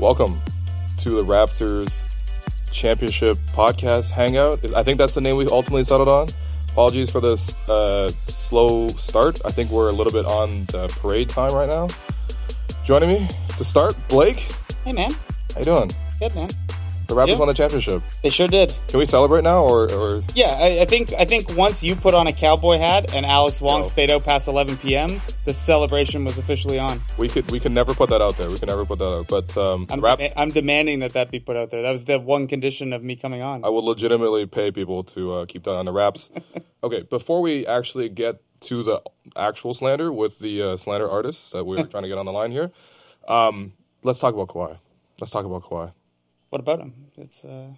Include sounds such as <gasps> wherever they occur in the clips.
Welcome to the Raptors Championship Podcast Hangout. I think that's the name we ultimately settled on. Apologies for this uh, slow start. I think we're a little bit on the parade time right now. Joining me to start, Blake. Hey, man. How you doing? Good, man. The Raptors Yeah. won the championship. They sure did. Can we celebrate now, or, or Yeah, I, I think I think once you put on a cowboy hat and Alex Wong stayed out past 11 p.m., the celebration was officially on. we could we can never put that out there. We can never put that out. But um, I'm, Rap- dema- I'm demanding that that be put out there. That was the one condition of me coming on. I will legitimately pay people to uh, keep that on the wraps. <laughs> okay, before we actually get to the actual slander with the uh, slander artists that we're <laughs> trying to get on the line here, um, let's talk about Kawhi. Let's talk about Kawhi. What about him? It's uh,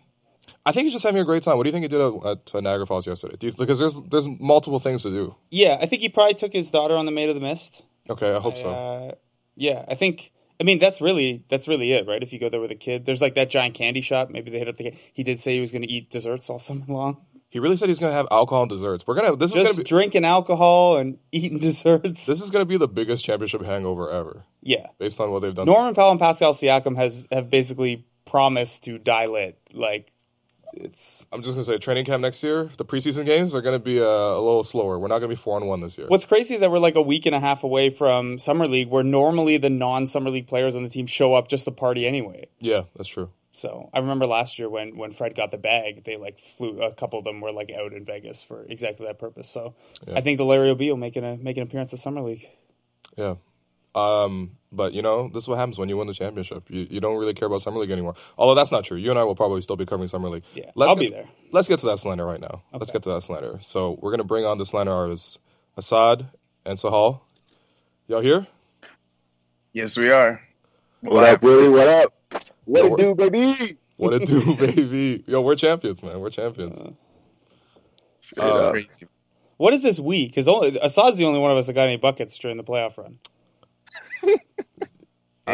I think he's just having a great time. What do you think he did at, at Niagara Falls yesterday? Do you, because there's there's multiple things to do. yeah. I think he probably took his daughter on the Maid of the Mist. Okay, I hope so. Uh, yeah, I think. I mean, that's really that's really it, right? If you go there with a kid, there's like that giant candy shop. Maybe they hit up the. He did say he was going to eat desserts all summer long. He really said he's going to have alcohol and desserts. We're gonna this is Just gonna be drinking alcohol and eating desserts. this is gonna be the biggest championship hangover ever, yeah. based on what they've done. Norman Powell and Pascal Siakam has have basically promised to dial it. Like it's I'm just gonna say training camp next year. The preseason games are gonna be uh, a little slower. We're not gonna be four on one this year. what's crazy is that we're like a week and a half away from summer league, where normally the non summer league players on the team show up just to party anyway. Yeah, that's true. So I remember last year when when Fred got the bag, they like flew. A couple of them were like out in Vegas for exactly that purpose. So Yeah. I think the Larry O'B will make an make an appearance at summer league. Yeah. Um, but you know, this is what happens when you win the championship. You, you don't really care about summer league anymore. Although that's not true. You and I will probably still be covering summer league. Yeah, let's I'll get be to- there. Let's get to that slander right now. Let's get to that slander. So we're gonna bring on the slander artists, Assad and Sahal. Y'all here? Yes, we are. What up, Willie? What up? What Yo, it do, baby? What it do, <laughs> baby? Yo, we're champions, man. We're champions. It's Uh, crazy. What is this we? Because Assad's the only one of us that got any buckets during the playoff run.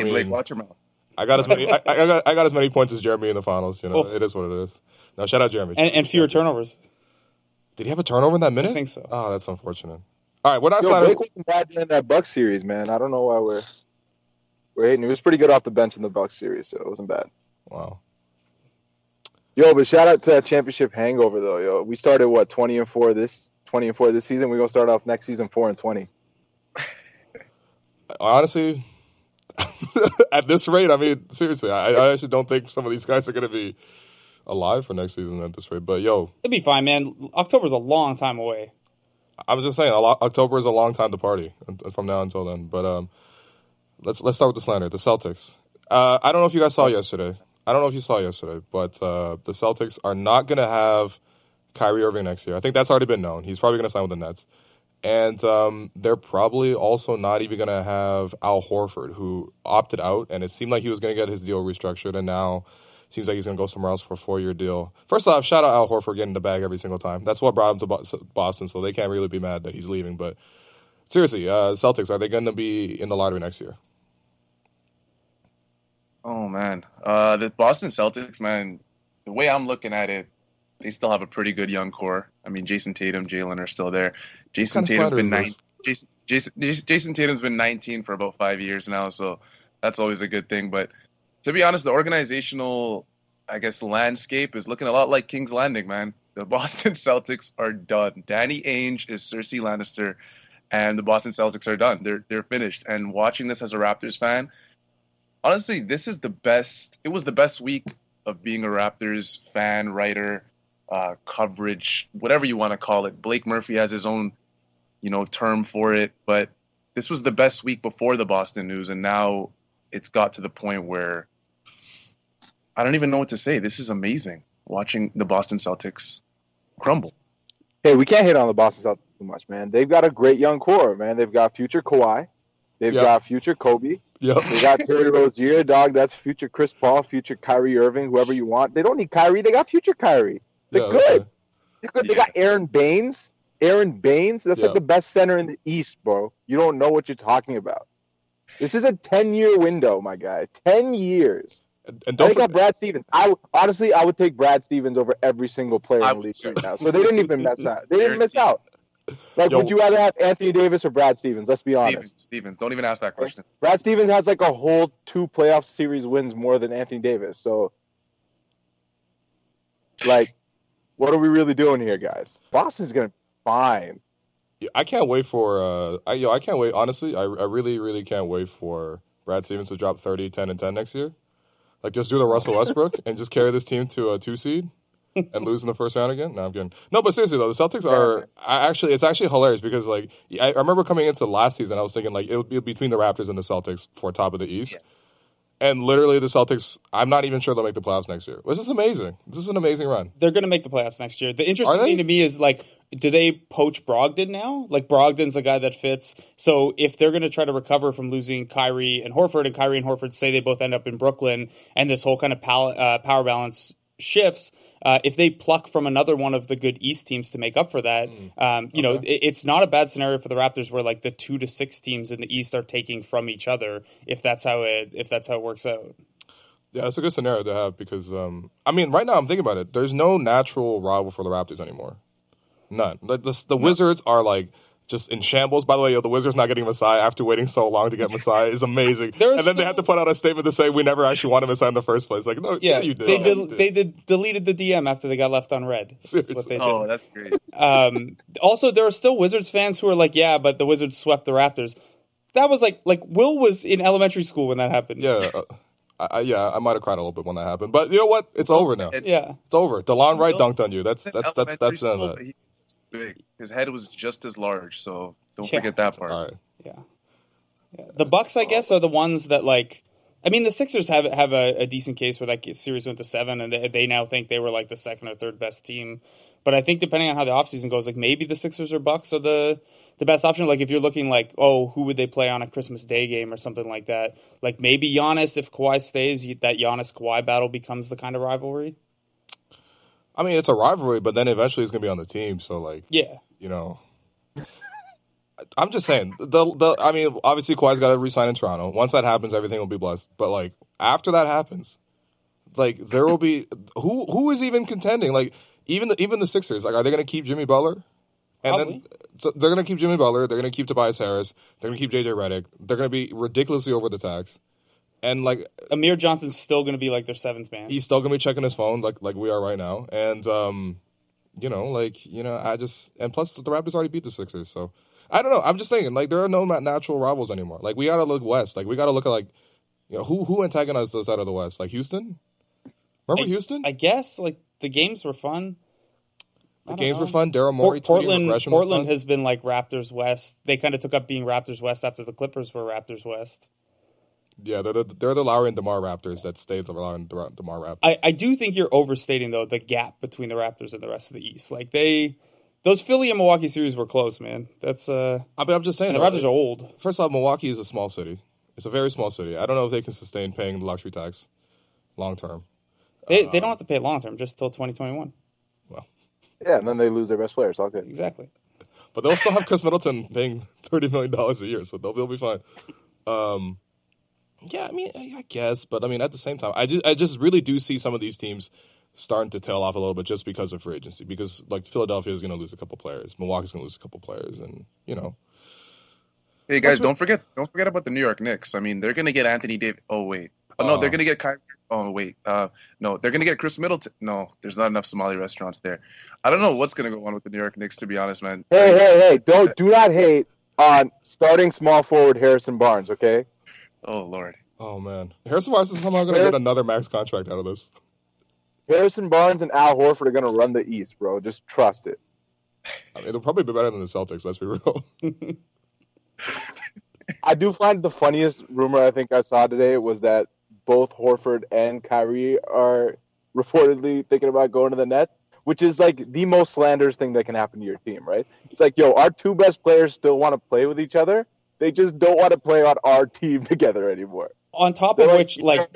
Hey, I Blake, watch your mouth. I got as many. I, I got. I got as many points as Jeremy in the finals. You know, Oh. it is what it is. Now, shout out Jeremy. And, and fewer turnovers. Did he have a turnover in that minute? I think so. Oh, that's unfortunate. All right, we're not Yo, slander. Blake wasn't bad during that Buck series, man. I don't know why we're we're hating. He was pretty good off the bench in the Buck series, so it wasn't bad. Wow. Yo, but shout out to that championship hangover though. Yo, we started what twenty and four this twenty and four this season. We're gonna start off next season four and twenty. honestly, <laughs> at this rate, I mean, seriously, I, I actually don't think some of these guys are going to be alive for next season at this rate. But yo, it'd be fine, man. October's a long time away. I was just saying, a lo- October is a long time to party from now until then. But um, let's let's start with the slander, the Celtics. Uh, I don't know if you guys saw yesterday. I don't know if you saw yesterday, but uh, the Celtics are not going to have Kyrie Irving next year. I think that's already been known. He's probably going to sign with the Nets. And um, they're probably also not even going to have Al Horford, who opted out, and it seemed like he was going to get his deal restructured, and now seems like he's going to go somewhere else for a four-year deal. First off, shout out Al Horford getting the bag every single time. That's what brought him to Boston, so they can't really be mad that he's leaving. But seriously, uh, Celtics, are they going to be in the lottery next year? Oh man, uh, the Boston Celtics, man. The way I'm looking at it, they still have a pretty good young core. I mean, Jayson Tatum, Jalen are still there. Jayson What kind of Tatum's been nine. Jayson, Jayson, Jayson, Jayson Tatum's been 19 for about five years now, so that's always a good thing. But to be honest, the organizational, I guess, landscape is looking a lot like King's Landing, man. The <laughs> Boston Celtics are done. Danny Ainge is Cersei Lannister, and the Boston Celtics are done. They're they're finished. And watching this as a Raptors fan, honestly, this is the best. It was the best week of being a Raptors fan, writer, uh, coverage, whatever you want to call it. Blake Murphy has his own, you know, term for it, but this was the best week before the Boston news, and now it's got to the point where I don't even know what to say. This is amazing watching the Boston Celtics crumble. Hey, we can't hit on the Boston Celtics too much, man. They've got a great young core, man. They've got future Kawhi, they've Yep. got future Kobe, Yep. they got Terry Rozier, dog. That's future Chris Paul, future Kyrie Irving, whoever you want. They don't need Kyrie. They got future Kyrie. They're Yeah, good. okay. They're good. They got Aron Baynes. Aron Baynes. That's Yeah. like the best center in the East, bro. You don't know what you're talking about. This is a 10 year window, my guy. 10 years. And, and They don't got forget, Brad Stevens. I honestly, I would take Brad Stevens over every single player I in the would league too. right now. So they didn't even miss out. They didn't miss out. Like, Yo. would you rather have Anthony Davis or Brad Stevens? Let's be honest. Stevens, Stevens, don't even ask that question. Brad Stevens has like a whole two playoff series wins more than Anthony Davis. So, like, what are we really doing here, guys? Boston's gonna be fine. Yeah, I can't wait for uh I yo, I can't wait honestly. I I really really can't wait for Brad Stevens to drop 30, 10 and 10 next year. Like just do the Russell Westbrook <laughs> and just carry this team to a 2 seed and lose in the first round again. No, I'm kidding. No, but seriously though, the Celtics are I actually it's actually hilarious because like I, I remember coming into last season I was thinking like it would be between the Raptors and the Celtics for top of the East. And literally the Celtics I'm not even sure they'll make the playoffs next year. This is amazing. This is an amazing run. They're going to make the playoffs next year. The interesting thing to me is like, do they poach Brogdon now? Like Brogdon's a guy that fits. So if they're going to try to recover from losing Kyrie and Horford, and Kyrie and Horford say they both end up in Brooklyn, and this whole kind of pal- uh, power balance shifts, uh, if they pluck from another one of the good East teams to make up for that, um, you know, it, it's not a bad scenario for the Raptors where like the two to six teams in the East are taking from each other. If that's how it if that's how it works out. Yeah, it's a good scenario to have because um, I mean, right now I'm thinking about it. There's no natural rival for the Raptors anymore. None. Like the, the Wizards are like just in shambles. By the way, yo, the Wizards not getting Masai after waiting so long to get Masai is amazing. There and are then they still- had to put out a statement to say we never actually wanted Masai in the first place. Like, no, yeah, Yeah, you did. they Yeah, did. did. They did deleted the DM after they got left on red. That's what Seriously. they did. Oh, that's great. Um, also, there are still Wizards fans who are like, "Yeah, but the Wizards swept the Raptors." That was like, like Will was in elementary school when that happened. Yeah, uh, I, I, yeah, I might have cried a little bit when that happened, but you know what? It's over now. It- yeah. It's over. Delon Wright dunked on you. That's that's that's Elementary that's the end school, of but that. he was big. His head was just as large, so don't Yeah. forget that part. All right. Yeah. yeah. The Bucks, I guess, are the ones that like. I mean, the Sixers have have a, a decent case where that series went to seven, and they, they now think they were like the second or third best team. But I think depending on how the offseason goes, like maybe the Sixers or Bucks are the the best option. Like if you're looking like, oh, who would they play on a Christmas Day game or something like that? Like maybe Giannis if Kawhi stays, that Giannis Kawhi battle becomes the kind of rivalry. I mean, it's a rivalry, but then eventually it's gonna be on the team. So like, Yeah, you know. I'm just saying the the I mean obviously Kawhi's got to resign in Toronto. Once that happens, everything will be blessed. But like after that happens, like there will be who who is even contending? Like even the, even the Sixers, like are they going to keep Jimmy Butler? And Probably. then so they're going to keep Jimmy Butler. They're going to keep Tobias Harris. They're going to keep JJ Redick. They're going to be ridiculously over the tax. And like Amir Johnson's still going to be like their seventh man. he's still gonna be checking his phone like like we are right now. And um, you know, like you know, I just and plus the Raptors already beat the Sixers, so I don't know. I'm just thinking like there are no natural rivals anymore. Like we gotta look west. Like we gotta look at like you know who who antagonized us out of the west? Like Houston. Remember I- Houston? I guess like the games were fun. the games know. were fun. Daryl Morey, Portland, Portland has been like Raptors West. They kind of took up being Raptors West after the Clippers were Raptors West. Yeah, they're the, they're the Lowry and Demar Raptors that stayed the Lowry and Demar Demar Raptors. I, I do think you're overstating though the gap between the Raptors and the rest of the East. Like they, those Philly and Milwaukee series were close, man. That's uh, I mean, I'm just saying. the though, Raptors are old. First off, Milwaukee is a small city. It's a very small city. I don't know if they can sustain paying the luxury tax long term. They they don't have to pay long term, just till 2021. Well, Yeah, and then they lose their best players. All good. Exactly. But they'll still have Khris Middleton paying <laughs> thirty million dollars a year, so they'll, they'll be fine. Um, yeah, I mean, I I guess, but I mean, at the same time, I just, I just really do see some of these teams starting to tail off a little bit just because of free agency. Because like Philadelphia is going to lose a couple players, Milwaukee's going to lose a couple players, and you know, Hey guys, what- don't forget don't forget about the New York Knicks. I mean, they're gonna get Anthony Davis. Oh wait, oh, no, Oh. they're gonna get Kyrie. Oh wait, uh, no, they're gonna get Khris Middleton. No, there's not enough Somali restaurants there. I don't know what's gonna go on with the New York Knicks. To be honest, man. Hey, hey, hey! Don't do not hate on starting small forward Harrison Barnes. Okay. Oh lord. oh man, Harrison Barnes is somehow going to get another max contract out of this. Harrison Barnes and Al Horford are gonna run the East, bro. Just trust it. I mean, it'll probably be better than the Celtics. Let's be real. <laughs> I do find the funniest rumor I think I saw today was that both Horford and Kyrie are reportedly thinking about going to the Nets, which is like the most slanderous thing that can happen to your team, right? It's like, yo, our two best players still want to play with each other. They just don't want to play on our team <laughs> together anymore. On top of which, like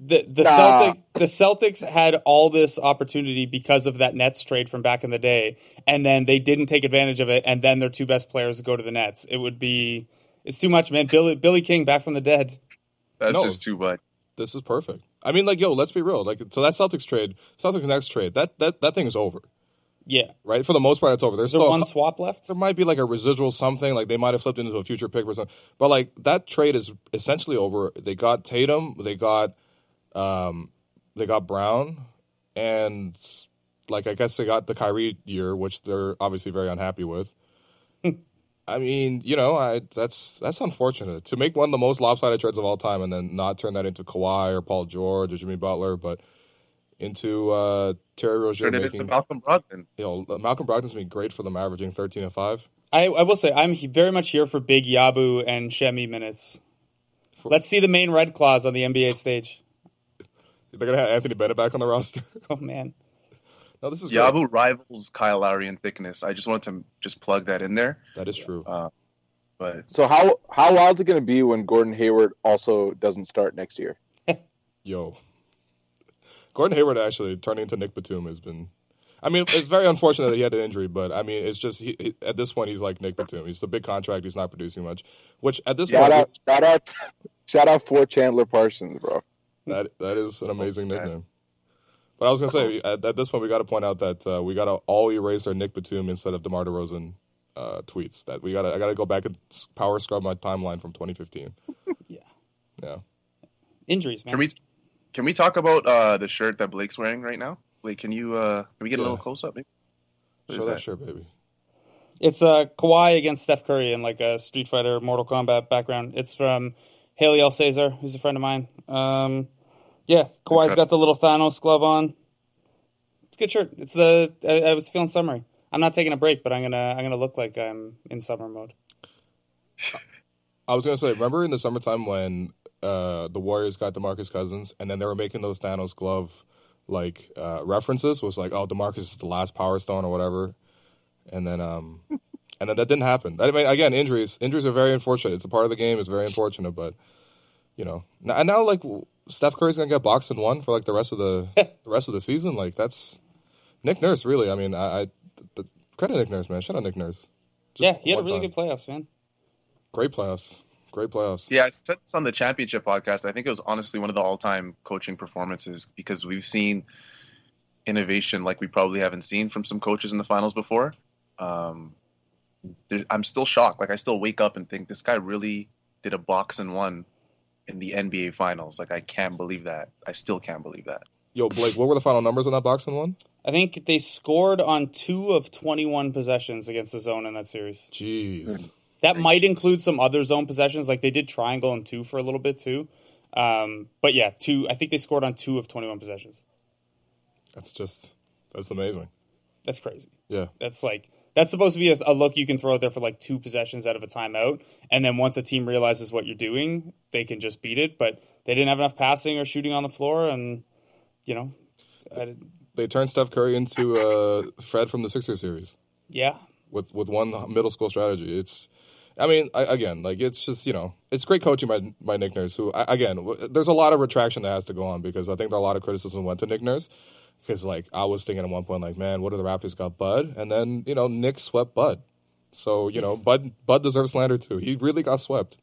the the Nah. Celtic the Celtics had all this opportunity because of that Nets trade from back in the day, and then they didn't take advantage of it, and then their two best players go to the Nets. It would be it's too much, man. Billy Billy King back from the dead. That's No. just too much. this is perfect. I mean, like, yo, let's be real. Like, so that Celtics trade, Celtics next trade, that that that thing is over. Yeah. right? For the most part, it's over. There's there still a one cou- swap left? there might be like a residual something, like they might have flipped into a future pick or something. But like that trade is essentially over. They got Tatum, they got, um, they got Brown, and like I guess they got the Kyrie year, which they're obviously very unhappy with. I mean, you know, I that's that's unfortunate to make one of the most lopsided trades of all time, and then not turn that into Kawhi or Paul George or Jimmy Butler, but into uh, Terry Rozier Turn it making. into Malcolm Brogdon. You know, Malcolm Brogdon's been great for them, averaging thirteen and five. I, I will say I'm very much here for big Yabu and Semi minutes. Let's see the Maine Red Claws on the NBA stage. They're gonna have Anthony Bennett back on the roster. <laughs> Oh man. no, this is great. Yabu rivals Kyle Lowry in thickness. I just wanted to just plug that in there. That is true. Uh, but So how how wild is it going to be when Gordon Hayward also doesn't start next year? <laughs> Yo, Gordon Hayward actually turning into Nick Batum has been. I mean, it's very unfortunate that he had an injury, but I mean, it's just he, he- at this point he's like Nick Batum. He's a big contract. He's not producing much. Which at this Shout point, out, shout out, shout out for Chandler Parsons, bro. that that is an amazing man. nickname. But I was gonna say at, at this point we got to point out that uh, we got to all erase our Nick Batum instead of Demar Derozan uh, tweets. That we got to I got to go back and power scrub my timeline from 2015. <laughs> Yeah. Yeah. Injuries, man. can we can we talk about uh, the shirt that Blake's wearing right now? Blake, can you uh, can we get a little close up? Maybe? What Show is that that? shirt, baby. It's uh, Kawhi against Steph Curry in like a Street Fighter, Mortal Kombat background. It's from Haley El Cesar, who's a friend of mine. Um, yeah, Kawhi's Okay. got the little Thanos glove on. It's a good shirt. It's the I, I was feeling summery. I'm not taking a break, but I'm gonna I'm gonna look like I'm in summer mode. I was gonna say, remember in the summertime when uh, the Warriors got Demarcus Cousins, and then they were making those Thanos glove like uh, references was like, oh, Demarcus is the last Power Stone or whatever, and then um, <laughs> and then that didn't happen. I mean, again, injuries injuries are very unfortunate. It's a part of the game. It's very unfortunate, but you know, now, and now like Steph Curry's gonna get boxed and one for like the rest of the <laughs> the rest of the season. Like that's Nick Nurse, really. I mean, I, I the, credit Nick Nurse, man. Shout out Nick Nurse. Just yeah, he had a really time. good playoffs, man. great playoffs. Great playoffs. Yeah, I said this on the championship podcast. I think it was honestly one of the all-time coaching performances because we've seen innovation like we probably haven't seen from some coaches in the finals before. Um, there, I'm still shocked. Like I still wake up and think this guy really did a box and one in the NBA finals. Like I can't believe that. I still can't believe that. Yo, Blake, what were the final numbers on that box and one? I think they scored on two of 21 possessions against the zone in that series. Jeez. That might include some other zone possessions, like they did triangle and two for a little bit too. Um, but yeah, two. I think they scored on two of 21 possessions. That's just that's amazing. That's crazy. Yeah. That's like that's supposed to be a, a look you can throw out there for like two possessions out of a timeout, and then once a team realizes what you're doing, they can just beat it. But they didn't have enough passing or shooting on the floor, and you know, They turned Steph Curry into uh, Fred from the Sixers series yeah, with with one middle school strategy. It's I mean, I, again, like it's just you know, it's great coaching by by Nick Nurse. Who I, again, w- there's a lot of retraction that has to go on because I think a lot of criticism went to Nick Nurse because like I was thinking at one point like, man, what are the Raptors got Bud, and then you know Nick swept Bud, so you know Bud Bud deserves slander too. He really got swept.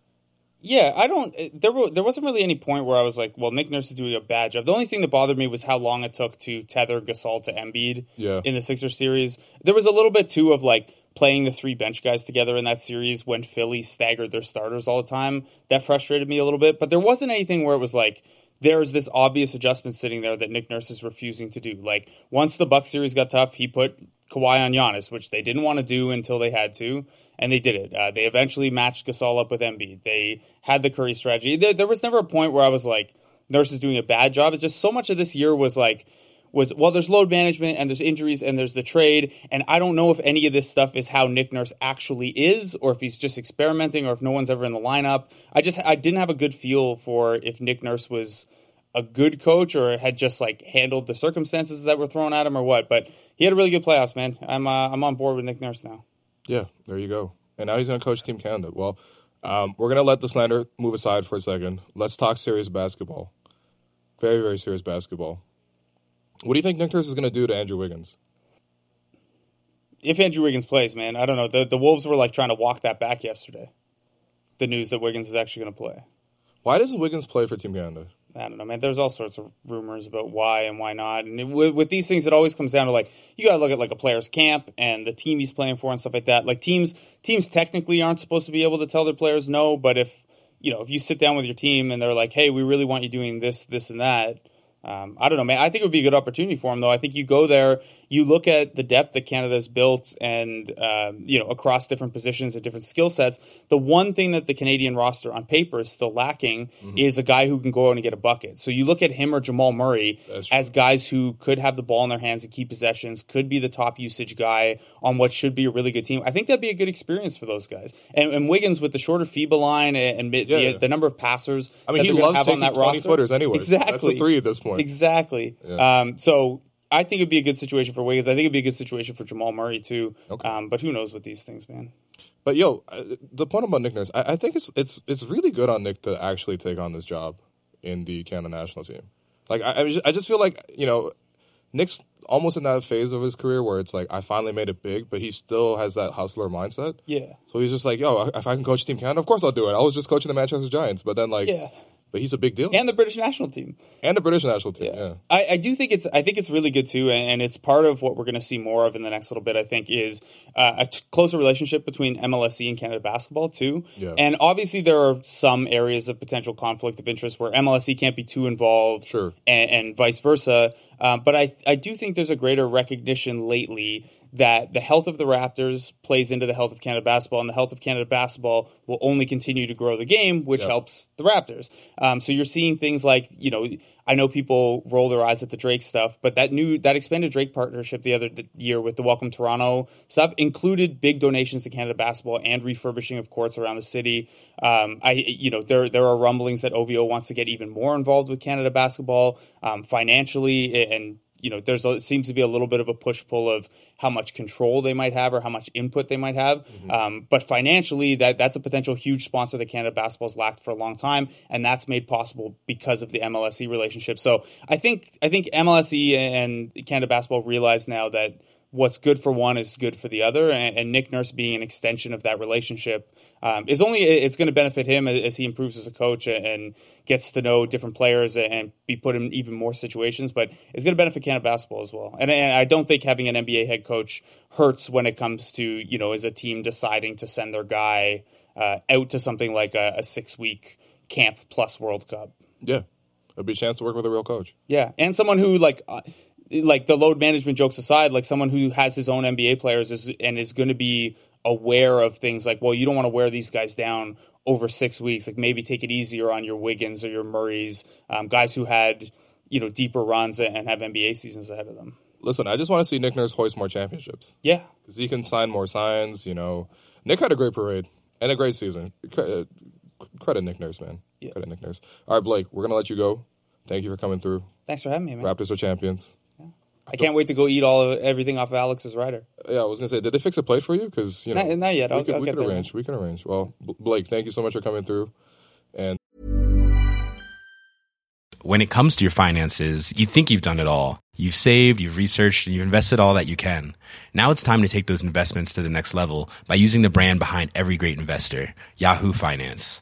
Yeah, I don't. Eh, there were, there wasn't really any point where I was like, "Well, Nick Nurse is doing a bad job." The only thing that bothered me was how long it took to tether Gasol to Embiid Yeah. in the Sixer series. There was a little bit too of like playing the three bench guys together in that series when Philly staggered their starters all the time. That frustrated me a little bit, but there wasn't anything where it was like there's this obvious adjustment sitting there that Nick Nurse is refusing to do. Like once the Bucks series got tough, he put Kawhi on Giannis, which they didn't want to do until they had to, and they did it. Uh, they eventually matched Gasol up with Embiid. They had the Curry strategy. There, there was never a point where I was like, Nurse is doing a bad job. It's just so much of this year was like, was well, there's load management and there's injuries and there's the trade, and I don't know if any of this stuff is how Nick Nurse actually is, or if he's just experimenting, or if no one's ever in the lineup. I just I didn't have a good feel for if Nick Nurse was a good coach or had just like handled the circumstances that were thrown at him or what. But he had a really good playoffs, man. I'm uh, I'm on board with Nick Nurse now. Yeah, there you go. And now he's going to coach Team Canada. Well, um, we're going to let the slander move aside for a second. Let's talk serious basketball. Very, very serious basketball. What do you think Nick Nurse is going to do to Andrew Wiggins? If Andrew Wiggins plays, man, I don't know. The the Wolves were like trying to walk that back yesterday. The news that Wiggins is actually going to play. Why doesn't Wiggins play for Team Canada? I don't know, man. There's all sorts of rumors about why and why not, and it, with, with these things, it always comes down to like you got to look at like a player's camp and the team he's playing for and stuff like that. Like teams, teams technically aren't supposed to be able to tell their players no, but if you know if you sit down with your team and they're like, hey, we really want you doing this, this, and that. Um, I don't know, man. I think it would be a good opportunity for him, though. I think you go there, you look at the depth that Canada's built, and um, you know across different positions and different skill sets. The one thing that the Canadian roster on paper is still lacking mm-hmm. is a guy who can go out and get a bucket. So you look at him or Jamal Murray as guys who could have the ball in their hands and keep possessions, could be the top usage guy on what should be a really good team. I think that'd be a good experience for those guys. And, and Wiggins with the shorter FIBA line and, and yeah, the, yeah. the, number of passers. I mean, he loves have taking on that 20 roster. footers anyway. Exactly, that's a three at this point point. Exactly. Yeah. Um, so I think it'd be a good situation for Wiggins. I think it'd be a good situation for Jamal Murray too. Okay. Um, but who knows with these things, man. But yo, uh, the point about Nick Nurse, I, I, think it's it's it's really good on Nick to actually take on this job in the Canada national team. Like I, I just, I just feel like you know, Nick's almost in that phase of his career where it's like I finally made it big, but he still has that hustler mindset. Yeah. So he's just like, yo, if I can coach Team Canada, of course I'll do it. I was just coaching the Manchester Giants, but then like, yeah but he's a big deal. And the British national team. And the British national team. Yeah, yeah. I, I, do think it's I think it's really good too, and, it's part of what we're going to see more of in the next little bit. I think is uh, a t- closer relationship between MLSE and Canada basketball too. Yeah. And obviously there are some areas of potential conflict of interest where MLSE can't be too involved, sure, and, and vice versa. Um, but I I do think there's a greater recognition lately that the health of the Raptors plays into the health of Canada basketball, and the health of Canada basketball will only continue to grow the game, which yep. helps the Raptors. Um, so you're seeing things like, you know, I know people roll their eyes at the Drake stuff, but that new that expanded Drake partnership the other year with the Welcome Toronto stuff included big donations to Canada basketball and refurbishing of courts around the city. Um, I, you know, there there are rumblings that OVO wants to get even more involved with Canada basketball um, financially and you know, there's a, it seems to be a little bit of a push pull of how much control they might have or how much input they might have. Mm-hmm. Um, but financially, that that's a potential huge sponsor that Canada basketball's lacked for a long time, and that's made possible because of the MLSE relationship. So I think I think MLSE and Canada basketball realize now that what's good for one is good for the other, and, and Nick Nurse being an extension of that relationship um, is only it's going to benefit him as he improves as a coach and gets to know different players and be put in even more situations. But it's going to benefit Canada basketball as well. And, and, I don't think having an NBA head coach hurts when it comes to you know as a team deciding to send their guy uh, out to something like a, a six week camp plus World Cup. Yeah, it'll be a chance to work with a real coach. Yeah, and someone who like. Uh, like the load management jokes aside, like someone who has his own NBA players is and is going to be aware of things like, well, you don't want to wear these guys down over six weeks. Like maybe take it easier on your Wiggins or your Murrays, um, guys who had you know deeper runs and have NBA seasons ahead of them. Listen, I just want to see Nick Nurse hoist more championships. Yeah, because he can sign more signs. You know, Nick had a great parade and a great season. Uh, credit Nick Nurse, man. Yeah. Credit Nick Nurse. All right, Blake, we're gonna let you go. Thank you for coming through. Thanks for having me, man. Raptors are champions. I can't wait to go eat all of everything off of Alex's rider. Yeah, I was gonna say, did they fix a plate for you? Because you know, not, not yet. I'll, we could, I'll we could arrange. We can arrange. Well, Blake, thank you so much for coming through. And when it comes to your finances, you think you've done it all. You've saved, you've researched, and you've invested all that you can. Now it's time to take those investments to the next level by using the brand behind every great investor, Yahoo Finance.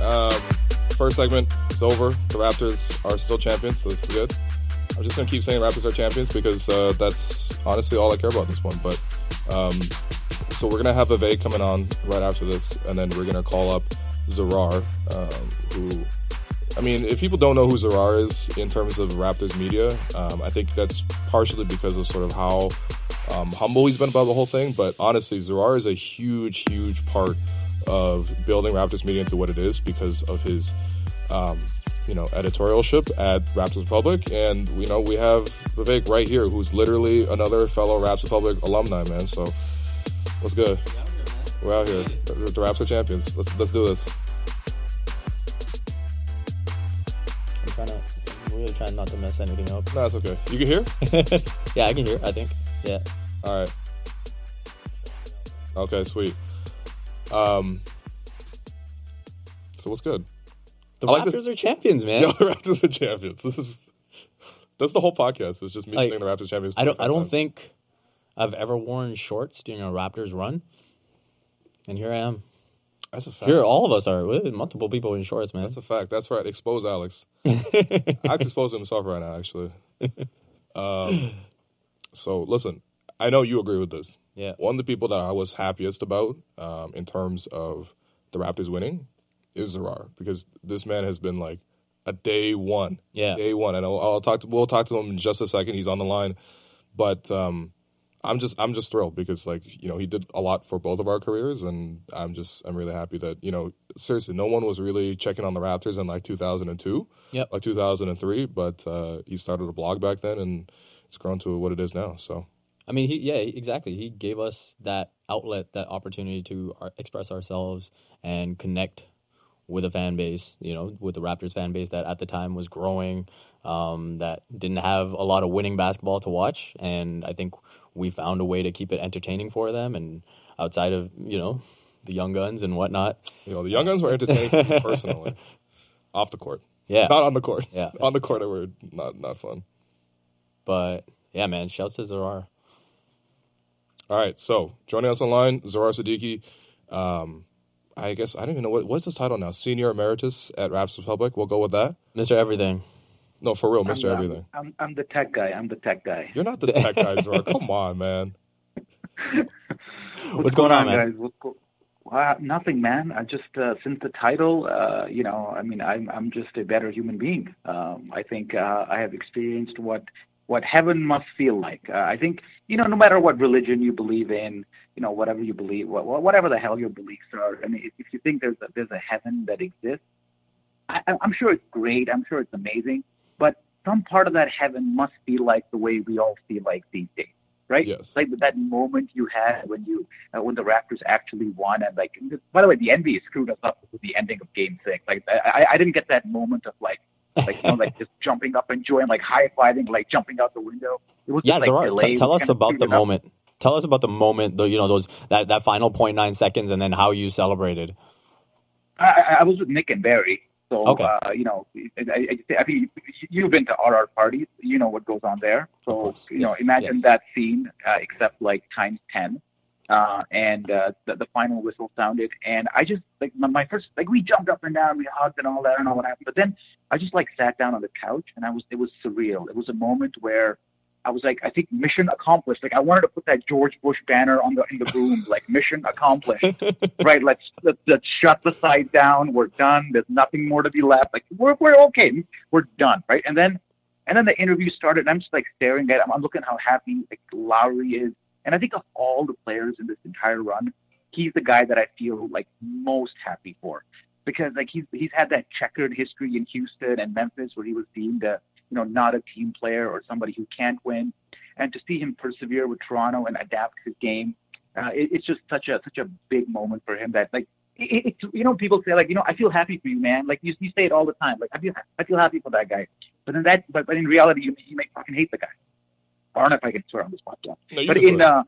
um, first segment is over. The Raptors are still champions, so this is good. I'm just gonna keep saying Raptors are champions because uh, that's honestly all I care about this one. But um, so we're gonna have Vivek coming on right after this, and then we're gonna call up Zarar, um, who. I mean, if people don't know who Zarar is in terms of Raptors media, um, I think that's partially because of sort of how um, humble he's been about the whole thing. But honestly, Zarar is a huge, huge part of building Raptors media into what it is because of his, um, you know, editorialship at Raptors Republic. And, you know, we have Vivek right here, who's literally another fellow Raptors Republic alumni, man. So, what's good? We're out here. The Raptors are champions. Let's let's do this. I'm trying to, I'm really trying not to mess anything up. No, it's okay. You can hear? <laughs> yeah, I can hear. I think. Yeah. All right. Okay, sweet. Um. So what's good? The I Raptors this- are champions, man. <laughs> Yo, the Raptors are champions. This is that's the whole podcast. It's just me Like, saying the Raptors champions. I don't. I don't times. think I've ever worn shorts during a Raptors run, and here I am. that's a fact. Here, all of us are. Multiple people in shorts, man. That's a fact. That's right. Expose Alex. <laughs> I expose himself right now, actually. Um, so listen, I know you agree with this. Yeah. One of the people that I was happiest about um, in terms of the Raptors winning is Zarar because this man has been like a day one. Yeah. Day one, and I'll, I'll talk. To, we'll talk to him in just a second. He's on the line, but um, I'm just I'm just thrilled because like you know he did a lot for both of our careers, and I'm just I'm really happy that you know seriously no one was really checking on the Raptors in like 2002, Yep. like 2003, but uh, he started a blog back then, and it's grown to what it is now. So I mean, he yeah, exactly. He gave us that outlet, that opportunity to uh, express ourselves and connect with a fan base. You know, with the Raptors fan base that at the time was growing, um, that didn't have a lot of winning basketball to watch, and I think we found a way to keep it entertaining for them. And outside of you know the young guns and whatnot, you know the young guns were entertaining for me <laughs> personally, off the court, yeah. not on the court. Yeah. <laughs> on the court they were not not fun. but yeah, man, shouts to Zarar. All right, so joining us online, Zarar Siddiqi. Um, I guess I don't even know what what's his title now. Senior emeritus at Raps Republic. We'll go with that. Mr. Everything. No, for real, Mister Everything. I'm, I'm the tech guy. I'm the tech guy. You're not the tech guy, Zarar. Come <laughs> on, man. What's going on, man? guys? What's go- uh, nothing, man. I just uh, since the title, uh, you know, I mean, I'm I'm just a better human being. Um, I think uh, I have experienced what what heaven must feel like. Uh, I think you know, no matter what religion you believe in, you know, whatever you believe, wha- wha- whatever the hell your beliefs are. I mean, if, you think there's a, there's a heaven that exists, I, I'm sure it's great. I'm sure it's amazing. But some part of that heaven must be like the way we all feel like these days, right? Yes. Like that moment you had when you uh, when the Raptors actually won, and like, by the way, the NBA screwed us up with the ending of Game Six. Like, I, I didn't get that moment of like, like, you know, like just jumping up and joying, like high fiving, like jumping out the window. Yeah, like, Zarar, t- tell us about the it up. moment. Tell us about the moment, the, you know, those that, that final 0.9 seconds, and then how you celebrated. I, I- was with Nick and Barry. So, Okay. uh, you know, I, I, I think you've been to RR parties. You know what goes on there. So, course, you know, imagine yes. that scene, uh, except like times 10. Uh, and uh, the, the final whistle sounded. And I just, like, my, my first, like, we jumped up and down, we hugged and all that. I don't know what happened. But then I just, like, sat down on the couch and I was, it was surreal. It was a moment where I was like, I think mission accomplished. Like I wanted to put that George Bush banner on the in the room, <laughs> like mission accomplished. right? Let's, let's let's shut the site down. We're done. There's nothing more to be left. Like we're we're okay. We're done. Right? And then and then the interview started. And I'm just like staring at. I'm, I'm looking how happy like Lowry is. And I think of all the players in this entire run, he's the guy that I feel like most happy for because like he's he's had that checkered history in Houston and Memphis where he was deemed a you know not a team player or somebody who can't win, and to see him persevere with Toronto and adapt his game, uh, it, it's just such a such a big moment for him that like. It, it, you know, people say like, you know, I feel happy for you, man. Like you, you say it all the time. Like I feel, I feel happy for that guy. But in that, but, but in reality, you, you may fucking hate the guy. I don't know if I can swear on this podcast. No, But in uh,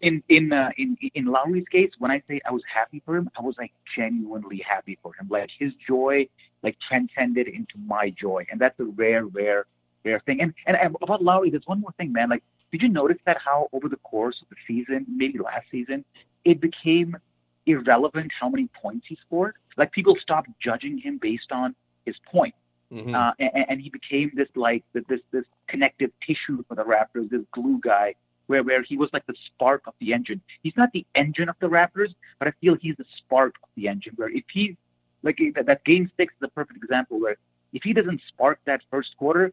in in uh, in in Lowry's case, when I say I was happy for him, I was like genuinely happy for him. Like his joy, like transcended into my joy, and that's a rare, rare, rare thing. And and about Lowry, there's one more thing, man. Like, did you notice that how over the course of the season, maybe last season, it became irrelevant how many points he scored. Like people stopped judging him based on his points Mhm. uh, and, and he became this like this this connective tissue for the Raptors, this glue guy, where where he was like the spark of the engine. He's not the engine of the Raptors, but I feel he's the spark of the engine. Where if he like that, that game six is a perfect example where if he doesn't spark that first quarter,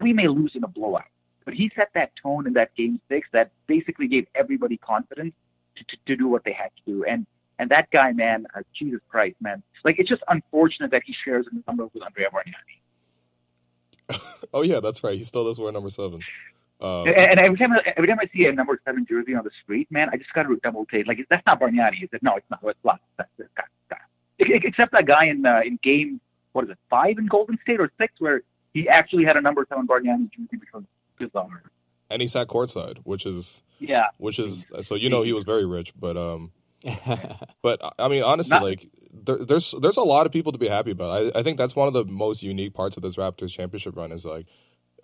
we may lose in a blowout. But he set that tone in that game six that basically gave everybody confidence to, to, to do what they had to do. And and that guy, man, uh, Jesus Christ, man, like it's just unfortunate that he shares a number with Andrea Bargnani. <laughs> Oh yeah, that's right. He still does wear number seven. Um, And, and every time, I- every time I see a number seven jersey on the street, man, I just got to double take. Like, that's not Bargnani, is it? No, it's not. It's not. That's this guy. guy. Except that guy in uh, in game, what is it, five in Golden State or six, where he actually had a number seven Bargnani jersey, which was bizarre. And he sat courtside, which is Yeah, which is so you know he was very rich, but um, <laughs> but I mean honestly, Not- like there, there's there's a lot of people to be happy about. I, I think that's one of the most unique parts of this Raptors championship run is like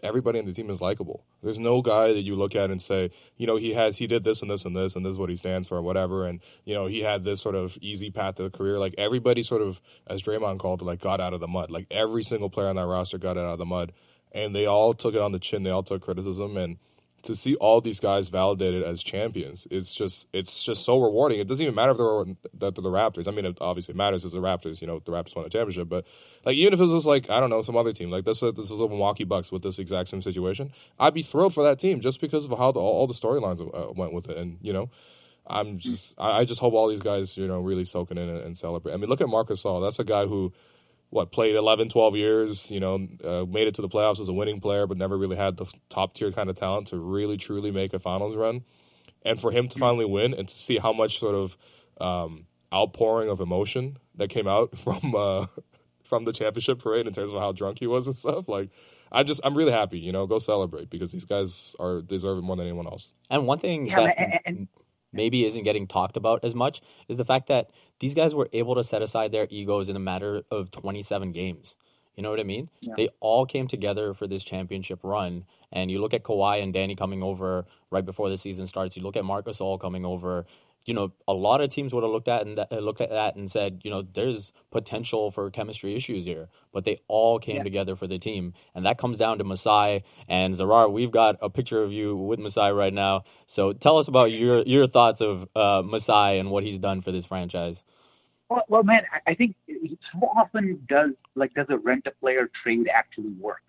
everybody in the team is likable. There's no guy that you look at and say, you know, he has he did this and this and this and this is what he stands for, or whatever, and you know he had this sort of easy path to the career. Like everybody sort of, as Draymond called it, like got out of the mud. Like every single player on that roster got out of the mud, and they all took it on the chin. They all took criticism and to see all these guys validated as champions is just it's just so rewarding. It doesn't even matter if they're that they're the Raptors. I mean, it obviously matters as the Raptors. You know, the Raptors won a championship, but like even if it was like I don't know some other team like this, uh, this was the Milwaukee Bucks with this exact same situation, I'd be thrilled for that team just because of how the, all, all the storylines uh, went with it, and you know. I'm just, I just hope all these guys, you know, really soaking in and, and celebrate. I mean, look at Marc Gasol. That's a guy who, what played 11 12 years you know uh, made it to the playoffs as a winning player but never really had the top tier kind of talent to really truly make a finals run. And for him to finally win and to see how much sort of um, outpouring of emotion that came out <laughs> from uh, from the championship parade in terms of how drunk he was and stuff like i just i'm really happy you know go celebrate because these guys are deserve it more than anyone else. And one thing Yeah, that and- and- maybe isn't getting talked about as much is the fact that these guys were able to set aside their egos in a matter of 27 games. You know what I mean? Yeah. They all came together for this championship run. And you look at Kawhi and Danny coming over right before the season starts. You look at Marc Gasol coming over. You know, a lot of teams would have looked at and uh, looked at that and said, you know, there's potential for chemistry issues here. But they all came Yeah. together for the team, and that comes down to Masai and Zarar. We've got a picture of you with Masai right now. So tell us about your your thoughts of uh, Masai and what he's done for this franchise. Well, well man, I, think so often does like does a rent a player trade actually work?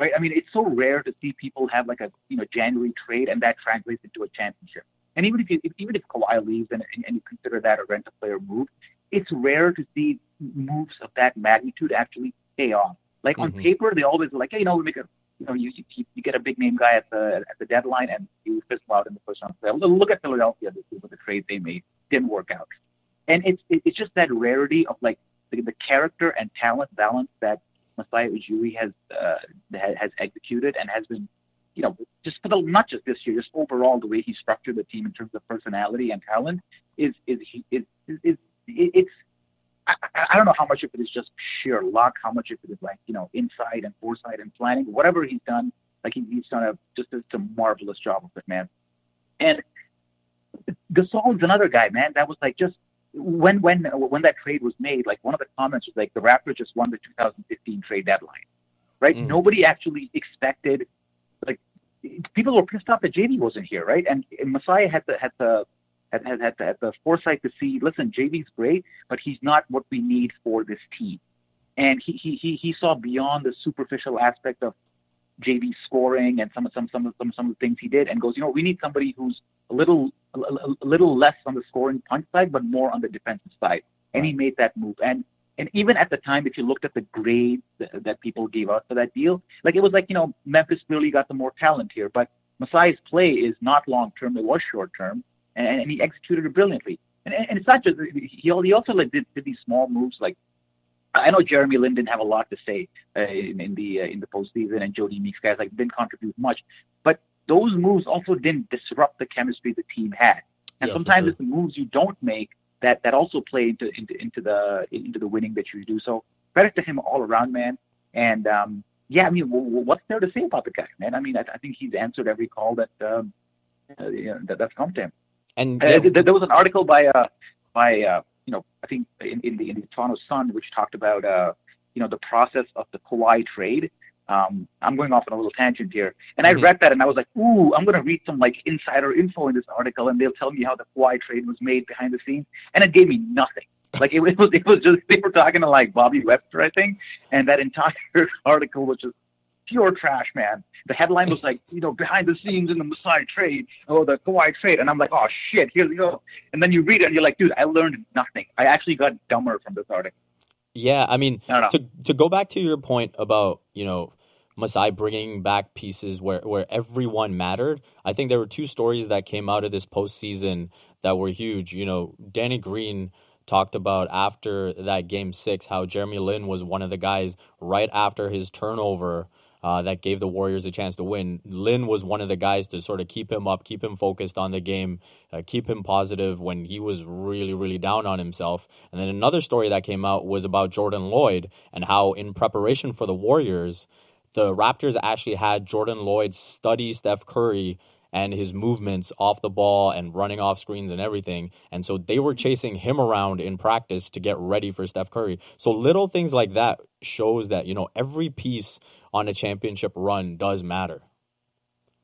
Right? I mean, it's so rare to see people have like a you know January trade and that translates into a championship. And even if you if, even if Kawhi leaves and, and, you consider that a rent a player move, it's rare to see moves of that magnitude actually pay off. Like on Mhm. paper, they always are like, hey, you know, we make a you know, you, you you get a big name guy at the at the deadline and you fizzle out in the first round. So look at Philadelphia this year with the trade they made, didn't work out. And it's it's just that rarity of like the, the character and talent balance that Masai Ujiri has uh, has executed and has been, you know, just for the not just this year, just overall the way he structured the team in terms of personality and talent is is is is, is it's. I, I don't know how much of it is just sheer luck, how much of it is like you know insight and foresight and planning. Whatever he's done, like he, he's done a just a, a marvelous job of it, man. And Gasol's another guy, man. That was like just when when when that trade was made, like one of the comments was like the Raptors just won the 2015 trade deadline, right? Mm. Nobody actually expected like people were pissed off that JV wasn't here, right? And, and Masai had the had the had, had, had, the, had the foresight to see, listen, JV's great, but he's not what we need for this team. And he he he, he saw beyond the superficial aspect of JV scoring and some of some some of some some of the things he did, and goes, you know, we need somebody who's a little a, a- little less on the scoring punch side, but more on the defensive side. And he made that move. And and even at the time, if you looked at the grades that, that people gave out for that deal, like it was like you know Memphis really got the more talent here, but Masai's play is not long term; it was short term, and, and he executed it brilliantly. And, and it's not just he he also like did, did these small moves like I know Jeremy Lin didn't have a lot to say uh, in, in the uh, in the postseason, and Jodie Meeks guys like didn't contribute much, but those moves also didn't disrupt the chemistry the team had. And Yeah, sometimes sure. it's the moves you don't make that that also play into into into the into the winning that you do. So credit to him all around, man. And um, yeah, I mean, what's there to say about the guy, man? I mean, I, I think he's answered every call that um, uh, you know, that, that's come to him. And Uh, th- there was an article by uh, by uh, you know I think in, in the in the Toronto Sun which talked about uh, you know the process of the Kawhi trade. Um, I'm going off on a little tangent here, and I Mhm. read that and I was like, ooh, I'm going to read some like insider info in this article, and they'll tell me how the Kawhi trade was made behind the scenes, and it gave me nothing. Like it, it was it was just they were talking to like Bobby Webster, I think, and that entire <laughs> article was just pure trash, man. The headline was like, you know, behind the scenes in the Masai trade, or the Kawhi trade, and I'm like, oh shit, here we go. And then you read it, and you're like, dude, I learned nothing. I actually got dumber from this article. Yeah, I mean, I to to go back to your point about you know Masai bringing back pieces where where everyone mattered. I think there were two stories that came out of this postseason that were huge. You know, Danny Green talked about after that game six how Jeremy Lin was one of the guys right after his turnover uh, that gave the Warriors a chance to win. Lin was one of the guys to sort of keep him up, keep him focused on the game, uh, keep him positive when he was really, really down on himself. And then another story that came out was about Jordan Loyd and how, in preparation for the Warriors, the Raptors actually had Jordan Loyd study Steph Curry and his movements off the ball and running off screens and everything. And so they were chasing him around in practice to get ready for Steph Curry. So little things like that shows that, you know, every piece on a championship run does matter.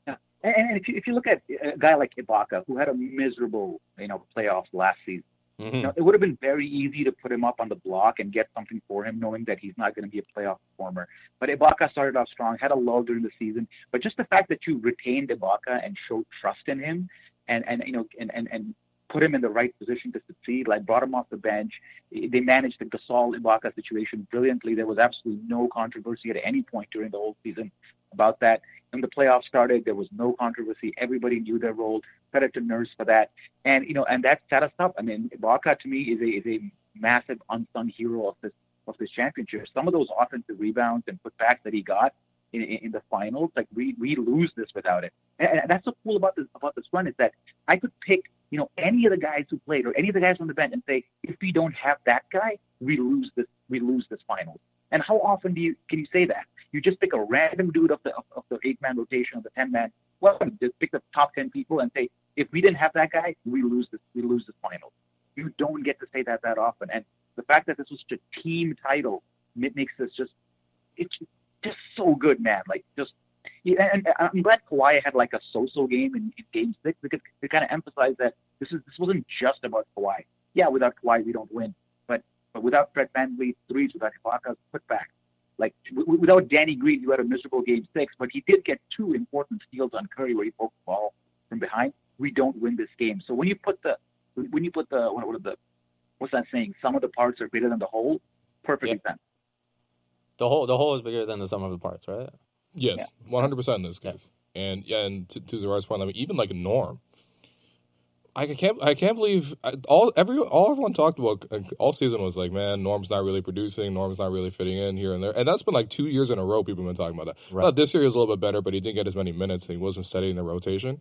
Yeah. And if you, if you look at a guy like Ibaka, who had a miserable, you know, playoffs last season, Mm-hmm. You know, it would have been very easy to put him up on the block and get something for him, knowing that he's not going to be a playoff performer. But Ibaka started off strong, had a lull during the season. But just the fact that you retained Ibaka and showed trust in him, and and you know, and and and put him in the right position to succeed, like brought him off the bench. They managed the Gasol Ibaka situation brilliantly. There was absolutely no controversy at any point during the whole season about that. When the playoffs started, there was no controversy. Everybody knew their role. Credit to Nurse for that, and you know, and that set us up. I mean, Ibaka to me is a is a massive unsung hero of this of this championship. Some of those offensive rebounds and putbacks that he got in, in, the finals, like we we lose this without it. And, and that's so cool about this about this run is that I could pick you know any of the guys who played or any of the guys on the bench and say if we don't have that guy, we lose this we lose this final. And how often do you can you say that? You just pick a random dude of the of, of the eight man rotation of the ten man. Well, just pick the top ten people and say, if we didn't have that guy, we lose this. We lose this final. You don't get to say that that often. And the fact that this was such a team title it makes this just it's just so good, man. Like just. And I'm glad Kawhi had like a so-so game in, in Game Six because it kind of emphasized that this is this wasn't just about Kawhi. Yeah, without Kawhi we don't win, but but without Fred VanVleet threes, without Ibaka's putback, like w- without Danny Green, you had a miserable game six, but he did get two important steals on Curry where he poked the ball from behind. We don't win this game. So when you put the when you put the what, what the what's that saying? Some of the parts are bigger than the whole. Perfect sense. The whole the whole is bigger than the sum of the parts, right? Yes, one hundred percent in this case. Yeah. And yeah, and to, to Zarar's point, I mean, even like Norm, I can't I can't believe all every all everyone talked about all season was like, man, Norm's not really producing, Norm's not really fitting in here and there, and that's been like two years in a row. People have been talking about that. Right. this year is a little bit better, but he didn't get as many minutes, and he wasn't steady in the rotation.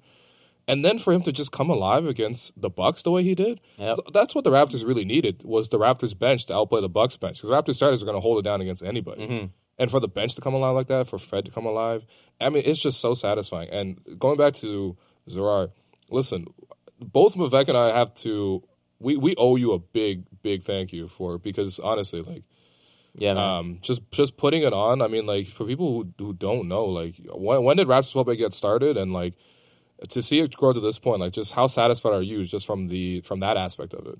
And then for him to just come alive against the Bucks the way he did, yep. so that's what the Raptors really needed was the Raptors bench to outplay the Bucks bench because Raptors starters are going to hold it down against anybody. Mm-hmm. And for the bench to come alive like that, for Fred to come alive, I mean, it's just so satisfying. And going back to Zarar, listen, both Vivek and I have to we we owe you a big big thank you for because honestly like yeah man. um just just putting it on I mean like for people who, who don't know like when when did Raptors Republic get started and like to see it grow to this point like just how satisfied are you just from the from that aspect of it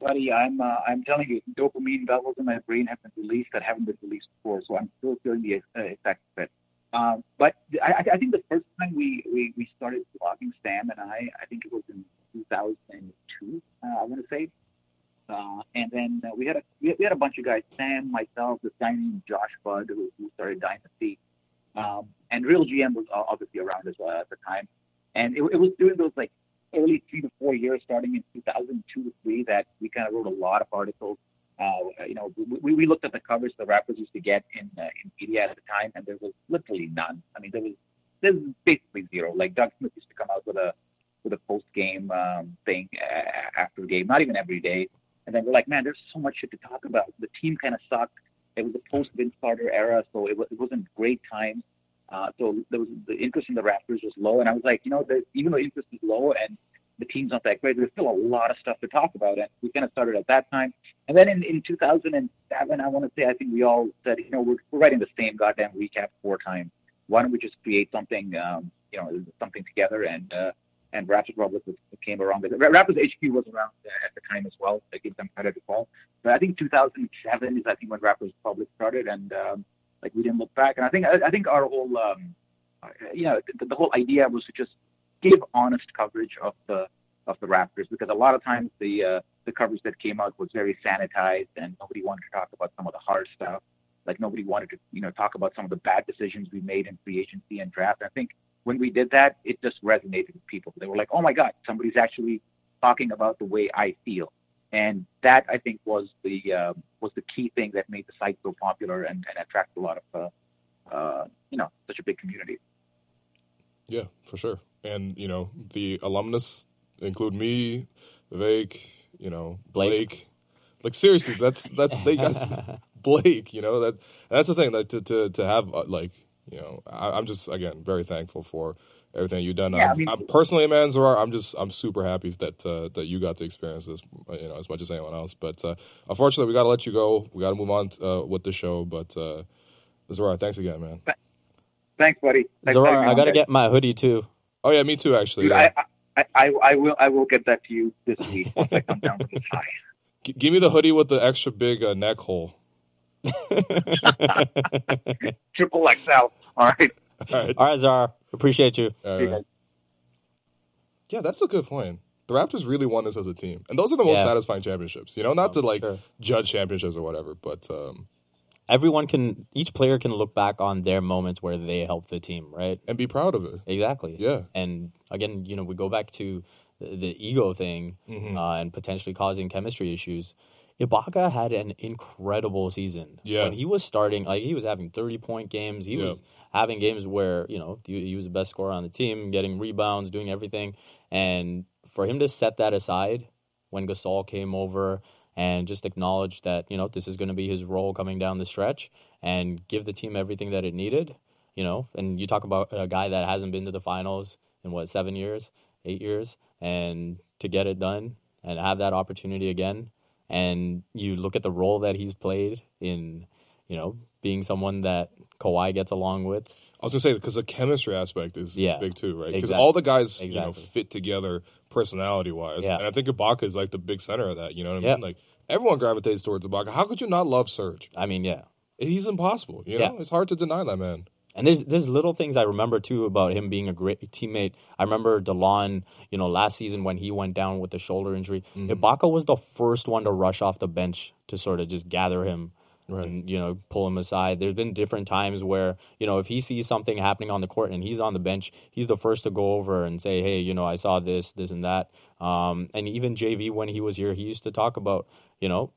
buddy i'm uh, i'm telling you dopamine levels in my brain have been released that haven't been released before so i'm still feeling the uh, effects of it um, but I, I, think the first time we, we, we started blogging, Sam and I, I think it was in 2002, uh, I want to say. Uh, and then uh, we had a we had a bunch of guys, Sam, myself, this guy named Josh Budd, who, who started Dynasty, um, and Real GM was obviously around as well at the time. And it, it was during those like early three to four years, starting in 2002 to three, that we kind of wrote a lot of articles uh, you know, we, we looked at the covers the Raptors used to get in uh, in media at the time, and there was literally none. I mean, there was there's basically zero. Like Doug Smith used to come out with a with a post game um, thing uh, after the game, not even every day. And then we're like, man, there's so much shit to talk about. The team kind of sucked. It was a post Vince Carter era, so it, was, it wasn't great times. Uh, so there was the interest in the Raptors was low, and I was like, you know, the, even though interest is low and the team's not that great. There's still a lot of stuff to talk about, and we kind of started at that time. And then in, in 2007, I want to say, I think we all said, you know, we're, we're writing the same goddamn recap four times. Why don't we just create something, um, you know, something together? And uh, and Raptors Republic came around. Raptors HQ was around at the time as well. I give them credit well. But I think 2007 is I think when Raptors Republic started, and um, like we didn't look back. And I think I, I think our whole, um, you know, the, the whole idea was to just give honest coverage of the of the Raptors because a lot of times the uh, the coverage that came out was very sanitized and nobody wanted to talk about some of the hard stuff. Like nobody wanted to you know talk about some of the bad decisions we made in free agency and draft. I think when we did that, it just resonated with people. They were like, "Oh my God, somebody's actually talking about the way I feel." And that I think was the uh, was the key thing that made the site so popular and, and attract a lot of uh, uh, you know such a big community. Yeah, for sure. And you know, the alumnus include me, Vivek, you know, Blake. Blake. Like seriously, that's that's they guys <laughs> Blake. You know that that's the thing that to to to have uh, like you know I, I'm just again very thankful for everything you've done. Yeah, I I'm, mean- I'm personally, man, Zarar, I'm just I'm super happy that uh, that you got to experience this, you know, as much as anyone else. But uh, unfortunately, we got to let you go. We got to move on uh, with the show. But uh, Zarar, thanks again, man. Thanks, buddy. Thanks for Zora, having me I gotta get my hoodie too. Oh yeah, me too. Actually, Dude, yeah. I, I, I, I will I will get that to you this week once I come down from the high. <laughs> G- give me the hoodie with the extra big uh, neck hole. <laughs> Triple XL. All right. <laughs> All right. All right, Zarar, appreciate you. All right. Yeah, that's a good point. The Raptors really won this as a team, and those are the most Yeah. satisfying championships. You know, not to like sure. judge championships or whatever, but um, Everyone can, each player can look back on their moments where they helped the team, right? and be proud of it. Exactly. Yeah. And again, you know, we go back to the, the ego thing Mm-hmm. uh, and potentially causing chemistry issues. Ibaka had an incredible season. Yeah. When he was starting, like he was having 30 point games. He Yeah. was having games where, you know, he, was the best scorer on the team, getting rebounds, doing everything. And for him to set that aside when Gasol came over and just acknowledge that, you know, this is going to be his role coming down the stretch and give the team everything that it needed, you know, and you talk about a guy that hasn't been to the finals in what, seven years, eight years, and to get it done and have that opportunity again. And you look at the role that he's played in, you know, being someone that Kawhi gets along with. I was gonna say because the chemistry aspect is, is big too, right? Because Exactly. all the guys you know fit together personality wise, Yeah. and I think Ibaka is like the big center of that. You know what I Yeah. mean? Like everyone gravitates towards Ibaka. How could you not love Serge? I mean, yeah. He's impossible. You know, Yeah. it's hard to deny that man. And there's there's little things I remember too about him being a great teammate. I remember Delon, you know, last season when he went down with the shoulder injury, mm-hmm. Ibaka was the first one to rush off the bench to sort of just gather him and you know pull him aside. There's been different times where you know if he sees something happening on the court and he's on the bench, he's the first to go over and say, "Hey, you know, I saw this, this, and that." Um, and even JV when he was here, he used to talk about, you know,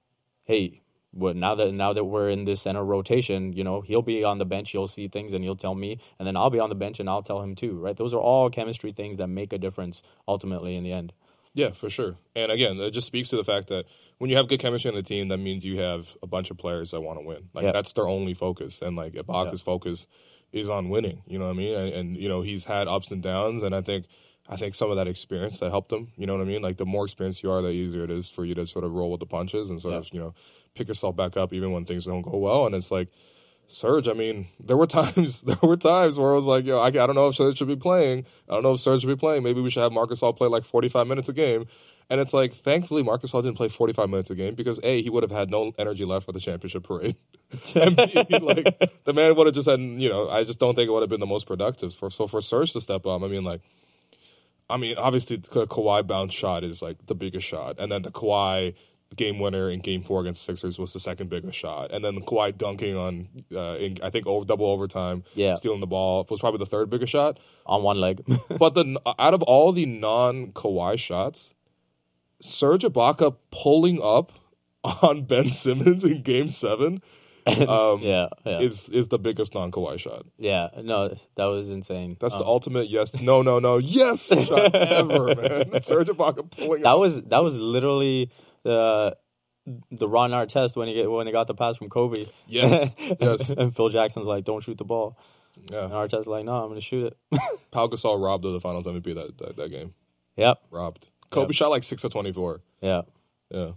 hey, well, now that now that we're in this center rotation, you know, he'll be on the bench, he'll see things, and he'll tell me, and then I'll be on the bench and I'll tell him too, right? Those are all chemistry things that make a difference ultimately in the end. Yeah, for sure. And again, it just speaks to the fact that when you have good chemistry on the team, that means you have a bunch of players that want to win. Like that's their only focus, and like Ibaka's focus is on winning. You know what I mean? And, and you know he's had ups and downs, and I think I think some of that experience that helped him. You know what I mean? Like the more experienced you are, the easier it is for you to sort of roll with the punches and sort of you know pick yourself back up even when things don't go well. And it's like. Serge, I mean, there were <laughs> times there were times where I was like, yo, I, I don't know if Serge should be playing. I don't know if Serge should be playing. Maybe we should have Marc Gasol play like 45 minutes a game. And it's like, thankfully, Marc Gasol didn't play 45 minutes a game because A, he would have had no energy left for the championship parade. <laughs> and B, like, the man would have just had, you know, I just don't think it would have been the most productive. For So for Serge to step up, I mean, like, I mean, obviously, the Kawhi bounce shot is like the biggest shot. And then the Kawhi game winner in game four against the Sixers was the second biggest shot. And then the Kawhi dunking on, uh, in, I think, over, double overtime, Yeah. stealing the ball was probably the third biggest shot. On one leg. <laughs> But the out of all the non Kawhi shots, Serge Ibaka pulling up on <laughs> Ben Simmons in Game Seven um, yeah, yeah. is is the biggest non Kawhi shot. yeah. No, that was insane. That's the Um, ultimate yes, no, no, no, yes <laughs> shot ever, man. Serge Ibaka pulling that up. was that was literally the the Ron Artest when he get, when he got the pass from Kobe. Yes, <laughs> yes. and Phil Jackson's like, "Don't shoot the ball." And Yeah, Artest's like, "No, I'm going to shoot it." <laughs> Pau Gasol robbed of the Finals MVP that that, that game. yep. Robbed. Kobe shot like six of twenty four. Yeah. Yeah,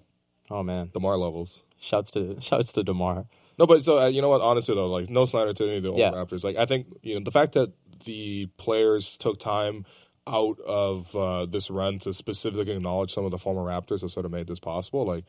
Oh man. Demar levels. Shouts to <laughs> shouts to Demar. No, but so uh, you know what? Honestly, though, like no slander to any of the old Yeah. Raptors. Like I think you know the fact that the players took time out of uh, this run to specifically acknowledge some of the former Raptors that sort of made this possible. Like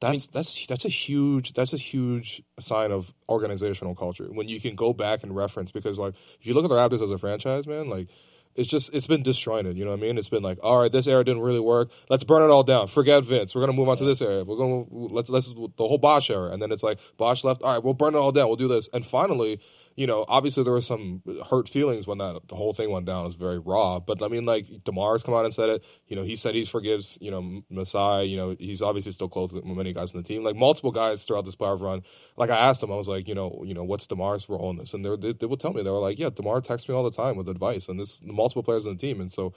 that's that's that's a huge that's a huge sign of organizational culture when you can go back and reference because like if you look at the Raptors as a franchise, man, like. It's just it's been disjointed, you know what I mean? It's been like, all right, this era didn't really work. Let's burn it all down. Forget Vince. We're gonna move on to this era. We're gonna let's let's the whole Bosh era, and then it's like Bosh left. All right, we'll burn it all down. We'll do this, and finally, you know, obviously there were some hurt feelings when that the whole thing went down. It was very raw. But I mean, like Demar's come out and said it. You know, he said he forgives. You know, Masai. You know, he's obviously still close with many guys on the team. Like multiple guys throughout this playoff run. Like I asked him, I was like, you know, you know, what's Demar's role in this? And they they, they would tell me they were like, yeah, Demar texts me all the time with advice, and this multiple players on the team, and so.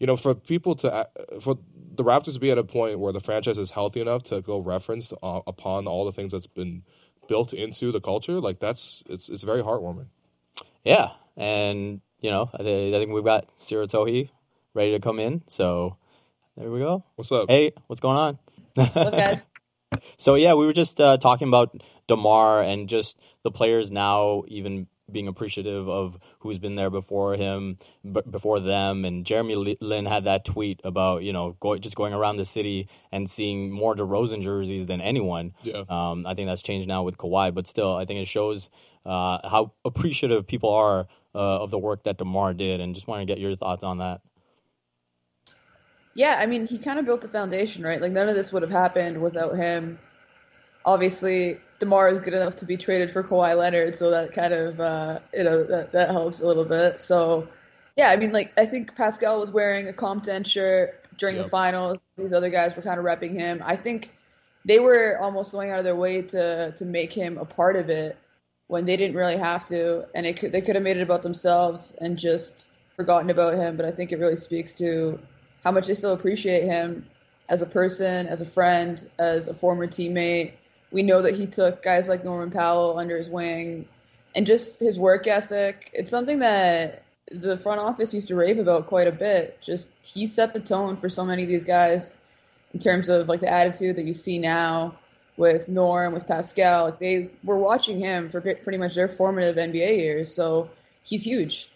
You know, for people to for the Raptors to be at a point where the franchise is healthy enough to go reference uh, upon all the things that's been built into the culture, like that's it's it's very heartwarming. Yeah, and you know, I, I think we've got Seerat Sohi ready to come in. So there we go. What's up? Hey, what's going on? What's up, guys? <laughs> So yeah, we were just uh, talking about Demar and just the players now even being appreciative of who's been there before him, b- before them. And Jeremy Lin had that tweet about you know go, just going around the city and seeing more DeRozan jerseys than anyone. Yeah. Um, I think that's changed now with Kawhi, but still, I think it shows uh, how appreciative people are uh, of the work that Demar did. And just want to get your thoughts on that. Yeah, I mean, he kind of built the foundation, right? Like none of this would have happened without him. Obviously, Demar is good enough to be traded for Kawhi Leonard, so that kind of uh, you know that that helps a little bit. So, yeah, I mean, like I think Pascal was wearing a Compton shirt during Yep. the finals. These other guys were kind of repping him. I think they were almost going out of their way to to make him a part of it when they didn't really have to, and it could, they could have made it about themselves and just forgotten about him. But I think it really speaks to how much they still appreciate him as a person, as a friend, as a former teammate. We know that he took guys like Norman Powell under his wing and just his work ethic. It's something that the front office used to rave about quite a bit. Just he set the tone for so many of these guys in terms of like the attitude that you see now with Norm, with Pascal. Like they were watching him for pretty much their formative NBA years, so he's huge.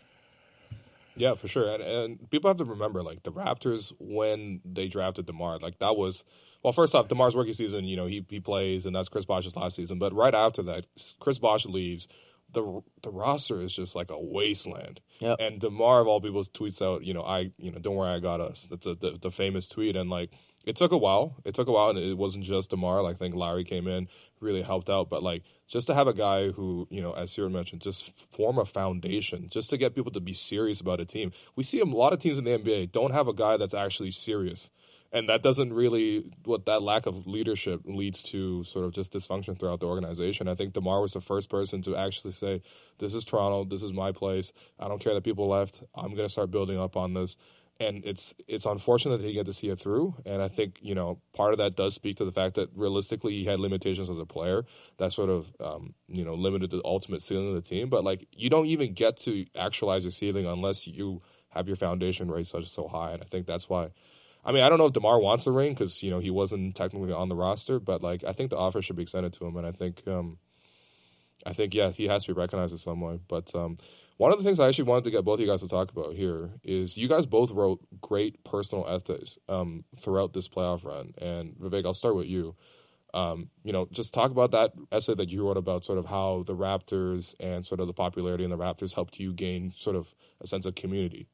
Yeah, for sure. And, and people have to remember, like the Raptors when they drafted Demar, like that was well. First off, Demar's rookie season, you know, he he plays, and that's Chris Bosh's last season. But right after that, Chris Bosh leaves. The the roster is just like a wasteland. Yep. And Demar of all people tweets out, you know, I you know, don't worry, I got us. That's a, the, the famous tweet, and like it took a while. It took a while, and it wasn't just Demar. Like I think Larry came in, really helped out. But like just to have a guy who, you know, as Seerat mentioned, just form a foundation, just to get people to be serious about a team. We see a lot of teams in the NBA don't have a guy that's actually serious. And that doesn't really what that lack of leadership leads to sort of just dysfunction throughout the organization. I think Demar was the first person to actually say, "This is Toronto. This is my place. I don't care that people left. I'm going to start building up on this." and it's it's unfortunate that he get to see it through. And I think you know part of that does speak to the fact that realistically he had limitations as a player that sort of um, you know limited the ultimate ceiling of the team. But like you don't even get to actualize your ceiling unless you have your foundation raised such so high. And I think that's why. I mean, I don't know if Demar wants a ring because you know he wasn't technically on the roster, but like I think the offer should be extended to him, and I think um, I think yeah he has to be recognized in some way. But um, one of the things I actually wanted to get both of you guys to talk about here is you guys both wrote great personal essays um, throughout this playoff run. And Vivek, I'll start with you. Um, you know, just talk about that essay that you wrote about sort of how the Raptors and sort of the popularity in the Raptors helped you gain sort of a sense of community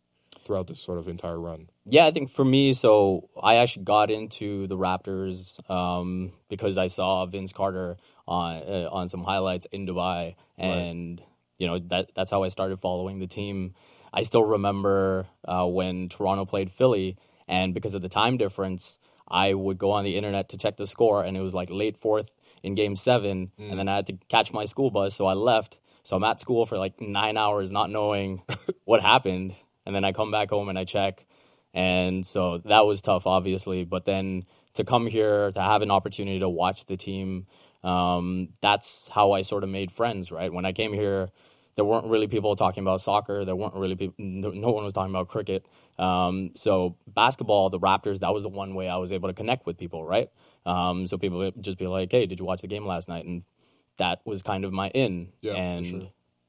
throughout this sort of entire run. Yeah, I think for me, so I actually got into the Raptors um, because I saw Vince Carter on uh, on some highlights in Dubai, and you know that that's how I started following the team. I still remember uh, when Toronto played Philly, and because of the time difference, I would go on the internet to check the score, and it was like late fourth in Game Seven, and then I had to catch my school bus, so I left. So I'm at school for like nine hours, not knowing <laughs> what happened, and then I come back home and I check, and so that was tough, obviously. But then to come here to have an opportunity to watch the team, um, that's how I sort of made friends. Right when I came here, there weren't really people talking about soccer. There weren't really people. No, no one was talking about cricket. Um, so basketball, the Raptors, that was the one way I was able to connect with people. Right. Um, so people would just be like, "Hey, did you watch the game last night?" And that was kind of my in. Yeah, and sure.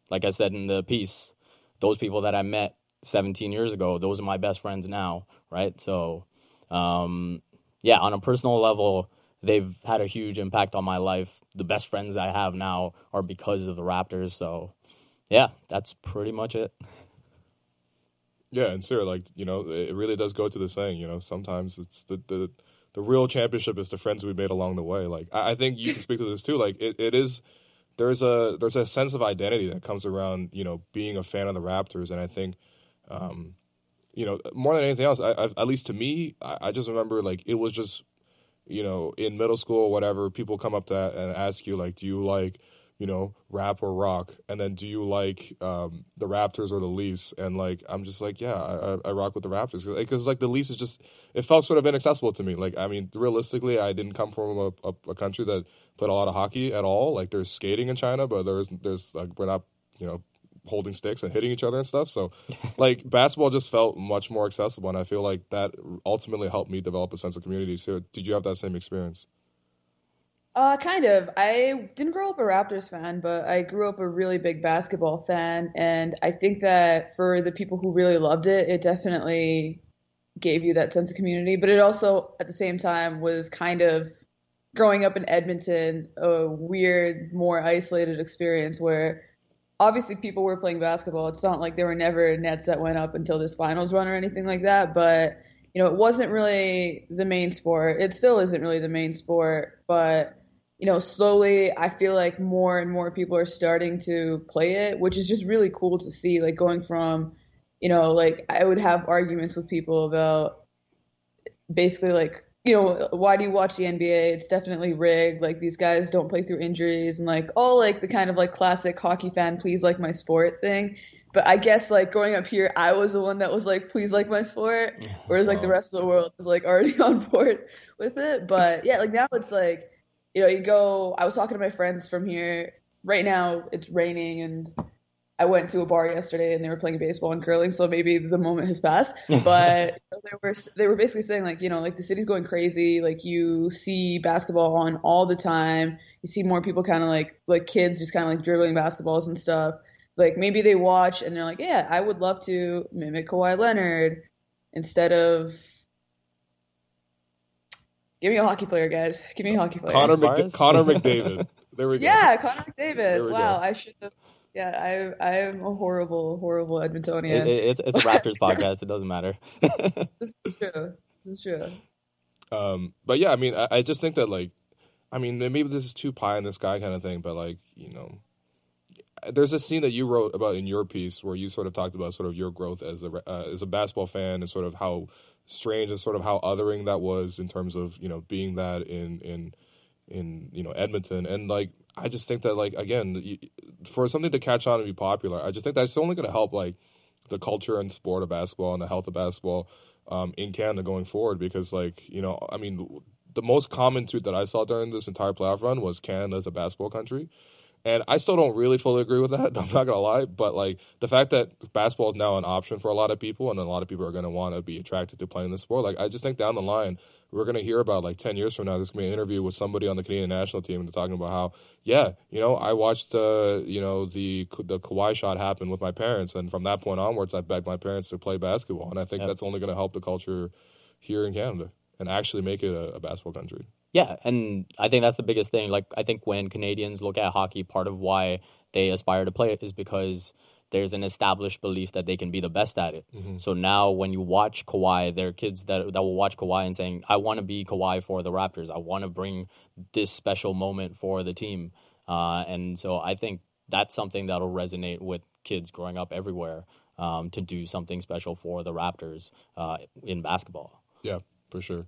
like I said in the piece, those people that I met 17 years ago, those are my best friends now, right? So, um, yeah, on a personal level, they've had a huge impact on my life. The best friends I have now are because of the Raptors. So, yeah, that's pretty much it. Yeah, and Sarah, like you know, it really does go to the saying. You know, sometimes it's the the, the real championship is the friends we made along the way. Like I, I think you can speak to this too. Like it, it is there's a there's a sense of identity that comes around you know being a fan of the Raptors, and I think. Um, you know, more than anything else, I, I, at least to me, I, I just remember like it was just, you know, in middle school whatever, people come up to and ask you like, do you like, you know, rap or rock, and then do you like um, the Raptors or the Leafs? And like, I'm just like, yeah, I, I rock with the Raptors because like the Leafs is just it felt sort of inaccessible to me. Like, I mean, realistically, I didn't come from a, a, a country that played a lot of hockey at all. Like, there's skating in China, but there's there's like we're not, you know, holding sticks and hitting each other and stuff. So, <laughs> like basketball just felt much more accessible, and I feel like that ultimately helped me develop a sense of community. So, did you have that same experience? Uh, kind of. I didn't grow up a Raptors fan, but I grew up a really big basketball fan, and I think that for the people who really loved it, it definitely gave you that sense of community. But it also, at the same time, was kind of growing up in Edmonton, a weird, more isolated experience where obviously people were playing basketball. It's not like there were never nets that went up until this finals run or anything like that. But you know, it wasn't really the main sport. It still isn't really the main sport. But you know, slowly I feel like more and more people are starting to play it, which is just really cool to see. Like going from, you know, like I would have arguments with people about basically like you know, why do you watch the NBA? It's definitely rigged. Like these guys don't play through injuries and like all like the kind of like classic hockey fan, please like my sport thing. But I guess like growing up here, I was the one that was like, please like my sport, whereas like the rest of the world is like already <laughs> on board with it. But yeah, like now it's like, you know, you go. I was talking to my friends from here. Right now it's raining and I went to a bar yesterday and they were playing baseball and curling, so maybe the moment has passed. <laughs> But they were they were basically saying like you know like the city's going crazy. Like you see basketball on all the time. You see more people kind of like like kids just kind of like dribbling basketballs and stuff. Like maybe they watch and they're like, yeah, I would love to mimic Kawhi Leonard instead of. Give me a hockey player, guys. Give me a hockey player. Connor, McD- Connor <laughs> McDavid. There we go. Yeah, Connor McDavid. Wow, I should have yeah, I I am a horrible, horrible Edmontonian. It, it, it's it's a <laughs> Raptors podcast. It doesn't matter. <laughs> this is true. This is true. Um, but yeah, I mean, I, I just think that like, I mean, maybe this is too pie in the sky kind of thing, but like, you know, there's a scene that you wrote about in your piece where you sort of talked about sort of your growth as a uh, as a basketball fan and sort of how strange and sort of how othering that was in terms of you know being that in in in you know Edmonton and like I just think that like again for something to catch on and be popular, I just think that's only going to help like the culture and sport of basketball and the health of basketball um, in Canada going forward because like you know I mean the most common tweet that I saw during this entire playoff run was Canada as a basketball country. And I still don't really fully agree with that. <laughs> I'm not gonna lie, but like the fact that basketball is now an option for a lot of people, and a lot of people are gonna want to be attracted to playing the sport. Like I just think down the line, we're gonna hear about like ten years from now, there's gonna be an interview with somebody on the Canadian national team and they're talking about how, yeah, you know, I watched uh, you know the the Kawhi shot happen with my parents, and from that point onwards, I begged my parents to play basketball, and I think yep. that's only gonna help the culture here in Canada and actually make it a, a basketball country. Yeah, and I think that's the biggest thing. Like I think when Canadians look at hockey, part of why they aspire to play it is because there's an established belief that they can be the best at it. Mm-hmm. So now when you watch Kawhi, there are kids that that will watch Kawhi and saying, "I want to be Kawhi for the Raptors. I want to bring this special moment for the team." Uh, and so I think that's something that'll resonate with kids growing up everywhere um, to do something special for the Raptors uh, in basketball. Yeah, for sure.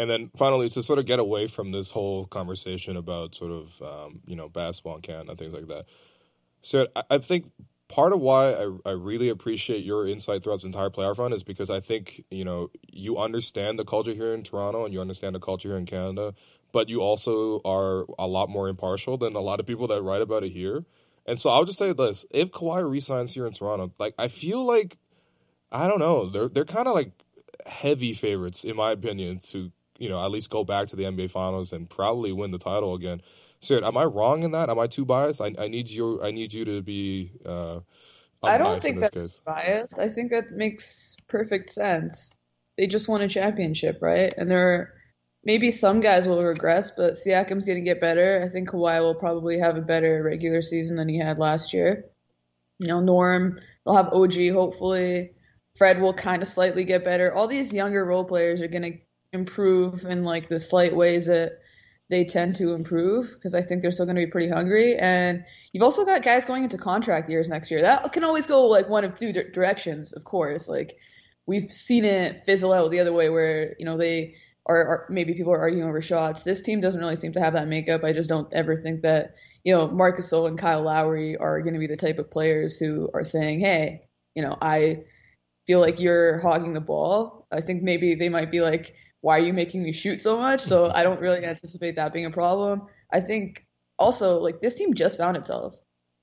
And then finally, to sort of get away from this whole conversation about sort of um, you know basketball and Canada and things like that. So I, I think part of why I, I really appreciate your insight throughout this entire playoff run is because I think you know you understand the culture here in Toronto and you understand the culture here in Canada, but you also are a lot more impartial than a lot of people that write about it here. And so I'll just say this: if Kawhi resigns here in Toronto, like I feel like I don't know, they're they're kind of like heavy favorites in my opinion to you know, at least go back to the NBA Finals and probably win the title again. Sid, am I wrong in that? Am I too biased? I, I need you. I need you to be. Uh, I don't think that's case. biased. I think that makes perfect sense. They just won a championship, right? And there are maybe some guys will regress, but Siakam's going to get better. I think Kawhi will probably have a better regular season than he had last year. You know, Norm, they'll have OG hopefully. Fred will kind of slightly get better. All these younger role players are going to improve in like the slight ways that they tend to improve because I think they're still going to be pretty hungry. And you've also got guys going into contract years next year. That can always go like one of two di- directions, of course. Like we've seen it fizzle out the other way, where you know they are, are maybe people are arguing over shots. This team doesn't really seem to have that makeup. I just don't ever think that you know Marcus and Kyle Lowry are going to be the type of players who are saying, hey, you know, I feel like you're hogging the ball. I think maybe they might be like why are you making me shoot so much? So I don't really anticipate that being a problem. I think also like this team just found itself.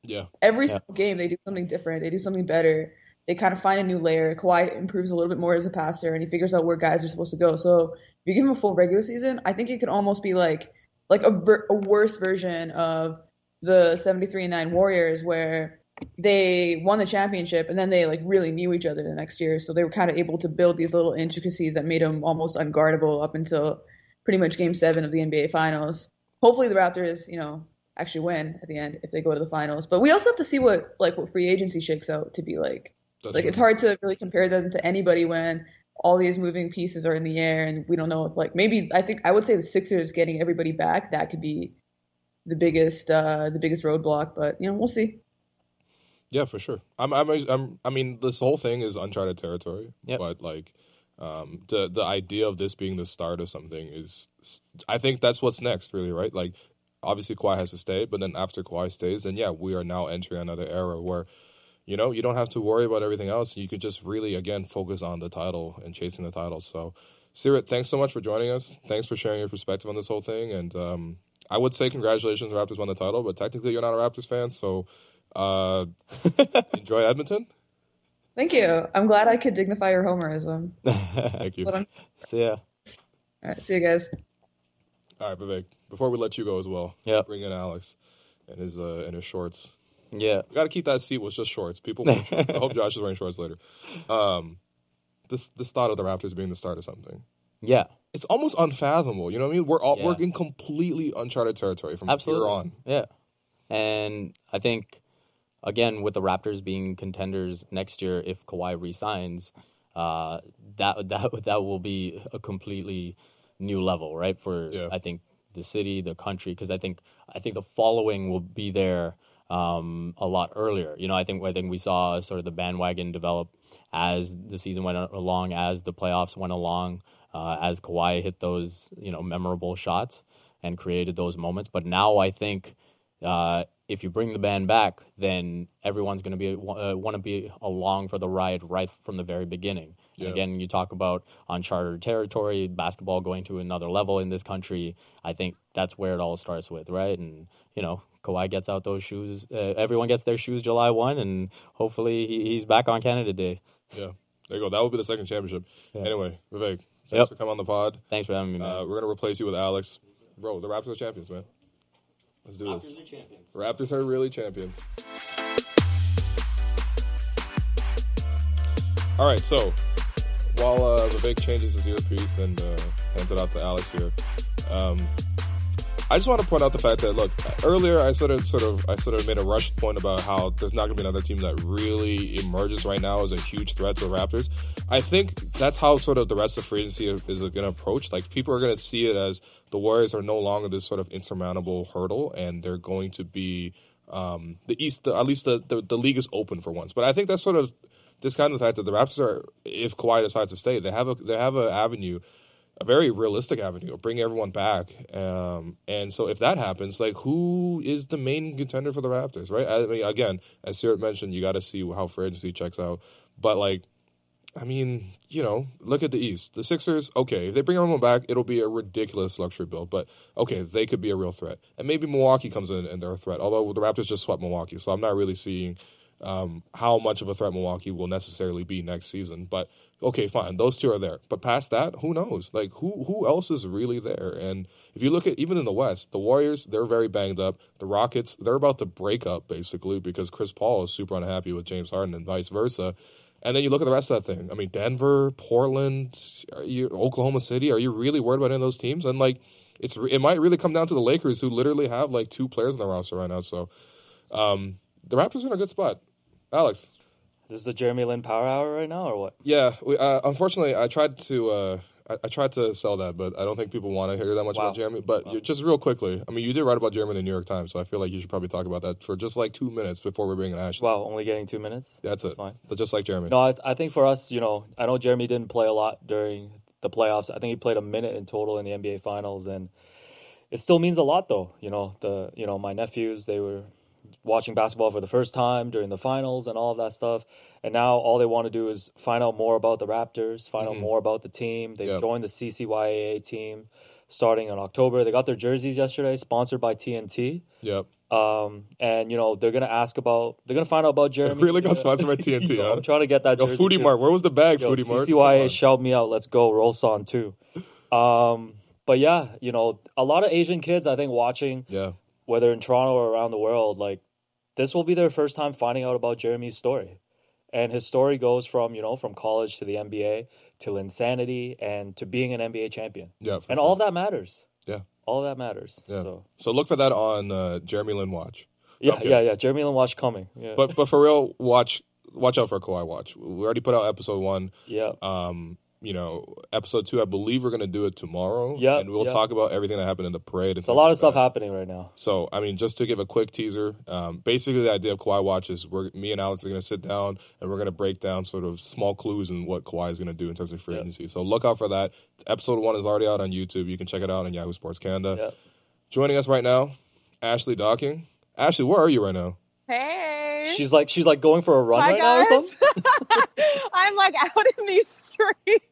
Yeah. Every Yeah. single game they do something different. They do something better. They kind of find a new layer. Kawhi improves a little bit more as a passer, and he figures out where guys are supposed to go. So if you give him a full regular season, I think it could almost be like like a, ver- a worse version of the 73 and 9 Warriors, where they won the championship and then they like really knew each other the next year. So they were kind of able to build these little intricacies that made them almost unguardable up until pretty much game seven of the NBA finals. Hopefully the Raptors, you know, actually win at the end if they go to the finals. But we also have to see what like what free agency shakes out to be like. That's like true. it's hard to really compare them to anybody when all these moving pieces are in the air and we don't know if like maybe I think I would say the Sixers getting everybody back that could be the biggest uh the biggest roadblock, but you know, we'll see. Yeah, for sure. I'm, I'm, I'm, I mean, this whole thing is uncharted territory. Yep. But like, um, the the idea of this being the start of something is, I think that's what's next, really, right? Like, obviously Kawhi has to stay, but then after Kawhi stays, then yeah, we are now entering another era where, you know, you don't have to worry about everything else. You could just really again focus on the title and chasing the title. So, Seerat, thanks so much for joining us. Thanks for sharing your perspective on this whole thing. And um, I would say congratulations, Raptors won the title, but technically you're not a Raptors fan, so. Uh, <laughs> enjoy Edmonton. Thank you. I'm glad I could dignify your homerism. <laughs> Thank you. But All I'm, So yeah, all right, see you guys. All right, Vivek. Before we let you go as well, Yeah. bring in Alex and his uh, and his shorts. yeah. We got to keep that seat with just shorts. People, <laughs> I hope Josh is wearing shorts later. Um, this this thought of the Raptors being the start of something. Yeah, It's almost unfathomable. You know what I mean? We're all Yeah. we're in completely uncharted territory from absolutely. here on. Yeah, and I think again with the Raptors being contenders next year, if Kawhi resigns, uh, that <laughs> that that will be a completely new level, right? For Yeah. I think the city, the country, because I think I think the following will be there um, a lot earlier. You know, I think I think we saw sort of the bandwagon develop as the season went along, as the playoffs went along, uh, as Kawhi hit those you know memorable shots and created those moments. But now I think uh, if you bring the band back, then everyone's going to be uh, want to be along for the ride right from the very beginning. Yeah. again, you talk about uncharted territory, basketball going to another level in this country. I think that's where it all starts with, right? And you know, Kawhi gets out those shoes. Uh, everyone gets their shoes July one, and hopefully he, he's back on Canada Day. Yeah, there you go. That will be the second championship. Anyway, Vivek, thanks Yep. for coming on the pod. Thanks for having me, man. Uh, we're gonna replace you with Alex. Bro, the Raptors are champions, man. Let's do this. Raptors are really champions. All right, so while uh, Vivek changes his earpiece and uh, hands it off to Alex here, um, I just want to point out the fact that look earlier I sort of sort of I sort of made a rushed point about how there's not going to be another team that really emerges right now as a huge threat to the Raptors. I think that's how sort of the rest of free agency is going to approach. Like people are going to see it as the Warriors are no longer this sort of insurmountable hurdle, and they're going to be um, the East. At least the, the the league is open for once. But I think that's sort of discounting the fact that the Raptors are, if Kawhi decides to stay, they have a they have an avenue a very realistic avenue of bringing everyone back. Um, and so if that happens, like who is the main contender for the Raptors, right? I mean, again, as Stuart mentioned, you got to see how free agency checks out. But like, I mean, you know, look at the East. The Sixers, okay, if they bring everyone back, it'll be a ridiculous luxury build. But okay, they could be a real threat. And maybe Milwaukee comes in and they're a threat. Although the Raptors just swept Milwaukee, so I'm not really seeing um, how much of a threat Milwaukee will necessarily be next season. But okay, fine, those two are there. But past that, who knows? Like who who else is really there? And if you look at even in the West, the Warriors they're very banged up. The Rockets they're about to break up basically because Chris Paul is super unhappy with James Harden and vice versa. And then you look at the rest of that thing. I mean, Denver, Portland, you, Oklahoma City. Are you really worried about any of those teams? And like, it's it might really come down to the Lakers, who literally have like two players in the roster right now. So, um, the Raptors are in a good spot. Alex, This is the Jeremy Lin Power Hour right now, or what? yeah. We, uh, unfortunately, I tried to uh, I, I tried to sell that, but I don't think people want to hear that much Wow. about Jeremy. But you- just real quickly, I mean, you did write about Jeremy in the New York Times, so I feel like you should probably talk about that for just like two minutes before we bring in Ashley. Wow, only getting two minutes. That's it. fine. But just like Jeremy. No, I, I think for us, you know, I know Jeremy didn't play a lot during the playoffs. I think he played a minute in total in the NBA Finals, and it still means a lot, though. You know, the you know my nephews they were watching basketball for the first time during the finals and all of that stuff, and now all they want to do is find out more about the Raptors, find out more about the team. They've Yep. joined the CCYAA team starting in October. They got their jerseys yesterday, sponsored by T&T. Yep. Um, and you know they're gonna ask about, they're gonna find out about Jeremy. Really got sponsored by <laughs> T&T, know, huh? I'm trying to get that. Yo, jersey Foodie too. Mart, where was the bag, Yo, Foodie Mart? Come CCYA shout me out. Let's go. Roll on too. Um, but yeah, you know, a lot of Asian kids I think watching, Yeah. whether in Toronto or around the world, like this will be their first time finding out about Jeremy's story. And his story goes from, you know, from college to the NBA to insanity and to being an NBA champion. Yeah. and sure. all that matters. Yeah. All that matters. Yeah. So So look for that on uh, Jeremy Lin Watch. yeah, Okay. yeah, yeah. Jeremy Lin Watch coming. Yeah. But but for real, watch watch out for Kawhi Watch. We already put out episode one. yeah. Um, you know, episode two, I believe we're gonna do it tomorrow. Yeah, and we'll yeah. talk about everything that happened in the parade. It's a lot of stuff happening right now. So, I mean, just to give a quick teaser, um, basically the idea of Kawhi Watch is we're, me and Alex are going to sit down and we're going to break down sort of small clues in what Kawhi is going to do in terms of free Yeah. agency. So look out for that. Episode one is already out on YouTube. You can check it out on Yahoo Sports Canada. Yeah. Joining us right now, Ashley Docking. Ashley, where are you right now? Hey. She's like she's like going for a run Hi, right now or something. <laughs> I'm like out in these streets.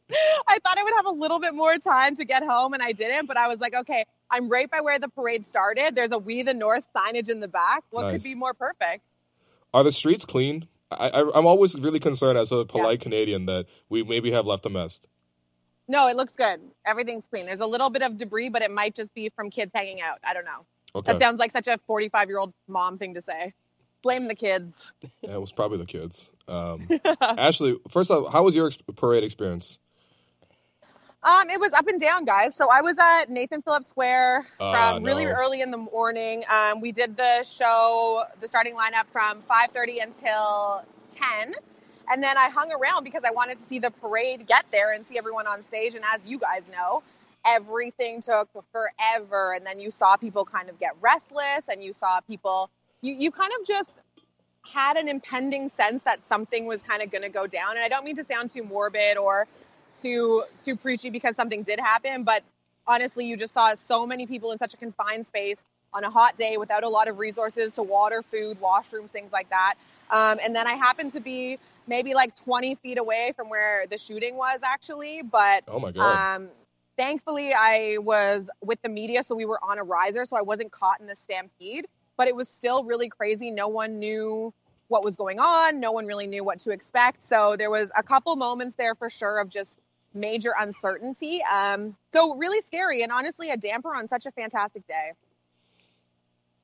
I thought I would have a little bit more time to get home, and I didn't. But I was like, okay, I'm right by where the parade started. There's a "We the North" signage in the back. What Nice. could be more perfect? Are the streets clean? I, I, I'm always really concerned as a polite Canadian that we maybe have left a mess. No, it looks good. Everything's clean. There's a little bit of debris, but it might just be from kids hanging out. I don't know. Okay. That sounds like such a 45 year old mom thing to say. Blame the kids. yeah, <laughs> it was probably the kids. Um, Ashley, first off, how was your ex- parade experience? Um, it was up and down, guys. So I was at Nathan Phillips Square Ah, from really no. early in the morning. Um, we did the show, the starting lineup from 5:30 until 10, and then I hung around because I wanted to see the parade get there and see everyone on stage. And as you guys know, everything took forever. And then you saw people kind of get restless, and you saw people. You you kind of just had an impending sense that something was kind of going to go down. And I don't mean to sound too morbid or too too preachy because something did happen, but honestly, you just saw so many people in such a confined space on a hot day without a lot of resources to water, food, washrooms, things like that. Um, and then I happened to be maybe like 20 feet away from where the shooting was actually, but Oh my god. um, thankfully, I was with the media, so we were on a riser, so I wasn't caught in the stampede. But it was still really crazy. No one knew what was going on. No one really knew what to expect. So there was a couple moments there for sure of just major uncertainty. Um, so really scary, and honestly, a damper on such a fantastic day.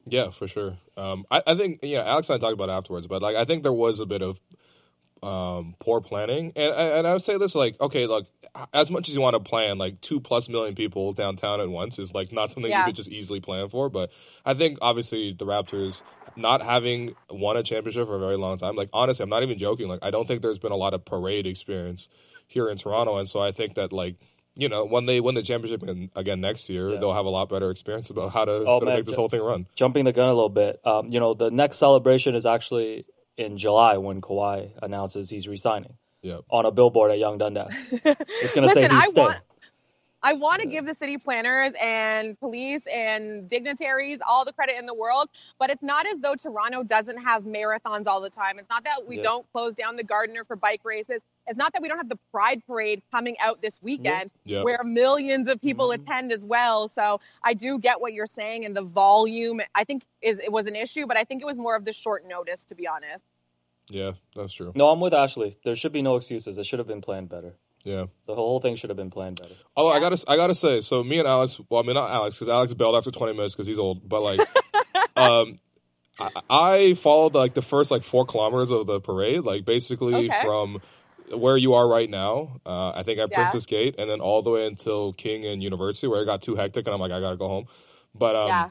Yeah, for sure. Um, I, I think you know Alex and I talked about it afterwards, but like I think there was a bit of um, poor planning, and and I would say this like okay, like as much as you want to plan like two plus million people downtown at once is like not something you could just easily plan for. But I think obviously the Raptors not having won a championship for a very long time, like honestly, I'm not even joking. Like I don't think there's been a lot of parade experience here in Toronto, and so I think that like. You know, when they win the championship again, again next year, Yeah. they'll have a lot better experience about how to, Oh, sort of man, make this ju- whole thing run. jumping the gun a little bit. Um, you know, the next celebration is actually in July when Kawhi announces he's resigning Yeah. on a billboard at Yonge Dundas. <laughs> It's gonna say he's I staying. want- I want to give the city planners and police and dignitaries all the credit in the world, but it's not as though Toronto doesn't have marathons all the time. It's not that we Yeah. don't close down the Gardiner for bike races. It's not that we don't have the Pride Parade coming out this weekend Yeah. where millions of people mm-hmm. attend as well. So I do get what you're saying, and the volume I think is it was an issue, but I think it was more of the short notice, to be honest. Yeah, that's true. No, I'm with Ashley. There should be no excuses. It should have been planned better. Yeah. The whole thing should have been planned better. Oh, I gotta, I gotta say. So me and Alex. Well, I mean not Alex because Alex bailed after 20 minutes because he's old. But like, <laughs> um, I, I followed like the first like four kilometers of the parade, like basically Okay. from where you are right now. Uh, I think at Yeah. Princess Gate, and then all the way until King and University, where it got too hectic, and I'm like, I gotta go home. But um, yeah.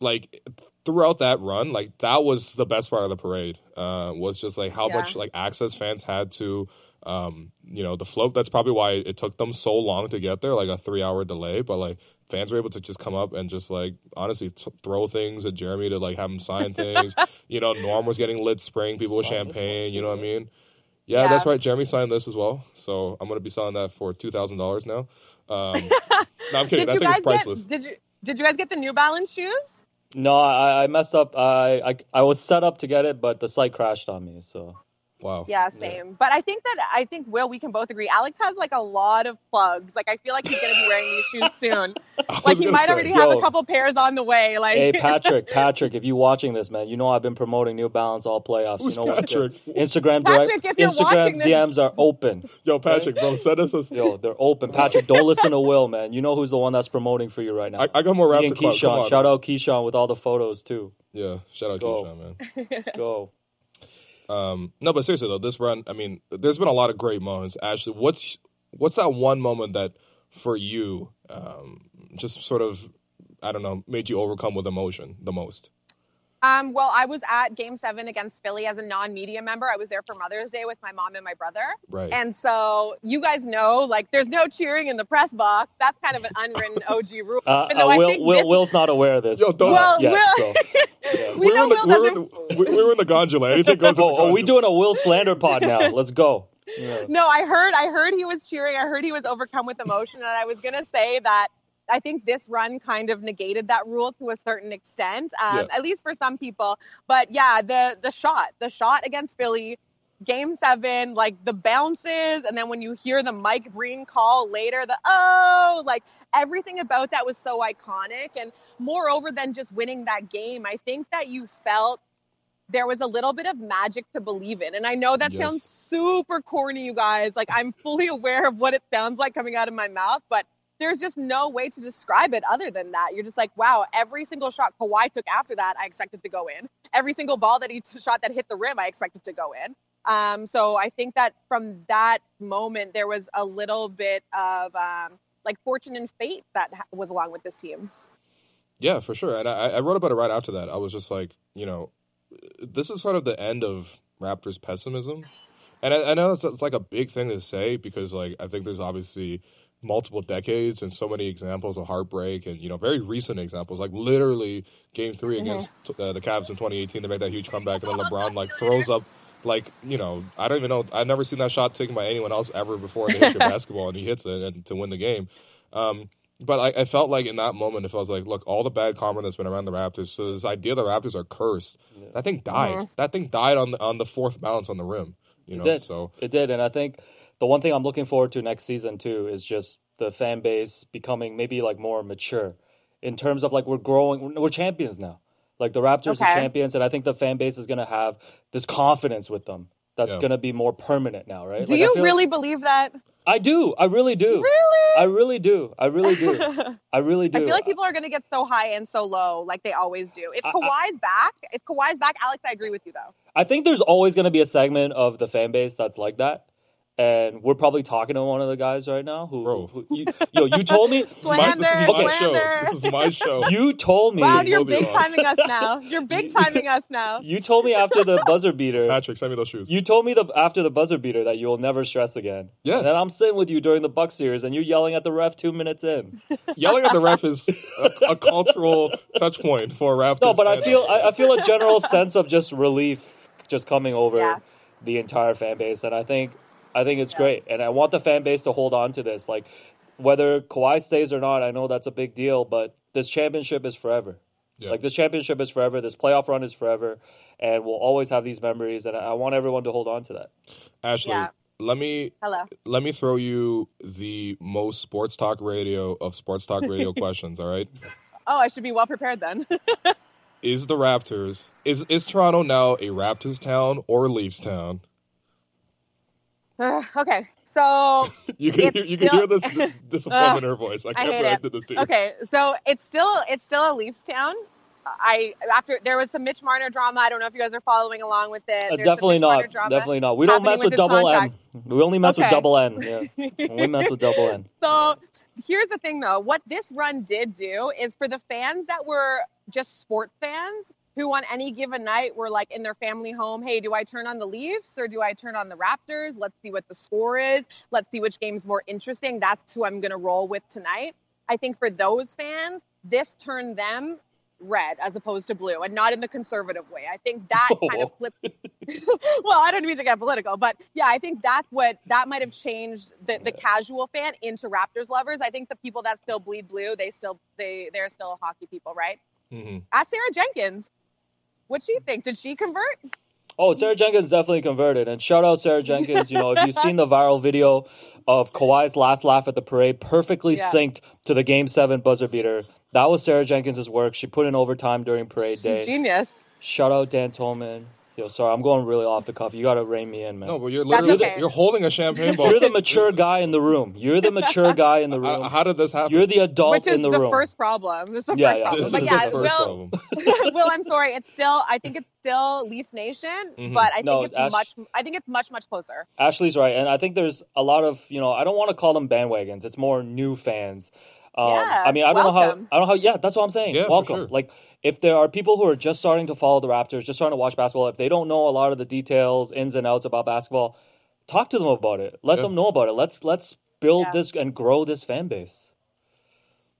like throughout that run, like that was the best part of the parade. Uh, was just like how Yeah. much like access fans had to Um, you know, the float. That's probably why it took them so long to get there, like a three hour delay. But like fans were able to just come up and just like honestly t- throw things at Jeremy to like have him sign <laughs> things. you know, Norm was getting lit, spraying people with champagne. You know what I mean? Yeah, Yeah. that's right. Jeremy signed this as well, so I'm gonna be selling that for two thousand dollars now. Um, <laughs> no, I'm kidding. Did That you thing is priceless. get? Did you? Did you guys get the New Balance shoes? No, I, I messed up. I, I I was set up to get it, but the site crashed on me. So Wow. Yeah, same. But I think that I think Will, we can both agree. Alex has like a lot of plugs. Like I feel like he's gonna be wearing these shoes soon. <laughs> Like he might say, already have a couple pairs on the way. Like hey <laughs> Patrick, Patrick, if you're watching this, man, you know I've been promoting New Balance all playoffs. Who's you know Patrick? what? Instagram Patrick, direct, if you're Instagram watching this- DMs are open. Yo, Patrick, bro, send us a. Yo, they're open. Patrick, don't listen to Will, man. You know who's the one that's promoting for you right now. I, I got more rap Me to and. Come Keyshawn. on. Shout out Keyshawn with all the photos too. Yeah, shout out go. Keyshawn, man. Let's go. Um, no, but seriously though, this run, I mean, there's been a lot of great moments. Ashley, what's what's that one moment that for you, um, just sort of, I don't know, made you overcome with emotion the most? Um, well, I was at Game Seven against Philly as a non-media member. I was there for Mother's Day with my mom and my brother. Right. And so you guys know, like, there's no cheering in the press box. That's kind of an unwritten OG rule. Uh, uh, I Will, think Will, this- Will's not aware of this. Yo, don't- Well, yet, Will- so. <laughs> yeah. We are were know in the, Will we were in doesn't- the, we, we were in the gondola. Anything goes. in the <laughs> Oh, are we doing a Will slander pod now? Let's go. Yeah. No, I heard. I heard he was cheering. I heard he was overcome with emotion, and I was gonna say that I think this run kind of negated that rule to a certain extent, um, Yeah. at least for some people. But yeah, the the shot, the shot against Philly, Game Seven, like the bounces, and then when you hear the Mike Breen call later, the oh, like everything about that was so iconic. And moreover than just winning that game, I think that you felt there was a little bit of magic to believe in. And I know that Yes. sounds super corny, you guys. Like I'm fully aware of what it sounds like coming out of my mouth, but there's just no way to describe it other than that. You're just like, wow, every single shot Kawhi took after that, I expected to go in. Every single ball that he t- shot that hit the rim, I expected to go in. Um, so I think that from that moment, there was a little bit of um, like fortune and fate that was along with this team. Yeah, for sure. And I, I wrote about it right after that. I was just like, you know, this is sort of the end of Raptors pessimism. And I, I know it's, it's like a big thing to say because, like, I think there's obviously multiple decades and so many examples of heartbreak and, you know, very recent examples. Like, literally, game 3 against uh, the Cavs in 2018, they make that huge comeback, and then LeBron, like, throws up, like, you know, I don't even know. I've never seen that shot taken by anyone else ever before in the history of <laughs> basketball, and he hits it and to win the game. Um, but I, I felt like in that moment, if I was like, look, all the bad karma that's been around the Raptors, so this idea the Raptors are cursed, that thing died. That thing died on the, on the fourth bounce on the rim. You know, It did. so It did, and I think the one thing I'm looking forward to next season too is just the fan base becoming maybe like more mature in terms of like we're growing. We're champions now. Like the Raptors Okay. are champions, and I think the fan base is gonna have this confidence with them that's Yeah. gonna be more permanent now, right? Do Like, I you feel- really believe that? I do. I really do. Really? I really do. I really do. <laughs> I really do. I feel like people are going to get so high and so low, like they always do. If I- I- Kawhi's back, if Kawhi's back, Alex, I agree with you though. I think there's always going to be a segment of the fan base that's like that. And we're probably talking to one of the guys right now who, Bro. who you, yo, you told me, <laughs> my, this is Slander, my show. This is my show. <laughs> you told me, Wow, you're big timing us now. <laughs> You're big timing us now. you told me after the buzzer beater, Patrick, send me those shoes. you told me the after the buzzer beater that you will never stress again. Yeah. And then I'm sitting with you during the Buck series, and you're yelling at the ref two minutes in. Yelling at the ref is a, a cultural touch point for Raptors. No, but I feel I, I feel a general sense of just relief just coming over Yeah. the entire fan base, and I think I think it's great, and I want the fan base to hold on to this. Like whether Kawhi stays or not, I know that's a big deal, but this championship is forever. Yeah. Like this championship is forever. This playoff run is forever, and we'll always have these memories. And I I want everyone to hold on to that. Ashley, Yeah. let me Hello. let me throw you the most sports talk radio of sports talk radio <laughs> questions. All right. Oh, I should be well prepared then. <laughs> Is the Raptors is is Toronto now a Raptors town or a Leafs town? Okay, so <laughs> You can you, you can still- hear this d- disappointment in her voice. I I can't hate believe I did this to you. okay, so it's still it's still a Leafs town. I after there was some Mitch Marner drama. I don't know if you guys are following along with it. Uh, definitely not. Definitely not. We don't mess with with double contract. N. We only mess with double N. Yeah. <laughs> we mess with double N. So here's the thing though. What this run did do is for the fans that were just sport fans, who on any given night were like in their family home, hey, do I turn on the Leafs or do I turn on the Raptors? Let's see what the score is. Let's see which game's more interesting. That's who I'm going to roll with tonight. I think for those fans, this turned them red as opposed to blue and not in the conservative way. I think that <laughs> kind of flipped. <laughs> well, I don't mean to get political, but yeah, I think that's what that might have changed the, the casual fan into Raptors lovers. I think the people that still bleed blue, they still they they're still hockey people, right? hmm Ask Sarah Jenkins. What'd she think? Did she convert? Oh, Sarah Jenkins definitely converted. And shout out Sarah Jenkins. You know, if you've seen the viral video of Kawhi's last laugh at the parade, perfectly Yeah. synced to the game seven buzzer beater. That was Sarah Jenkins' work. She put in overtime during parade She's day. genius. Shout out Dan Tolman. Yo, sorry, I'm going really off the cuff. You got to rein me in, man. No, but you're That's literally okay. you're holding a champagne <laughs> bottle. You're the mature guy in the room. You're the mature <laughs> guy in the Uh, room. how did this happen? You're the adult Which is in the, the room. first problem. This is the Yeah, first yeah. problem. this but is yeah, the first Will, problem. <laughs> Will, I'm sorry. It's still. I think it's still Leafs Nation, Mhm. but I think No, it's Ash- much. I think it's much much closer. Ashley's right, and I think there's a lot of you know I don't want to call them bandwagons. It's more new fans. Um, Yeah, I mean I don't know how. I don't know how. Yeah, that's what I'm saying. Yeah, for welcome. sure. Like if there are people who are just starting to follow the Raptors, just starting to watch basketball, if they don't know a lot of the details, ins and outs about basketball, talk to them about it. Let Yeah. them know about it. Let's let's build Yeah. this and grow this fan base.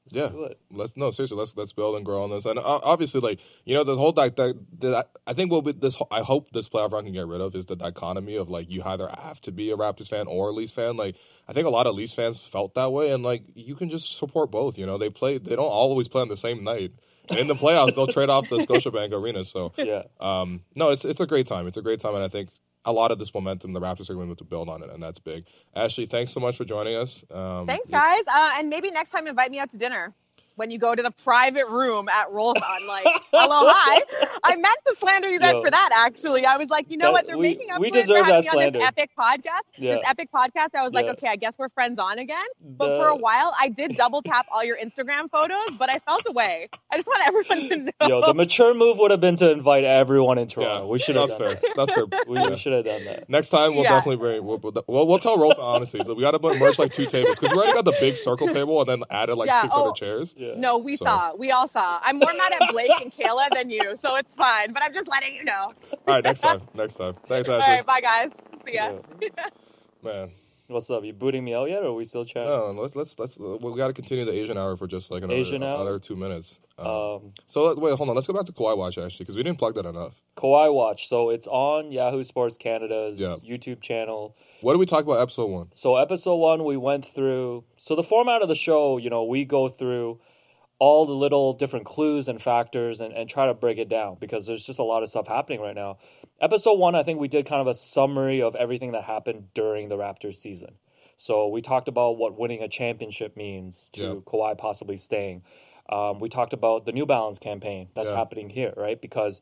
Yeah. do it. Let's no seriously. Let's let's build and grow on this. And uh, obviously, like you know, the whole that that, that I think what this I hope this playoff run can get rid of is the dichotomy of like you either have to be a Raptors fan or a Leafs fan. Like I think a lot of Leafs fans felt that way, and like you can just support both. You know, they play. They don't always play on the same night. In the playoffs, they'll trade off the <laughs> Scotiabank Arena. So Yeah. um, no, it's it's a great time. It's a great time, and I think a lot of this momentum the Raptors are going to build on it, and that's big. Ashley, thanks so much for joining us. Um, Thanks, guys. Uh, and maybe next time invite me out to dinner when you go to the private room at Rol San. Like, hello, hi. <laughs> I meant to slander you guys Yo. for that. Actually, I was like, you know That- what? They're we- making up we for deserve for that me on this epic podcast. Yeah. This epic podcast. I was like, Yeah. okay, I guess we're friends on again. But The- for a while, I did double tap all your Instagram photos, but I felt away. I just want everyone to <laughs> know. Yo, the mature move would have been to invite everyone in Toronto. Yeah, we should have that's done fair. that. That's fair. We, Yeah. we should have done that. Next time we'll Yeah. definitely bring. We'll, we'll, we'll, we'll tell Rosa honestly that we got to merge like two tables because we already got the big circle <laughs> table and then added like Yeah, six oh. other chairs. Yeah. No, we So- saw. We all saw. I'm more mad at Blake and Kayla than you, so it's fine. But I'm just letting you know. All right, next time. Next time. Thanks, All Ashley. right, bye guys. See ya. Yeah. Man, What's up? You booting me out yet, or are we still chatting? no, let's let's let's we got to continue the Asian hour for just like another Asian hour? another two minutes. Um, Um, so let, wait, hold on. Let's go back to Kawhi Watch actually because we didn't plug that enough. Kawhi Watch. So it's on Yahoo Sports Canada's Yeah. YouTube channel. What did we talk about episode one? So episode one, we went through. So the format of the show, you know, we go through all the little different clues and factors and, and try to break it down because there's just a lot of stuff happening right now. Episode one, I think we did kind of a summary of everything that happened during the Raptors season. So we talked about what winning a championship means to Yeah. Kawhi possibly staying. Um, we talked about the New Balance campaign that's Yeah. happening here, right? Because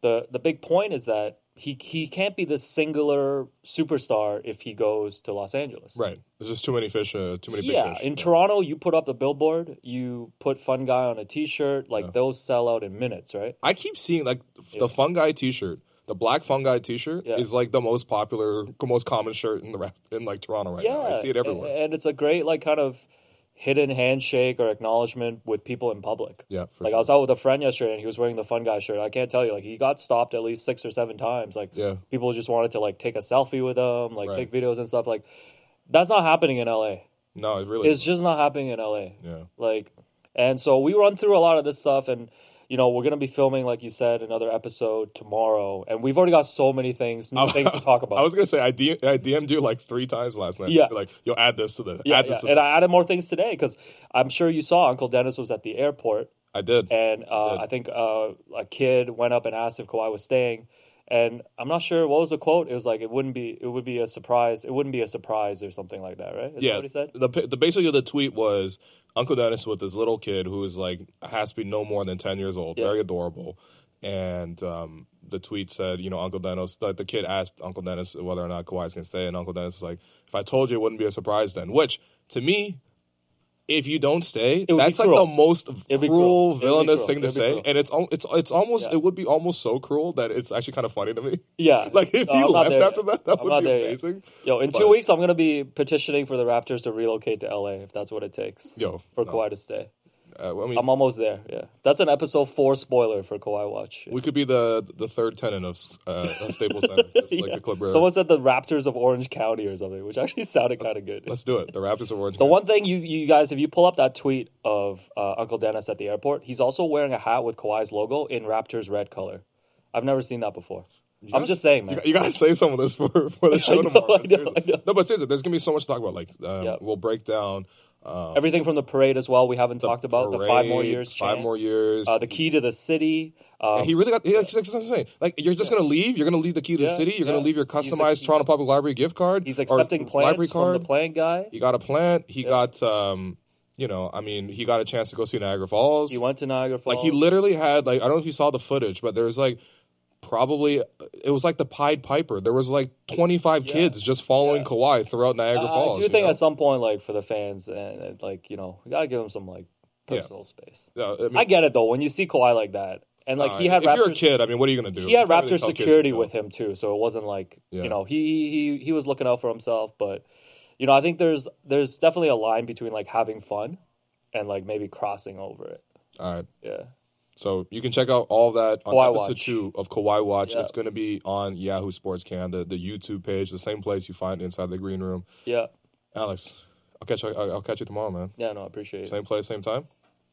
the the big point is that he he can't be the singular superstar if he goes to Los Angeles. Right. There's just too many fish. Uh, too many big Yeah, fish. in Toronto, you put up the billboard, you put "Fun Guy" on a T-shirt, like Yeah. those sell out in minutes, right? I keep seeing like Yeah. the fungi T-shirt. The black fungi T-shirt Yeah. is like the most popular, most common shirt in the in like Toronto right now. I see it everywhere. a- and it's a great like kind of hidden handshake or acknowledgement with people in public. yeah, for Like sure. I was out with a friend yesterday, and he was wearing the "Fun Guy" shirt. I can't tell you, like he got stopped at least six or seven times. Like yeah, people just wanted to like take a selfie with him, like Right. take videos and stuff. Like that's not happening in LA. no, it really. It's just not happening in LA. yeah. Like, and so we run through a lot of this stuff, and you know we're gonna be filming, like you said, another episode tomorrow, and we've already got so many things, new things to talk <laughs> about. I was gonna say I, D- I DM'd you like three times last night. Yeah. like you'll add this to the yeah, add this yeah. to and the, I added more things today because I'm sure you saw Uncle Dennis was at the airport, I did. and uh, Good. I think uh, a kid went up and asked if Kawhi was staying. And I'm not sure what was the quote. It was like it wouldn't be it would be a surprise. It wouldn't be a surprise or something like that, right? Is that yeah, what he said. the the basically the tweet was Uncle Dennis with his little kid who is like has to be no more than ten years old, Yeah. very adorable, and um, the tweet said, you know, Uncle Dennis, like the kid asked Uncle Dennis whether or not Kawhi's gonna stay, and Uncle Dennis is like, if I told you, it wouldn't be a surprise then. Which to me. If you don't stay, that's like the most cruel, cruel. Villainous cruel. thing to say, cruel. and it's it's it's almost Yeah. it would be almost so cruel that it's actually kind of funny to me. Yeah, <laughs> Like if No, you left after yet. that, that I'm would be there yet. amazing. Yo, in two weeks, I'm gonna be petitioning for the Raptors to relocate to LA if that's what it takes Yo, for no. Kawhi to stay. Uh, I mean, I'm almost there. Yeah, that's an episode four spoiler for Kawhi Watch. we could be the the third tenant of uh, of Staples Center, <laughs> just like Yeah. the Clipper. Someone said the Raptors of Orange County or something, which actually sounded kind of good. Let's do it. The Raptors of Orange. The County. one thing you, you guys, if you pull up that tweet of uh, Uncle Dennis at the airport, he's also wearing a hat with Kawhi's logo in Raptors red color. I've never seen that before. I'm gotta- just saying, man. You, you gotta say some of this for, <laughs> for the <laughs> show know, tomorrow. Know. No, but seriously, there's gonna be so much to talk about. Like, um, Yeah. we'll break down uh, Everything from the parade as well. We haven't talked about the five more parade, years. Five chant, more years. Uh, the key to the city. Um, he really got. Yeah, like, I'm saying. Like, you're just gonna leave. You're gonna leave the key to the city. You're gonna leave your customized Toronto Public Library gift card. he's accepting library plans from the playing guy. He got a plant. He got. um You know, I mean, he got a chance to go see Niagara Falls. He went to Niagara Falls. Like he literally had like I don't know if you saw the footage, but there was like probably it was like the Pied Piper. There was like 25 kids just following Yeah. Kawhi throughout Niagara I- Falls. I do think know? at some point, like for the fans, and, and like you know, we gotta give them some like Yeah. personal space. Yeah, I, mean, I get it though. When you see Kawhi like that, and like uh, he had if you're a kid, I mean, what are you gonna do? he had Raptors kids security with him too, so it wasn't like Yeah. you know he he he was looking out for himself. But you know, I think there's there's definitely a line between like having fun and like maybe crossing over it. All right. Yeah, So you can check out all that on Kawhi episode Watch. two of Kawhi Watch. Yeah. It's going to be on Yahoo Sports Canada, the YouTube page, the same place you find inside the green room. yeah, Alex, I'll catch you. I'll, catch you tomorrow, man. yeah. No, I appreciate it. Same place, same time.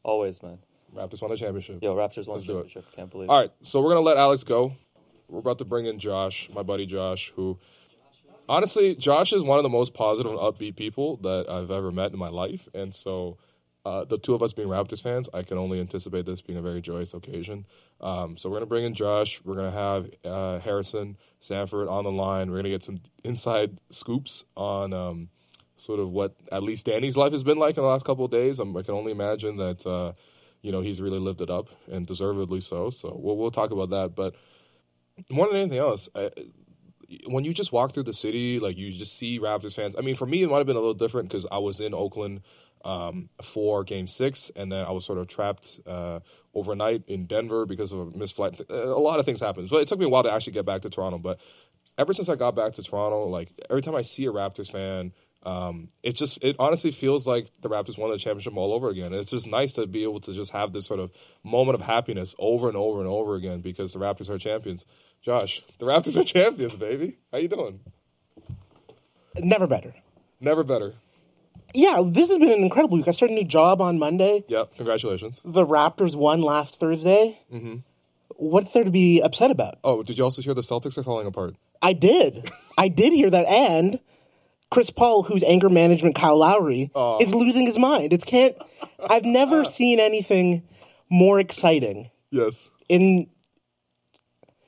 Always, man. Raptors won the championship. Yo, Raptors won Let's the championship. Can't believe. All it. right, so we're gonna let Alex go. We're about to bring in Josh, my buddy Josh, who honestly, Josh is one of the most positive and upbeat people that I've ever met in my life, and so uh, the two of us being Raptors fans, I can only anticipate this being a very joyous occasion. Um, so we're gonna bring in Josh. We're gonna have uh, Harrison Sanford on the line. We're gonna get some inside scoops on. Um, Sort of what at least Danny's life has been like in the last couple of days. I'm, I can only imagine that uh, you know he's really lived it up and deservedly so. So we'll we'll talk about that. But more than anything else, I, when you just walk through the city, like you just see Raptors fans. I mean, for me, it might have been a little different because I was in Oakland um, for Game Six, and then I was sort of trapped uh, overnight in Denver because of a missed flight. A lot of things happened, but it took me a while to actually get back to Toronto. But ever since I got back to Toronto, like every time I see a Raptors fan, um, it just it honestly feels like the Raptors won the championship all over again. And it's just nice to be able to just have this sort of moment of happiness over and over and over again because the Raptors are champions. Josh, the Raptors are <laughs> champions, baby. How you doing? Never better. Never better. Yeah, this has been an incredible week. I started a new job on Monday. Yeah, Congratulations. The Raptors won last Thursday. Mm-hmm. What's there to be upset about? Oh, did you also hear the Celtics are falling apart? I did. I did hear that. And Chris Paul, whose anger management Kyle Lowry, is losing his mind. It can't. I've never <laughs> seen anything more exciting Yes. in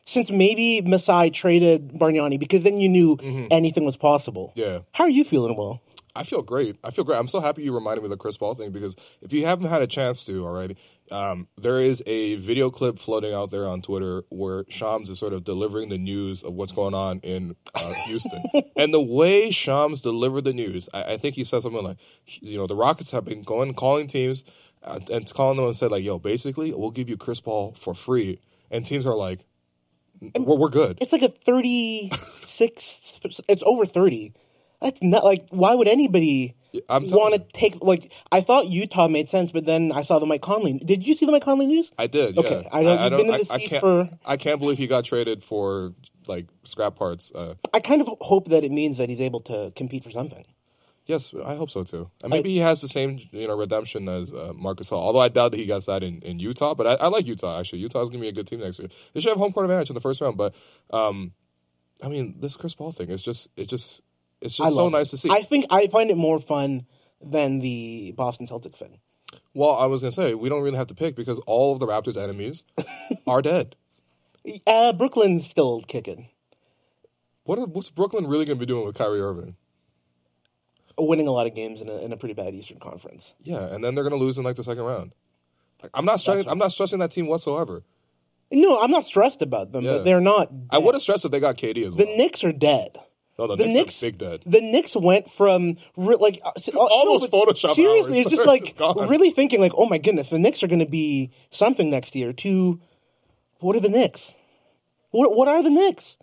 since maybe Masai traded Bargnani because then you knew anything was possible. Mm-hmm. Yeah. How are you feeling, Will? I feel great. I feel great. I'm so happy you reminded me of the Chris Paul thing because if you haven't had a chance to already, um, there is a video clip floating out there on Twitter where Shams is sort of delivering the news of what's going on in uh, <laughs> Houston. and the way Shams delivered the news, I, I think he said something like, you know, the Rockets have been going, calling teams uh, and calling them and said, like, yo, basically, we'll give you Chris Paul for free. And teams are like, we're, we're good. It's like a 36, it's over 30. That's not like, why would anybody I'm want to take, like, I thought Utah made sense, but then I saw the Mike Conley. Did you see the Mike Conley news? I did. Okay, yeah. I know you've been in the I seat can't. for- I can't believe he got traded for like scrap parts. Uh, I kind of hope that it means that he's able to compete for something. yes, I hope so too. And maybe he has the same you know redemption as uh, Marc Gasol. Although I doubt that he gets that in, in Utah. But I, I like Utah actually. Utah's gonna be a good team next year. They should have home court advantage in the first round. But um, I mean, this Chris Paul thing is just it just it's just so nice it. to see. I think I find it more fun than the Boston Celtic thing. well, I was gonna say we don't really have to pick because all of the Raptors' enemies <laughs> are dead. Uh, Brooklyn's still kicking, What are, what's Brooklyn really gonna be doing with Kyrie Irving? winning a lot of games in a, in a pretty bad Eastern Conference. Yeah, and then they're gonna lose in like the second round. Like, I'm not stressing. I'm not stressing that team whatsoever. No, I'm not stressed about them, Yeah. but they're not. I would have stressed if they got KD as well. The. Knicks are dead. No, the, The Knicks, Knicks, are big dead. The Knicks went from re- like uh, <laughs> All no, those Photoshop Seriously, it's just like <laughs> really thinking like, oh my goodness, the Knicks are going to be something next year. To what are the Knicks? What what are the Knicks?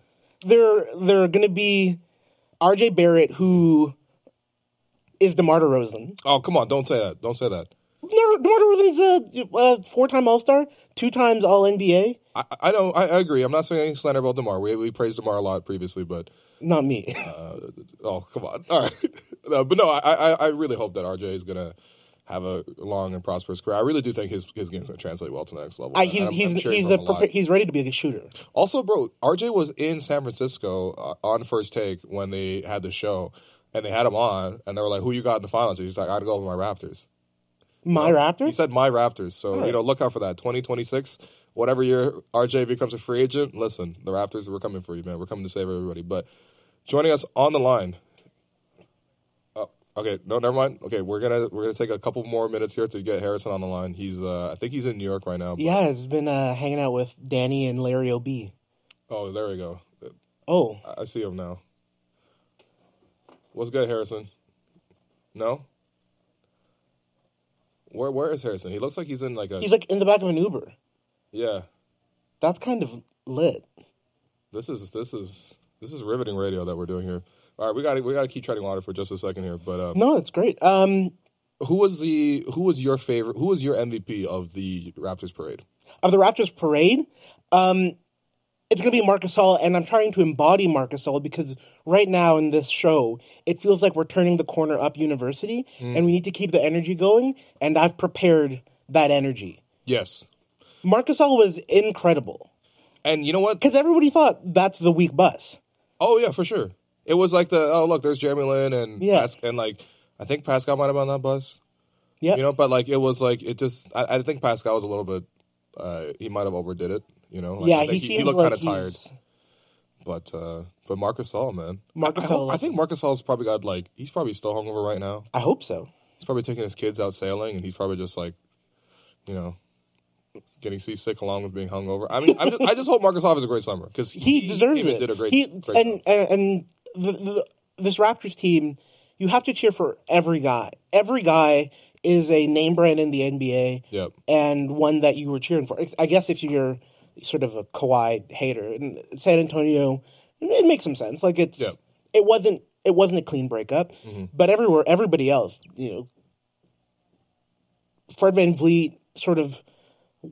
They're they're going to be R.J. Barrett, who is DeMar DeRozan. Oh, come on! Don't say that. Don't say that. No, DeMar, DeRozan's a uh, four-time All-Star, two times All NBA. I, I know. I, I agree. I'm not saying any slander about Demar. We we praised Demar a lot previously, but Not me. oh come on. All right. <laughs> no, but no, I, I I really hope that RJ is gonna have a long and prosperous career. I really do think his his game's gonna translate well to the next level. I, he's I'm- I'm he's cheering he's a prepa- he's ready to be a shooter. Also, bro, RJ was in San Francisco uh, on first take when they had the show, and they had him on, and they were like, "Who you got in the finals?" He's like, "I got to go with my Raptors." My He Raptors. He said, "My Raptors." So right. you know, look out for that. Twenty twenty six, whatever year RJ becomes a free agent. Listen, the Raptors, we're coming for you, man. We're coming to save everybody. But joining us on the line. Oh, okay, no, never mind. Okay, we're gonna we're gonna take a couple more minutes here to get Harrison on the line. He's uh, I think he's in New York right now. but- Yeah, has been uh, hanging out with Danny and Larry O'B. Oh, there we go. Oh, I I see him now. What's good, Harrison? No. Where Where is Harrison? He looks like he's in like a. he's like in the back of an Uber. Yeah. That's kind of lit. This is this is this is riveting radio that we're doing here. All right, we got we got to keep treading water for just a second here. But um, No, it's great. Um, who was the who was your favorite? Who was your MVP of the Raptors parade? of the Raptors parade, um, it's going to be Marc Gasol, and I'm trying to embody Marc Gasol because right now in this show, it feels like we're turning the corner up University, and we need to keep the energy going. And I've prepared that energy. Yes, Marc Gasol was incredible and you know what? because everybody thought that's the weak bus. Oh yeah, for sure. It was like the oh look, there's Jeremy Lin and Yeah. Pas- and like I think Pascal might have been on that bus. Yeah, You know, but like it was like it just. I, I think Pascal was a little bit. Uh, he might have overdid it. You know. Like, yeah, I think he seems looked like kind of tired. he's- But uh, but Marc Gasol man, Marc I, I, I think Marc Gasol's probably got like he's probably still hungover right now. I hope so. He's probably taking his kids out sailing, and he's probably just like, you know, getting seasick along with being hungover. I mean, I'm just, I just hope Marc Gasol has a great summer because he, deserves even it. Did a great, he, great and, and and the, the, this Raptors team, you have to cheer for every guy. Every guy is a name brand in the NBA, Yep. and one that you were cheering for. I guess if you're sort of a Kawhi hater, and San Antonio, it makes some sense. Like it's Yep. it wasn't it wasn't a clean breakup, mm-hmm. but everywhere everybody else, you know, Fred VanVleet, sort of.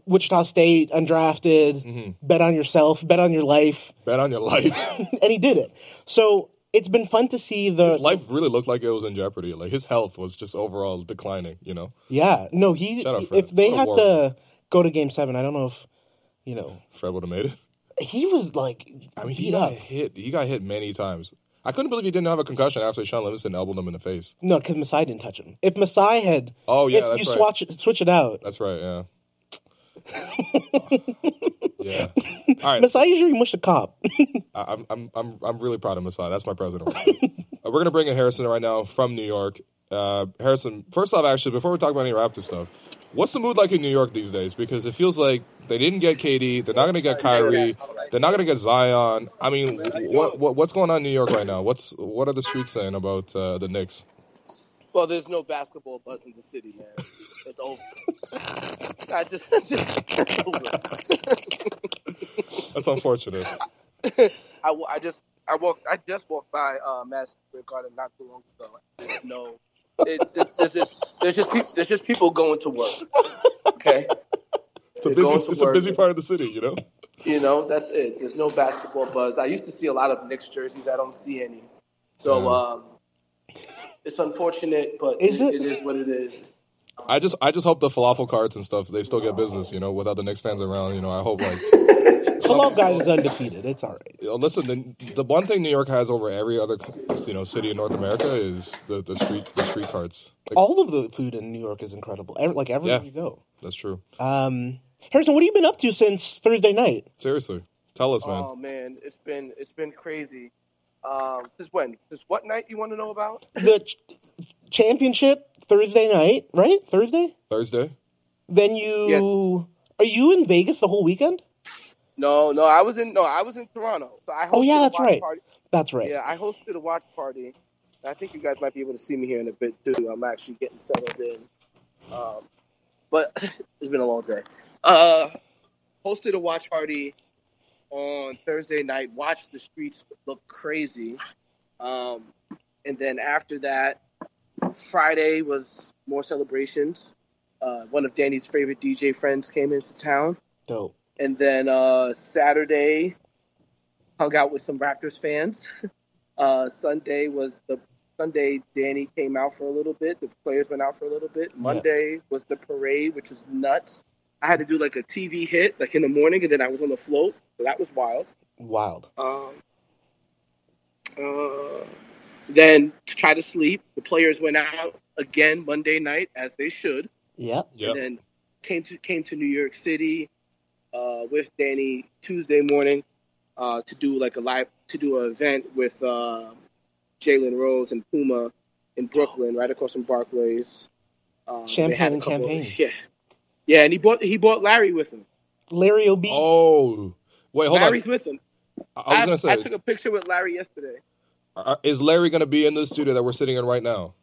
Wichita State, undrafted, mm-hmm. bet on yourself, bet on your life, Bet on your life. <laughs> and he did it. So it's been fun to see the his life really looked like it was in jeopardy. Like his health was just overall declining. You know, Yeah, no, he. Shout out Fred. If they had warrior. to go to Game Seven, I don't know if you know. Fred would have made it. He was like I mean, he beat got up. hit. He got hit many times. I couldn't believe he didn't have a concussion after Shaun Livingston elbowed him in the face. No, because Masai didn't touch him. If Masai had, Oh yeah, if that's you right. swatch it, switch it out, That's right. Yeah. Yeah. <laughs> All right. Masai usually mush the cop. <laughs> I'm I'm I'm I'm really proud of Masai. That's my president. <laughs> Uh, We're gonna bring in Harrison right now from New York. Uh, Harrison, first off, actually, before we talk about any Raptor stuff, what's the mood like in New York these days? Because it feels like they didn't get KD, they're not gonna get Kyrie, they're not gonna get Zion. I mean, what, what what's going on in New York right now? What's what are the streets saying about uh, the Knicks? Well, there's no basketball buzz in the city, man. It's over. I just, just it's over. That's unfortunate. I, I just I walked I just walked by uh, Madison Square Garden not too long ago. There's no, it, there's, there's just there's just peop there's just people going to work. Okay, It's a They're busy it's a busy part of the city, you know. you know that's it. There's no basketball buzz. I used to see a lot of Knicks jerseys. I don't see any. So Yeah. um, it's unfortunate, but Is it, it? it is what it is. I just I just hope the falafel carts and stuff they still get business, you know, without the Knicks fans around. You know, I hope like <laughs> Hello, guys, is undefeated. It's all right. You know, listen, the, the one thing New York has over every other you know city in North America is the, the street the street carts. Like, All of the food in New York is incredible. Every, like everywhere Yeah. you go. that's true. Um, Harrison, what have you been up to since Thursday night? Seriously, tell us, man. Oh man, it's been it's been crazy. Um, since when? Since what night you want to know about? The ch- championship Thursday night, right? Thursday. Thursday. Then you are you in Vegas the whole weekend? No, no, I was in no, I was in Toronto. So I Oh yeah, that's right. Party. That's right. Yeah, I hosted a watch party. I think you guys might be able to see me here in a bit too. I'm actually getting settled in. Um, but <laughs> it's been a long day. Uh, hosted a watch party on Thursday night. Watched the streets look crazy. Um, and then after that, Friday was more celebrations. uh, one of Danny's favorite DJ friends came into town, Dope. and then uh, Saturday hung out with some Raptors fans. <laughs> Uh, Sunday was the Sunday. Danny came out for a little bit. The players went out for a little bit. Monday was the parade, which was nuts. I had to do like a TV hit like in the morning, and then I was on the float, so that was wild. Wild. Um, uh, then to try to sleep, the players went out again Monday night as they should, Yeah. Yep. and then came to came to New York City uh, with Danny Tuesday morning uh, to do like a live to do an event with uh, Jalen Rose and Puma in Brooklyn, right across from Barclays. Um, they Champagne had a and couple- champagne. <laughs> Yeah, yeah, and he bought he bought Larry with him. Larry O'B. Oh, wait, hold Larry's on. with him. I I was I, gonna say, I took a picture with Larry yesterday. uh, is Larry gonna be in the studio that we're sitting in right now?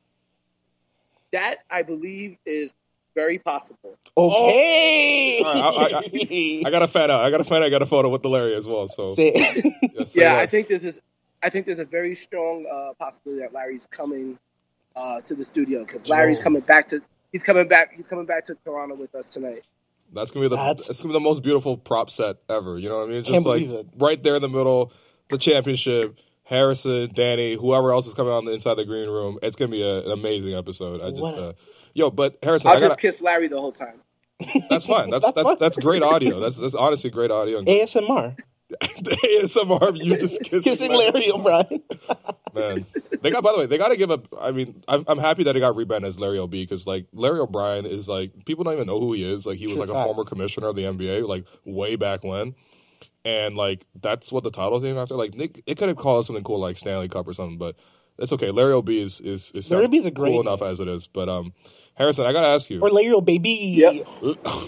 That I believe is very possible. Okay. All right, I, I, I got a fan out. I got a fan. I got a photo with the Larry as well. So Say- yes, say yeah, I think this is. I think there's a very strong uh, possibility that Larry's coming uh, to the studio because Larry's coming back to. He's coming back. He's coming back to Toronto with us tonight. That's gonna be the That's- it's gonna be the most beautiful prop set ever. You know what I mean? It's Can't just like it. right there in the middle, the championship. Harrison, Danny, whoever else is coming on the inside the green room. It's gonna be a, an amazing episode. I just, What? uh, yo, but Harrison, I'll I gotta, just kiss Larry the whole time. that's fine. That's That's <laughs> that's that's great audio. That's that's honestly great audio. And <laughs> ASMR. <laughs> the ASMR, you just <laughs> kissing, Kissing Larry O'Brien. <laughs> man. They got, by the way, they got to give up. I mean, I'm, I'm happy that it got rebranded as Larry O'B because like Larry O'Brien is like people don't even know who he is. Like he was True like a former commissioner of the NBA, like way back when, and like that's what the title's named after. Like Nick, it could have called something cool like Stanley Cup or something, but it's okay. Larry O'B is is, is Larry sounds O'B is a great cool enough as it is. But um, Harrison, I gotta ask you. Or Larry O baby. Yep.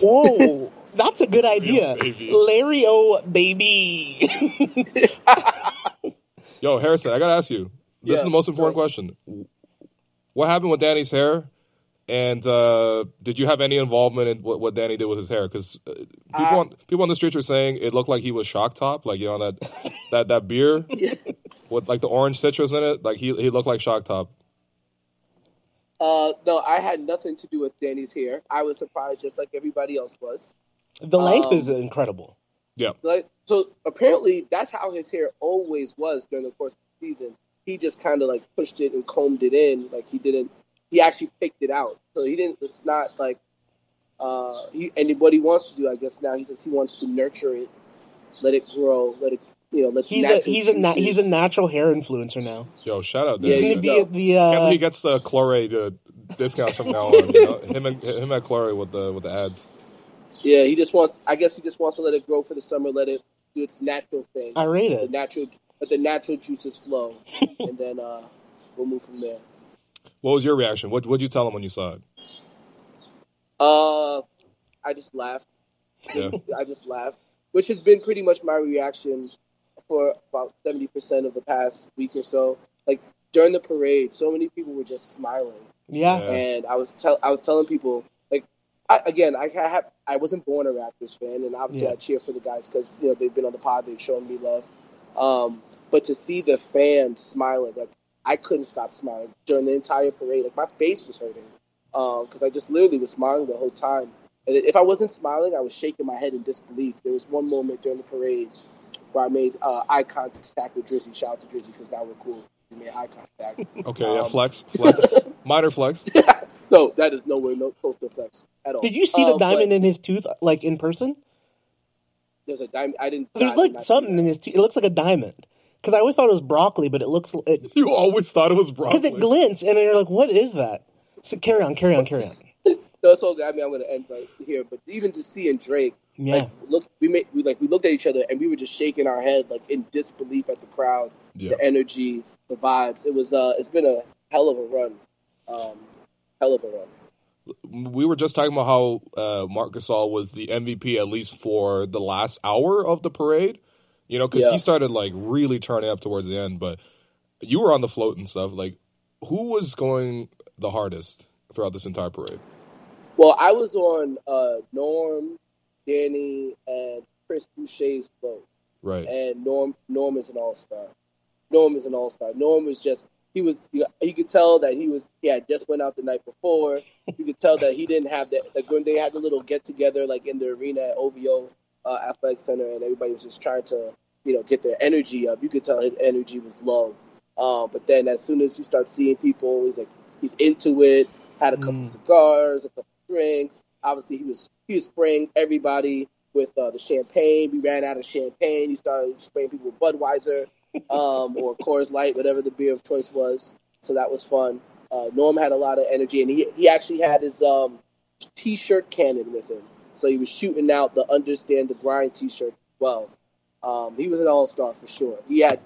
Whoa, that's a good idea. Larry O baby. <laughs> Yo, Harrison, I gotta ask you. This is the most important question. What happened with Danny's hair? And uh, did you have any involvement in what, what Danny did with his hair? Because uh, people Uh, on people on the streets were saying it looked like he was shock top, like you know that that that beer <laughs> with like the orange citrus in it. Like he he looked like shock top. Uh, no, I had nothing to do with Danny's hair. I was surprised, just like everybody else was. The length Um, is incredible. Yeah, Like, so apparently, that's how his hair always was during the course of the season. He just kind of like pushed it and combed it in. Like he didn't. He actually picked it out. So he didn't. It's not like. Uh, he, and what he wants to do, I guess now he says he wants to nurture it, let it grow, let it, you know, let the He's a natural he's a na- he's a natural hair influencer now. yo, shout out. Yeah, He's gonna you be go. at the uh, he gets the Chlorate uh, discounts from now on. You know? <laughs> Him and him at Chlorate with the with the ads. Yeah, he just wants. I guess he just wants to let it grow for the summer, let it do its natural thing. I rate the natural, let the natural juices flow, <laughs> and then uh, we'll move from there. What was your reaction? What what'd you tell him when you saw it? Uh, I just laughed. Yeah. <laughs> I just laughed, which has been pretty much my reaction for about seventy percent of the past week or so. Like during the parade, so many people were just smiling, Yeah. Yeah. and I was tell I was telling people like, I, again, I have I wasn't born a Raptors fan, and obviously Yeah. I cheer for the guys because you know they've been on the pod, they've shown me love. Um, but to see the fans smiling, like I couldn't stop smiling during the entire parade. Like my face was hurting because I just literally was smiling the whole time. And if I wasn't smiling, I was shaking my head in disbelief. There was one moment during the parade where I made uh, eye contact with Drizzy. Shout out to Drizzy because now we're cool. We made eye contact. Okay, yeah, Um, flex, <laughs> flex, minor flex. <laughs> no, that is nowhere no close to flex at all. Did you see the Um, but diamond in his tooth, like in person? There's a diamond. I didn't. There's I like not something in his tooth. It looks like a diamond. Because I always thought it was broccoli, but it looks it <laughs> You always thought it was broccoli. because broccoli. it glints, and you're like, "What is that?" So carry on, carry on, carry on. <laughs> No, it's all good. I mean, I'm going to end right here, but even to see and Drake, Yeah, like look, we made we like we looked at each other and we were just shaking our head like in disbelief at the crowd, Yeah. the energy, the vibes. It was uh, it's been a hell of a run, um, hell of a run. we were just talking about how uh, Marc Gasol was the MVP at least for the last hour of the parade. You know, because Yeah. he started like really turning up towards the end. But you were on the float and stuff. Like, who was going the hardest throughout this entire parade? Well, I was on uh, Norm, Danny, and Chris Boucher's float. Right. and Norm Norm is an all star. Norm is an all star. Norm was just he was you, you could tell that he was he had just went out the night before. You could tell that he didn't have that like when they had the little get together like in the arena at OVO uh, Athletic Center, and everybody was just trying to you know get their energy up. You could tell his energy was low. Uh, but then as soon as you start seeing people, he's like he's into it. Had a couple Mm. cigars, a couple drinks. Obviously, he was he was spraying everybody with uh, the champagne. We ran out of champagne. He started spraying people with Budweiser um, or Coors Light, whatever the beer of choice was. So that was fun. Uh, Norm had a lot of energy, and he he actually had his um, t-shirt cannon with him. So he was shooting out the "Understand the Grind" t-shirt. as Well, um, he was an all-star for sure. He had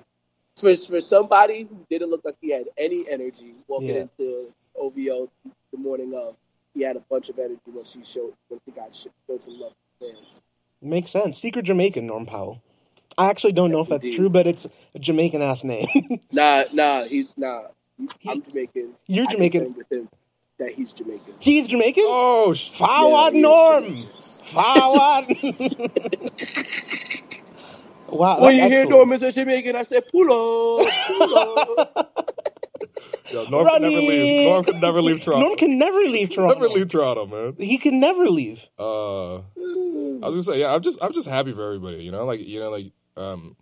for for somebody who didn't look like he had any energy walking Yeah. into OVO the morning of. He had a bunch of energy when she showed when he got showed some love to fans. Makes sense. Secret Jamaican, Norm Powell. I actually don't know if that's indeed. true, but it's a Jamaican ass name. <laughs> Nah, nah, he's nah. I'm Jamaican. You're I Jamaican. claim with him that he's Jamaican. He's Jamaican? Oh, sh- Forward, Yeah, Norm! Forward! <laughs> wow. When you that's hear excellent. Norm is a Jamaican, I say pull up, pull up. <laughs> Yo, Norm can never leave. Norm could never leave Toronto. Norm can never leave Toronto. never leave Toronto, man. He can never leave. Uh, I was gonna say, yeah, I'm just, I'm just happy for everybody. You know, like, you know, like, um,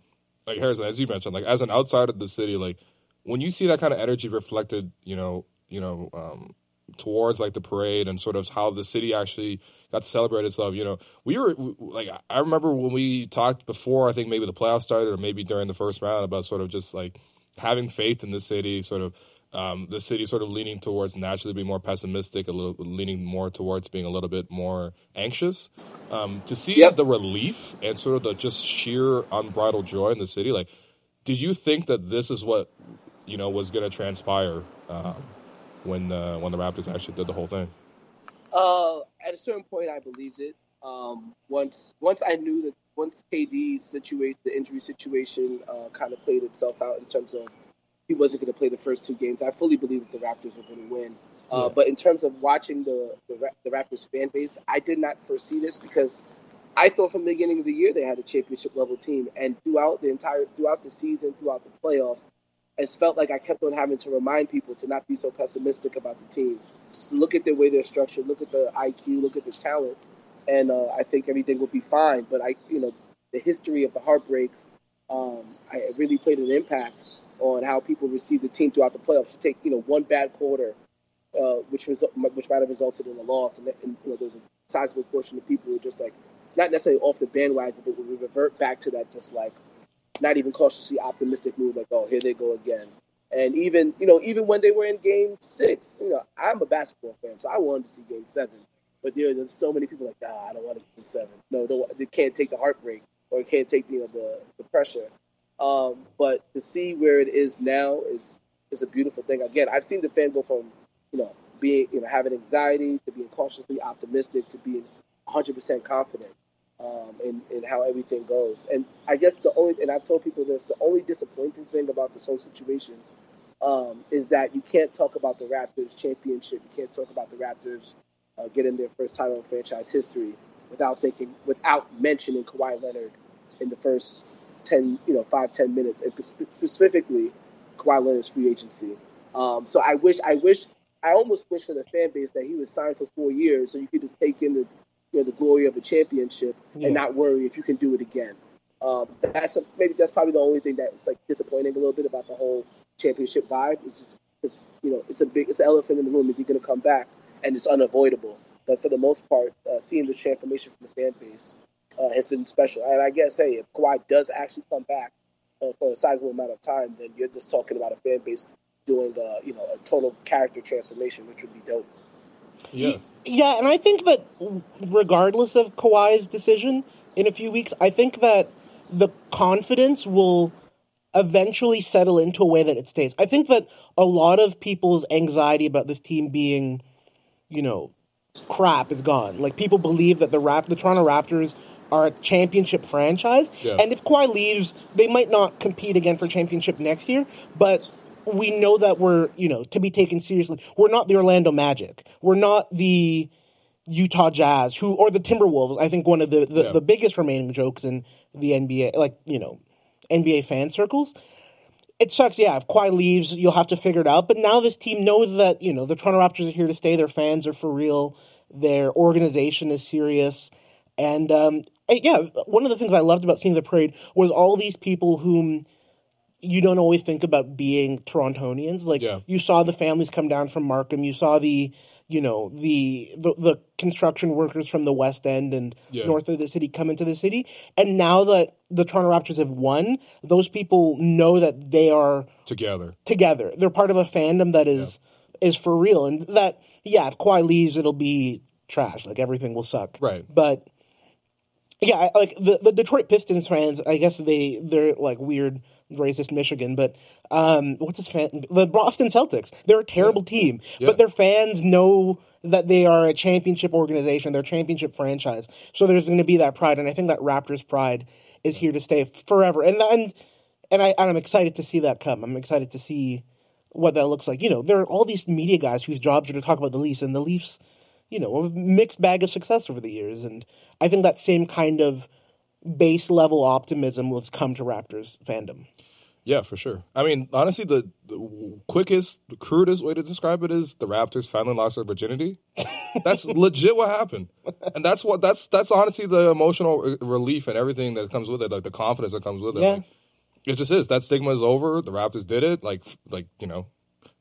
like Harrison, as you mentioned, like, as an outsider of the city, like, when you see that kind of energy reflected, you know, you know, um, towards like the parade and sort of how the city actually got to celebrate itself. You know, we were like, I remember when we talked before. I think maybe the playoffs started, or maybe during the first round, about sort of just like having faith in the city, sort of um, the city sort of leaning towards naturally being more pessimistic, a little leaning more towards being a little bit more anxious. Um, to see Yep. the relief and sort of the just sheer unbridled joy in the city, like, did you think that this is what you know was going to transpire um, when uh, when the Raptors actually did the whole thing? Uh, at a certain point, I believed it. Um, once once I knew that once KD's situation, the injury situation, uh, kind of played itself out in terms of he wasn't going to play the first two games, I fully believe that the Raptors were going to win. Uh, Yeah. But in terms of watching the, the the Raptors fan base, I did not foresee this because I thought from the beginning of the year they had a championship level team, and throughout the entire throughout the season, throughout the playoffs, it's felt like I kept on having to remind people to not be so pessimistic about the team. Just look at the way they're structured, look at the IQ, look at the talent, and uh, I think everything will be fine. But I, you know, the history of the heartbreaks, um, I it really played an impact on how people received the team throughout the playoffs. To take you know one bad quarter, uh, which result, which might have resulted in a loss, and, and you know there's a sizable portion of people who are just like not necessarily off the bandwagon, but would revert back to that just like not even cautiously optimistic mood, like oh here they go again. And even you know even when they were in Game Six, you know I'm a basketball fan, so I wanted to see Game Seven. But there, there's so many people like, ah, I don't want to Game Seven. No, they can't take the heartbreak or can't take you know the the pressure. Um, but to see where it is now is is a beautiful thing. Again, I've seen the fan go from you know being you know having anxiety to being cautiously optimistic to being 100% confident um, in in how everything goes. And I guess the only and I've told people this the only disappointing thing about this whole situation um, is that you can't talk about the Raptors championship. You can't talk about the Raptors uh, getting their first title in franchise history without thinking without mentioning Kawhi Leonard in the first ten you know five ten minutes and specifically Kawhi Leonard's free agency. Um, so I wish I wish I almost wish for the fan base that he was signed for four years so you could just take in the you know the glory of a championship Yeah. and not worry if you can do it again. Um, that's a, maybe that's probably the only thing that's like disappointing a little bit about the whole championship vibe. It's just it's you know it's a big it's an elephant in the room. Is he going to come back? And it's unavoidable. But for the most part, uh, seeing the transformation from the fan base uh, has been special. And I guess hey, if Kawhi does actually come back uh, for a sizable amount of time, then you're just talking about a fan base doing uh, you know a total character transformation, which would be dope. Yeah, Yeah, and I think that regardless of Kawhi's decision in a few weeks, I think that the confidence will eventually settle into a way that it stays. I think that a lot of people's anxiety about this team being, you know, crap is gone. Like people believe that the Rap the Toronto Raptors are a championship franchise, Yeah. and if Kawhi leaves, they might not compete again for championship next year, but we know that we're, you know, to be taken seriously. We're not the Orlando Magic. We're not the Utah Jazz, who or the Timberwolves. I think one of the the, Yeah. the biggest remaining jokes in the NBA, like you know, NBA fan circles. it sucks. Yeah, if Kawhi leaves, you'll have to figure it out. But now this team knows that you know the Toronto Raptors are here to stay. Their fans are for real. Their organization is serious, and um, yeah, one of the things I loved about seeing the parade was all these people whom you don't always think about being Torontonians. Like Yeah. you saw the families come down from Markham. You saw the you know the the, the construction workers from the West End and Yeah. north of the city come into the city. And now that the Toronto Raptors have won, those people know that they are Together. together. They're part of a fandom that is is for real, and that yeah, if Kawhi leaves, it'll be trash. Like everything will suck. Right. But yeah, like the the Detroit Pistons fans, I guess they they're like weird racist Michigan, but um, what's his fan? The Boston Celtics. They're a terrible team, Yeah. but their fans know that they are a championship organization. They're a championship franchise, so there's going to be that pride, and I think that Raptors pride is here to stay forever. And and and I and I'm excited to see that come. I'm excited to see what that looks like. You know, there are all these media guys whose jobs are to talk about the Leafs, and the Leafs, you know, a mixed bag of success over the years. And I think that same kind of base level optimism will come to Raptors fandom. Yeah, for sure. I mean, honestly, the, the quickest, the crudest way to describe it is the Raptors finally lost their virginity. That's <laughs> legit what happened, and that's what that's that's honestly the emotional re- relief and everything that comes with it, like the confidence that comes with it. Yeah. Like, it just is. That stigma is over. The Raptors did it. Like, like you know,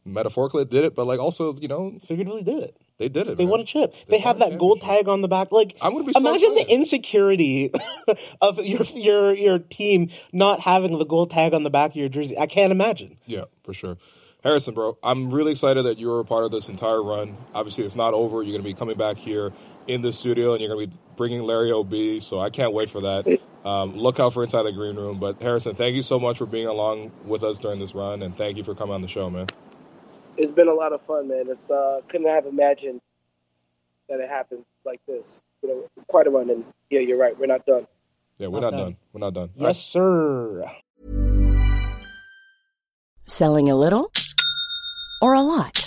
metaphorically did it, but like also, you know, Figuratively did it. They did it. They man. won a chip. They, have that gold tag on the back. Like I'm gonna be so imagine the insecurity <laughs> of your your your team not having the gold tag on the back of your jersey. I can't imagine. Yeah, for sure. Harrison, bro, I'm really excited that you were a part of this entire run. Obviously, it's not over. You're going to be coming back here in the studio, and you're going to be bringing Larry O'B. So I can't wait for that. Um, look out for Inside the Green Room. But Harrison, thank you so much for being along with us during this run, and thank you for coming on the show, man. It's been a lot of fun, man. It's uh, couldn't have imagined that it happened like this. You know, quite a run, and yeah, you're right. We're not done. Yeah, we're Not not, done. done. We're not done. Yes, sir. Selling a little or a lot?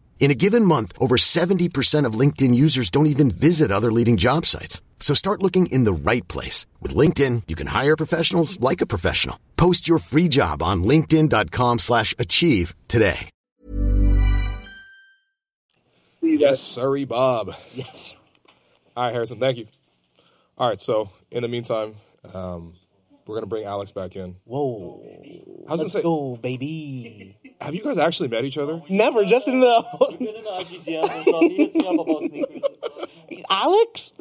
In a given month, over 70% of LinkedIn users don't even visit other leading job sites. So start looking in the right place. With LinkedIn, you can hire professionals like a professional. Post your free job on linkedin.com slash achieve today. See you guys. Yes, sorry, Bob. Yes. All right, Harrison, thank you. All right, so in the meantime, um, we're going to bring Alex back in. Whoa. I was Let's gonna say- go, baby. Have you guys actually met each other? Never, just in the <laughs> Been in the IGDMs and. He hits me up about sneakers and stuff. Alex.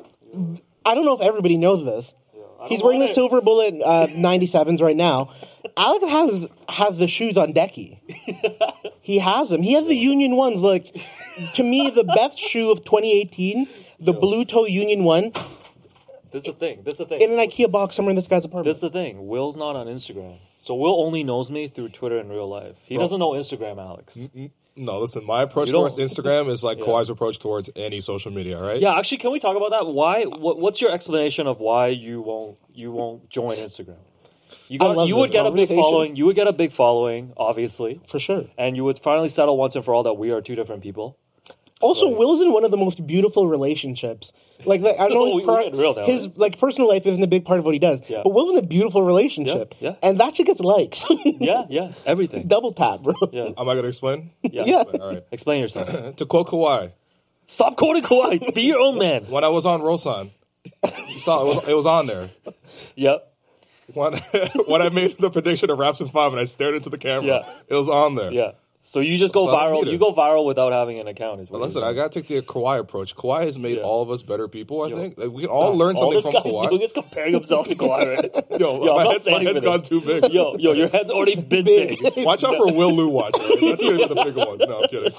I don't know if everybody knows this. I He's wearing the it. Silver Bullet uh, 97s right now. Alex has has the shoes on decky. <laughs> he has them. He has the Union ones. Like to me, the best shoe of 2018, the blue toe Union one, This is the thing. This is the thing. in an IKEA box somewhere in this guy's apartment. This is the thing. Will's not on Instagram. So Will only knows me through Twitter in real life. He doesn't know Instagram, Alex. No, listen, my approach towards Instagram is like <laughs> Yeah. Kawhi's approach towards any social media, right? Yeah, actually, can we talk about that? Why? What, what's your explanation of why you won't you won't join Instagram? You got you would get a big following. You would get a big following, obviously, for sure. and you would finally settle once and for all that we are two different people. Also, Will's in one of the most beautiful relationships. Like, like I know <laughs> We- his, we're per- real now, his right? like personal life isn't a big part of what he does, Yeah. but Will's in a beautiful relationship, Yeah, yeah. and that shit gets likes. <laughs> Yeah, yeah, everything. Double tap, bro. Yeah, Am I going to explain? yeah. Yeah. All right. Explain yourself. <clears throat> to quote Kawhi, Stop quoting Kawhi. Be your own man. when I was on Rosan, you saw it was, it was on there. Yep. When, <laughs> when I made the prediction of Raps in five and I stared into the camera, Yeah. it was on there. Yeah. So you just go viral. You go viral without having an account. Is what listen, I gotta take the Kawhi approach. Kawhi has made Yeah. all of us better people. I Yo. think like, we can all doing. learn All something this from guy's Kawhi. doing is comparing himself to Kawhi. Right? <laughs> Yo, Yo, my, I'm not head's, my head's gone too big. Yo, yo, your head's already <laughs> been big. Watch out for Will Lou watch. all right? <laughs> That's gonna be the bigger one. No, I'm kidding.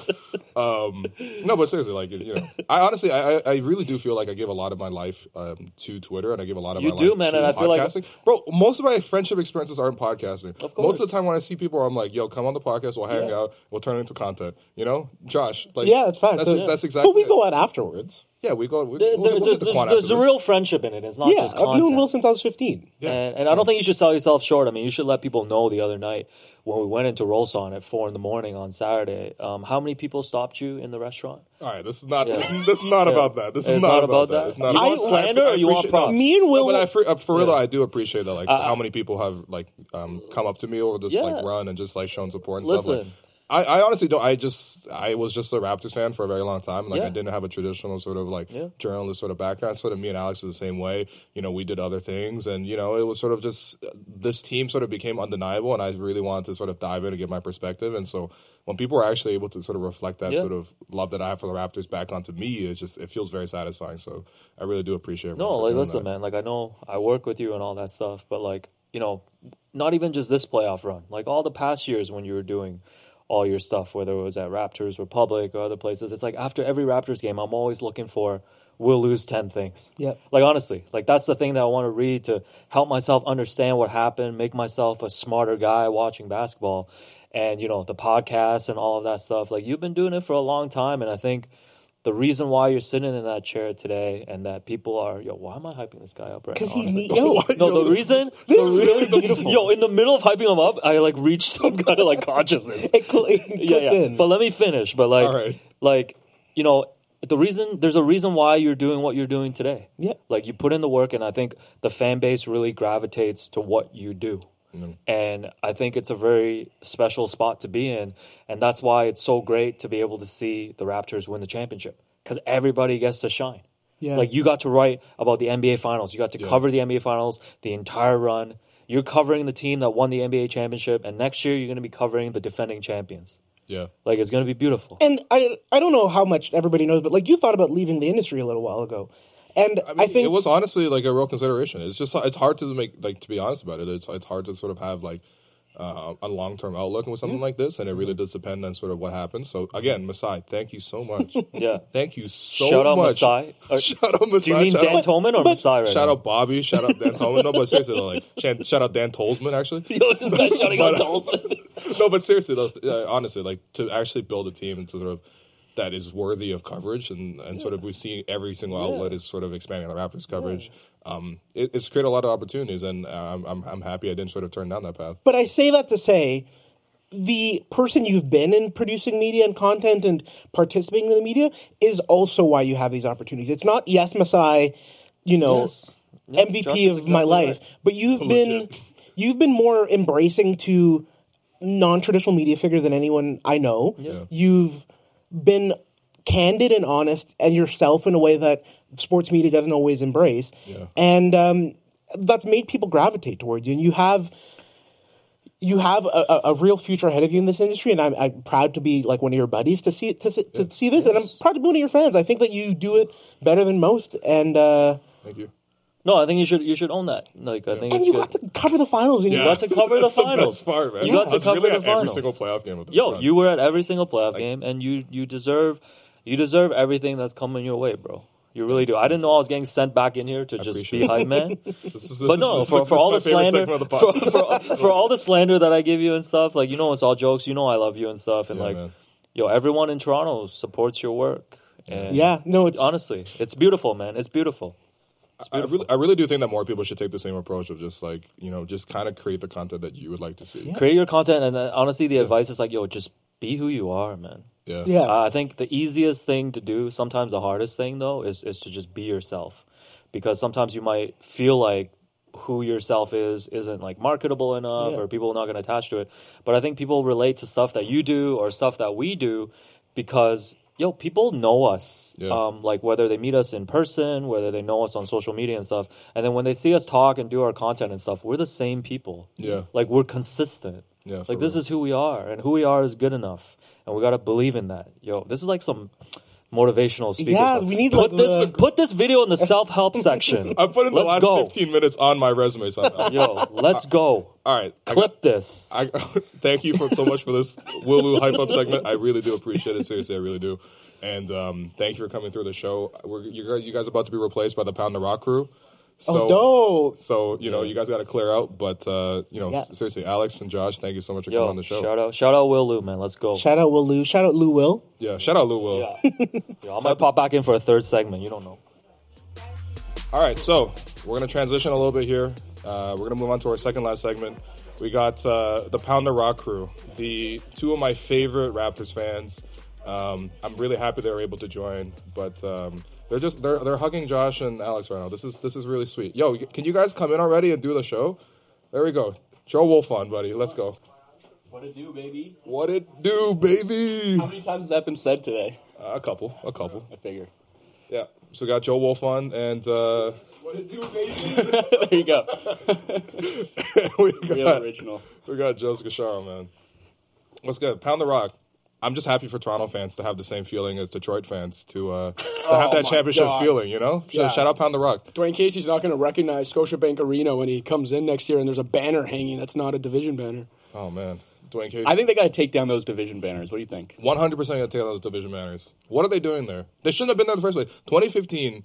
Um, no, but seriously, like you know, I honestly, I, I really do feel like I give a lot of my life um, to Twitter, and I give a lot of You my do, life man, to and I feel like- podcasting. bro, most of my friendship experiences aren't podcasting. Of Most of the time, when I see people, I'm like, "Yo, come on the podcast. We'll hang Yeah. Out. We'll turn it into content." You know, Josh. Like, yeah, it's fine. That's, So- that's exactly. But we it. go out afterwards. Yeah, we go. We, There- we'll, there's we'll there's, the there's, there's a real friendship in it. It's not yeah, just I've known content. Will since I was 15. And, and I don't think you should sell yourself short. I mean, you should let people know the other night when we went into Rol San at four in the morning on Saturday. Um, how many people stopped you in the restaurant? All right, this is not. Yeah. This, is, this is not Yeah. about that. This is It's not, not about about that. that? It's not. You about want that. slander or you want appreciate- no. props? Me and Will- No, but I, for, uh, for real Yeah. I do appreciate that. Like Uh, how many people have like um, come up to me over this like run and just like shown support and stuff. Like, Listen. I, I honestly don't. I just I was just a Raptors fan for a very long time. Like Yeah. I didn't have a traditional sort of like Yeah. journalist sort of background. Sort of me and Alex was the same way. You know, we did other things, and you know, it was sort of just this team sort of became undeniable, and I really wanted to sort of dive in and get my perspective. And so when people are actually able to sort of reflect that Yeah. sort of love that I have for the Raptors back onto me, it's just it feels very satisfying. So I really do appreciate. No, like listen, that. man. Like I know I work with you and all that stuff, but like you know, not even just this playoff run. Like all the past years when you were doing all your stuff, whether it was at Raptors Republic or other places, it's like after every Raptors game, I'm always looking for Will Lou's ten things. Yeah. Like honestly, like that's the thing that I want to read to help myself understand what happened, make myself a smarter guy watching basketball, and you know the podcast and all of that stuff. Like you've been doing it for a long time, and I think the reason why you're sitting in that chair today and that people are yo, why am I hyping this guy up right now? Because he honestly? yo, No, Yo, the this reason, is- this the re- really beautiful. yo, in the middle of hyping him up, I like reached <laughs> some kind of like consciousness. it, cl- it yeah, yeah. in. But let me finish. But like, right. like you know, the reason there's a reason why you're doing what you're doing today. Yeah. Like you put in the work, and I think the fan base really gravitates to what you do. Mm-hmm. And I think it's a very special spot to be in, and that's why it's so great to be able to see the Raptors win the championship because everybody gets to shine. Yeah. Like you got to write about the NBA Finals, you got to cover the NBA Finals, the entire run. You're covering the team that won the NBA championship, and next year you're going to be covering the defending champions. Yeah. Like it's going to be beautiful. And I I don't know how much everybody knows, but like you thought about leaving the industry a little while ago, and I, I, think it was honestly like a real consideration. It's just it's hard to make like to be honest about it. It's it's hard to sort of have like uh, a long term outlook with something like this, and it really does depend on sort of what happens. So again, Masai, thank you so much. <laughs> Yeah. thank you so Shout out. Masai. <laughs> Shout out Masai. Do you mean shout Dan out, Tolzman or Masai right shout now? out Bobby. Shout out Dan Tolzman. No, but seriously, though, like shout, shout out Dan Tolzman actually. <laughs> Yo, this guy's shouting out But, Tolzman. no, but seriously, though, uh, honestly, like to actually build a team and to sort of that is worthy of coverage, and, and sort of we see every single outlet is sort of expanding the Raptors coverage. Um, it, it's created a lot of opportunities, and uh, I'm, I'm I'm happy I didn't sort of turn down that path. But I say that to say the person you've been in producing media and content and participating in the media is also why you have these opportunities. It's not yes, Masai, you know, Yes. Yeah, MVP is of my life, right. but you've been you've been more embracing to non-traditional media figure than anyone I know. Yeah. You've been candid and honest and yourself in a way that sports media doesn't always embrace. Yeah. And um, that's made people gravitate towards you. And you have you have a, a, real future ahead of you in this industry, and I'm, I'm proud to be like one of your buddies to see to, see- to see this, and I'm proud to be one of your fans. I think that you do it better than most, and uh, Thank you. No, I think you should you should own that. Like I think and it's you good. got to cover the finals. And You you got to cover the <laughs> That's the finals. best part, man. You got I to was cover really the at every finals. single playoff game with this Yo, run. you were at every single playoff game, and you you deserve you deserve everything that's coming your way, bro. You really do. I didn't know I was getting sent back in here to just be appreciate hype man. <laughs> This is, this but is- no, this is- for, this for is all my the favorite slander, segment of the for, pod. for, <laughs> for all the slander that I give you and stuff, like you know, it's all jokes. You know, I love you and stuff, and Yeah, like, man. yo, everyone in Toronto supports your work. And Yeah, no, it's- honestly, it's beautiful, man. It's beautiful. I really, I really do think that more people should take the same approach of just like you know, just kind of create the content that you would like to see. Create your content, and uh, honestly, the advice is like, yo, just be who you are, man. Yeah. Yeah. Uh, I think the easiest thing to do, sometimes the hardest thing though, is is to just be yourself, because sometimes you might feel like who yourself is isn't like marketable enough, Yeah. or people are not going to attach to it. But I think people relate to stuff that you do or stuff that we do because yo, people know us. Yeah. Um, like whether they meet us in person, whether they know us on social media and stuff, and then when they see us talk and do our content and stuff, we're the same people. Yeah. Like we're consistent. Yeah, like this real. is who we are, and who we are is good enough, and we gotta believe in that. Yo, this is like some motivational speakers. Yeah, stuff. we need, put like, this the- put this video in the <laughs> self help section. I put in the Let's last go. 15 minutes on my resume somehow. <laughs> Yo, let's go. All right, I Clip this. I <laughs> thank you for so much for this Will Lou hype up segment. I really do appreciate it. Seriously, I really do. And um, thank you for coming through the show. We're, you, guys, you guys are about to be replaced by the Pound the Rock crew. So, oh, dope. So you know, you guys got to clear out. But uh, you know, Yeah. seriously, Alex and Josh, thank you so much for coming on the show. shout out, shout out, Will Lou, man. Let's go. Shout out Will Lou. Shout out Lou Will. Yeah, shout out Lou Will. <laughs> Yo, I might pop back in for a third segment. You don't know. All right, so we're going to transition a little bit here. Uh, we're going to move on to our second last segment. We got uh, the Pound the Rock crew, the two of my favorite Raptors fans. Um, I'm really happy they were able to join, but um, they're just they're they're hugging Josh and Alex right now. This is this is really sweet. Yo, can you guys come in already and do the show? There we go. Joe Wolfond, buddy. Let's go. What it do, baby? What it do, baby? How many times has that been said today? Uh, a couple, a couple. I figure. Yeah. So we got Joe Wolfond, and uh, What it do, baby? <laughs> there you go. <laughs> we Real got original. We got Joe Casciaro, man. What's good? Pound the rock. I'm just happy for Toronto fans to have the same feeling as Detroit fans to uh, to Oh have that championship God. feeling. You know, Sh- Yeah. shout out Pound the Rock. Dwane Casey's not going to recognize Scotiabank Arena when he comes in next year, and there's a banner hanging. That's not a division banner. Oh man, Dwane Casey. I think they got to take down those division banners. What do you think? 100 percent gonna take out those division banners. What are they doing there? They shouldn't have been there in the first place. 2015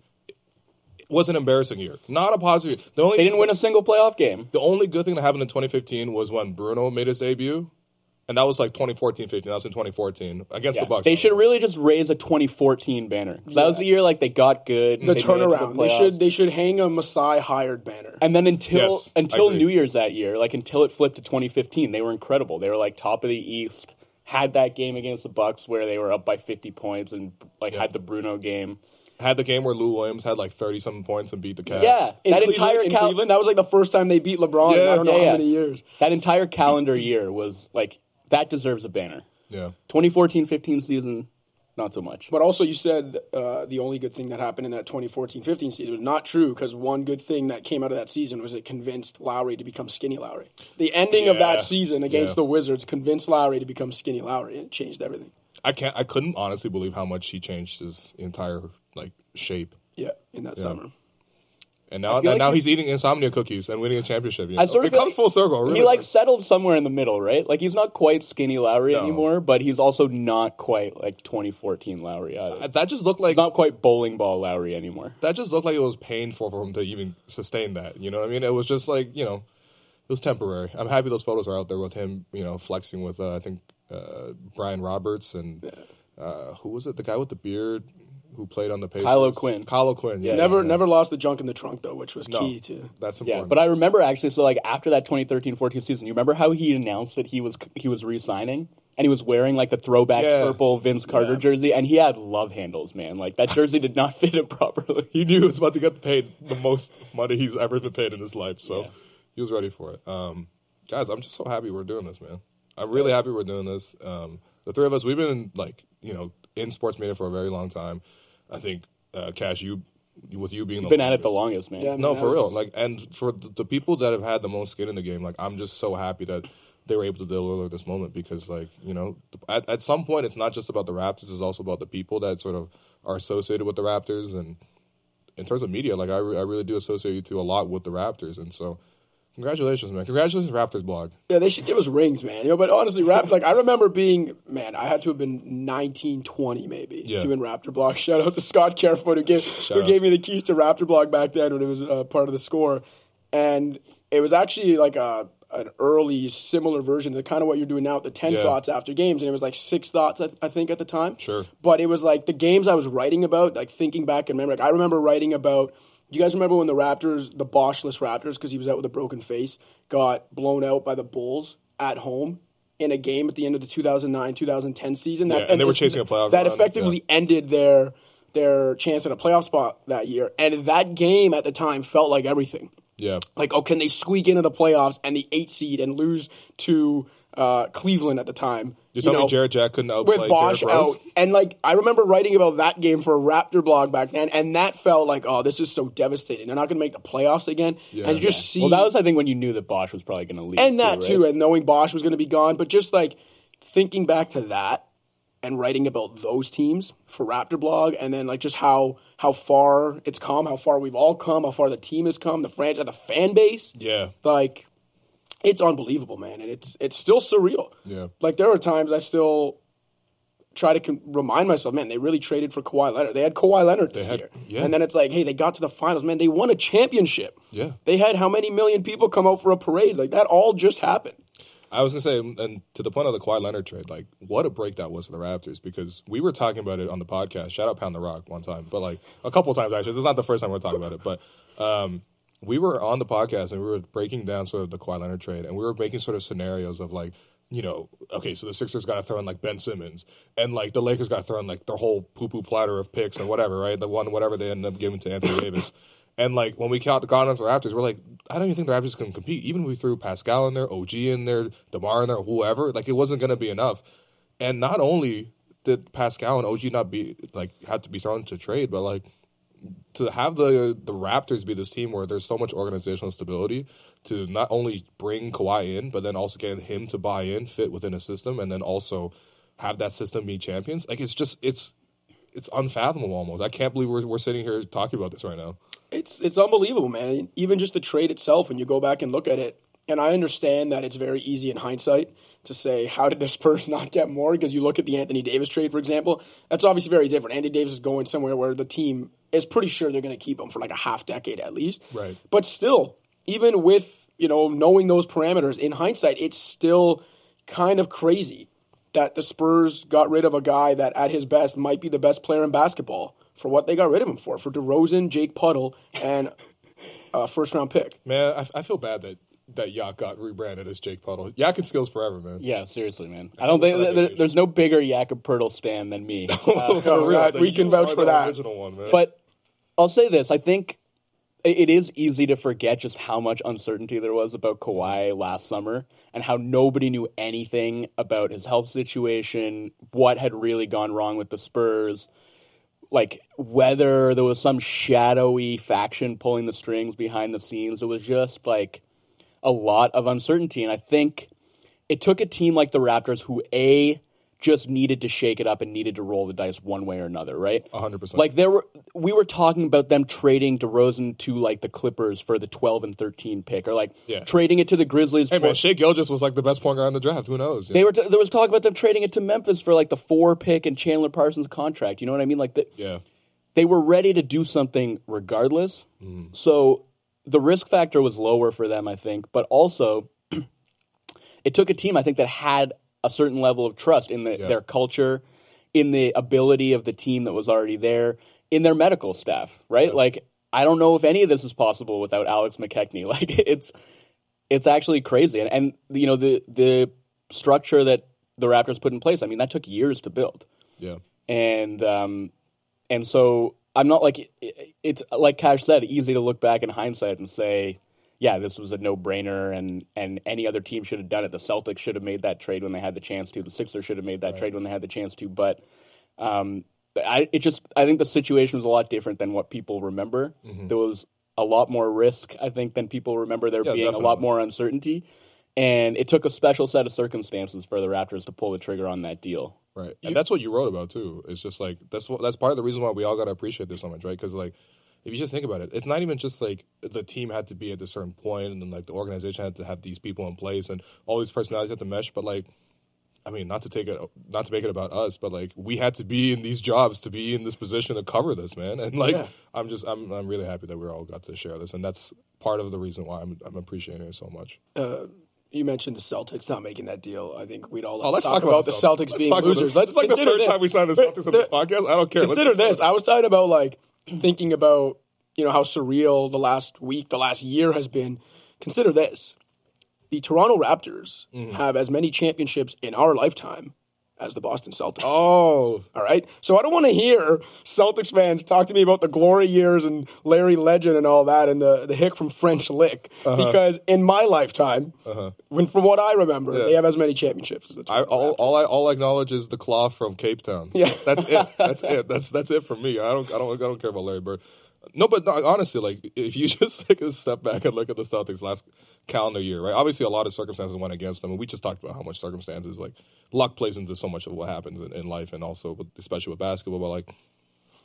was an embarrassing year, not a positive. year. The only They didn't win a single playoff game. The only good thing that happened in 2015 was when Bruno made his debut, and that was like 2014-15. That was in 2014 against Yeah, the Bucks. They should really just raise a 2014 banner. 'Cause That was the year like they got good. The they made it turnaround. they should they should hang a Masai hired banner. And then until Yes, until. New Year's that year, like until it flipped to 2015, they were incredible. They were like top of the East. Had that game against the Bucks where they were up by 50 points and like had the Bruno game. Had the game where Lou Williams had like 30 something points and beat the Cavs. Yeah, In that Cleveland- entire in cal- Cleveland, that was like the first time they beat LeBron. in I don't know how many years. That entire calendar year was like that deserves a banner. Yeah. 2014-15 season, not so much. But also, you said uh, the only good thing that happened in that 2014-15 season was not true because one good thing that came out of that season was it convinced Lowry to become Skinny Lowry. The ending of that season against Yeah. the Wizards convinced Lowry to become Skinny Lowry, and it changed everything. I can't. I couldn't honestly believe how much he changed his entire like shape. Yeah, in that Yeah. summer. And I now, like now he- he's eating insomnia cookies and winning a championship. You know? I sort of it comes like full circle. Really. He like settled somewhere in the middle, right? Like he's not quite skinny Lowry anymore, but he's also not quite like 2014 Lowry either. that just looked like He's not quite bowling ball Lowry anymore. that just looked like it was painful for him to even sustain that. You know what I mean? It was just like you know, it was temporary. I'm happy those photos are out there with him. You know, flexing with uh, I think uh, Brian Roberts and uh, who was it? The guy with the beard who played on the Pacers. Kyle O'Quinn. Kyle O'Quinn. Yeah, never, yeah. never lost the junk in the trunk though, which was No. key to. That's Yeah, important. but I remember actually. So like after that 2013-14 season, you remember how he announced that he was he was re-signing, and he was wearing like the throwback Yeah. purple Vince Carter jersey, and he had love handles, man. Like that jersey did not <laughs> fit him properly. he knew he was about to get paid the most money he's ever been paid in his life, so he was ready for it. Um, guys, I'm just so happy we're doing this, man. I'm really happy we're doing this. Um, the three of us, we've been like, you know, in sports media for a very long time. I think, uh, Cash, you with you being You've the been at it the longest. longest, man. no, for real. Like, and for the, the people that have had the most skin in the game, like, I'm just so happy that they were able to deliver this moment because, like, you know, at, at some point, it's not just about the Raptors; it's also about the people that sort of are associated with the Raptors. And in terms of media, like, I, re- I really do associate you to a lot with the Raptors, and so. Congratulations, man! Congratulations, Raptors blog. Yeah, they should give us rings, man. You know, but honestly, rap like I remember being man, I had to have been nineteen, twenty maybe Yeah. doing Raptor Blog. <laughs> Shout out to Scott Carefoot who gave Shout who out. gave me the keys to Raptor Blog back then when it was uh, part of the score, and it was actually like a an early similar version to kind of what you're doing now, the ten Yeah. thoughts after games, and it was like six thoughts I, I think at the time. Sure. But it was like the games I was writing about, like thinking back and remember. Like I remember writing about. Do you guys remember when the Raptors, the Boshless Raptors, because he was out with a broken face, got blown out by the Bulls at home in a game at the end of the 2009-2010 season? Yeah, and they were chasing a playoff That run, effectively ended their their chance at a playoff spot that year. And that game at the time felt like everything Yeah, like, oh, can they squeak into the playoffs and the eight seed and lose to uh, Cleveland at the time? You're you telling know, me Jarrett Jack couldn't outplay with Bosh Derrick Rose? out. And like I remember writing about that game for a Raptor blog back then, and that felt like, oh, this is so devastating. They're not going to make the playoffs again. And you just see Well, that was I think when you knew that Bosh was probably going to leave, and that right? too, and knowing Bosh was going to be gone, but just like thinking back to that and writing about those teams for Raptor blog, and then like just how how far it's come, how far we've all come, how far the team has come, the franchise, the fan base, Yeah. like it's unbelievable, man, and it's it's still surreal. Yeah. Like there are times I still try to con- remind myself, man, they really traded for Kawhi Leonard. They had Kawhi Leonard this had- year, yeah. and then it's like, hey, they got to the finals, man. They won a championship. Yeah. They had how many million people come out for a parade? Like that all just happened. I was gonna say, and to the point of the Kawhi Leonard trade, like what a break that was for the Raptors because we were talking about it on the podcast. Shout out Pound the Rock one time, but like a couple times actually. This is not the first time we're talking about it, but um, we were on the podcast and we were breaking down sort of the Kawhi Leonard trade, and we were making sort of scenarios of like. You know, okay, so the Sixers got to throw in like Ben Simmons, and like the Lakers got to throw in like their whole poo poo platter of picks and whatever, right? The one whatever they ended up giving to Anthony Davis. <coughs> And like when we count the on or Raptors, we're like, I don't even think the Raptors can compete. Even if we threw Pascal in there, OG in there, Demar in there, whoever, like it wasn't going to be enough. And not only did Pascal and OG not be like had to be thrown to trade, but like to have the the Raptors be this team where there's so much organizational stability to not only bring Kawhi in, but then also get him to buy in, fit within a system, and then also have that system be champions. Like it's just it's it's unfathomable almost. I can't believe we're we're sitting here talking about this right now. It's it's unbelievable, man. Even just the trade itself, when you go back and look at it, and I understand that it's very easy in hindsight to say, how did the Spurs <laughs> not get more? Because you look at the Anthony Davis trade, for example, that's obviously very different. Anthony Davis is going somewhere where the team is pretty sure they're going to keep him for like a half decade at least. Right. But still, even with you know knowing those parameters in hindsight, it's still kind of crazy that the Spurs got rid of a guy that at his best might be the best player in basketball for what they got rid of him for for DeRozan, Jake Puddle, and a first round pick. Man, I, I feel bad that that Yak got rebranded as Jake Puddle. Yak and skills forever, man. Yeah, seriously, man. I don't think there, there's no bigger Jakob Poeltl stan than me. <laughs> Uh, For real, we can vouch for that. Original one, man. But I'll say this: I think it it is easy to forget just how much uncertainty there was about Kawhi last summer and how nobody knew anything about his health situation, what had really gone wrong with the Spurs, like whether there was some shadowy faction pulling the strings behind the scenes. It was just like a lot of uncertainty, and I think it took a team like the Raptors who a just needed to shake it up and needed to roll the dice one way or another, right? hundred percent. Like there were, we were talking about them trading DeRozan to like the Clippers for the twelve and thirteen pick, or like Yeah. trading it to the Grizzlies. hey man, for- Shai Gilgeous was like the best point guard in the draft. Who knows? they were t- there was talk about them trading it to Memphis for like the four pick and Chandler Parsons contract. You know what I mean? Like the, yeah. they were ready to do something regardless. Mm. So the risk factor was lower for them, I think, but also <clears throat> it took a team I think that had a certain level of trust in the, Yeah. their culture, in the ability of the team that was already there, in their medical staff, right? Like I don't know if any of this is possible without Alex McKechnie. <laughs> Like it's it's actually crazy, and, and you know the the structure that the Raptors put in place. I mean, that took years to build Yeah. and um, and so I'm not like it's like Cash said, easy to look back in hindsight and say, yeah, this was a no brainer, and and any other team should have done it. The Celtics should have made that trade when they had the chance to. The Sixers should have made that trade when they had the chance to. But um, I it just I think the situation was a lot different than what people remember. There was a lot more risk, I think, than people remember. There Yeah, being a lot more uncertainty. And it took a special set of circumstances for the Raptors to pull the trigger on that deal. Right, and that's what you wrote about too. It's just like that's what, that's part of the reason why we all got to appreciate this so much, right? Because like, if you just think about it, it's not even just like the team had to be at a certain point, and then like the organization had to have these people in place, and all these personalities had to mesh. But like, I mean, not to take it, not to make it about us, but like we had to be in these jobs to be in this position to cover this, man. And like, Yeah. I'm just, I'm, I'm really happy that we all got to share this, and that's part of the reason why I'm, I'm appreciating it so much. Uh, you mentioned the Celtics not making that deal. I think we'd all Oh, let's talk, talk about, the Celtics, Let's being about losers. Let's it's like the third this. time we signed the Celtics on this podcast. I don't care. Let's Consider this. I was talking about like thinking about you know how surreal the last week, the last year has been. Consider this: the Toronto Raptors Mm-hmm. have as many championships in our lifetime as the Boston Celtics. Oh, all right. So I don't want to hear Celtics fans talk to me about the glory years and Larry Legend and all that and the the hick from French Lick Uh-huh. because in my lifetime, Uh-huh. when from what I remember, Yeah. they have as many championships as the I, all, all I all I acknowledge is the claw from Cape Town. Yeah. that's it. That's <laughs> it. That's that's it for me. I don't I don't I don't care about Larry Bird. No, but no, honestly, like if you <laughs> just take a step back and look at the Celtics last calendar year, right? Obviously, a lot of circumstances went against them, and we just talked about how much circumstances, like luck, plays into so much of what happens in, in life, and also with, especially with basketball. But like,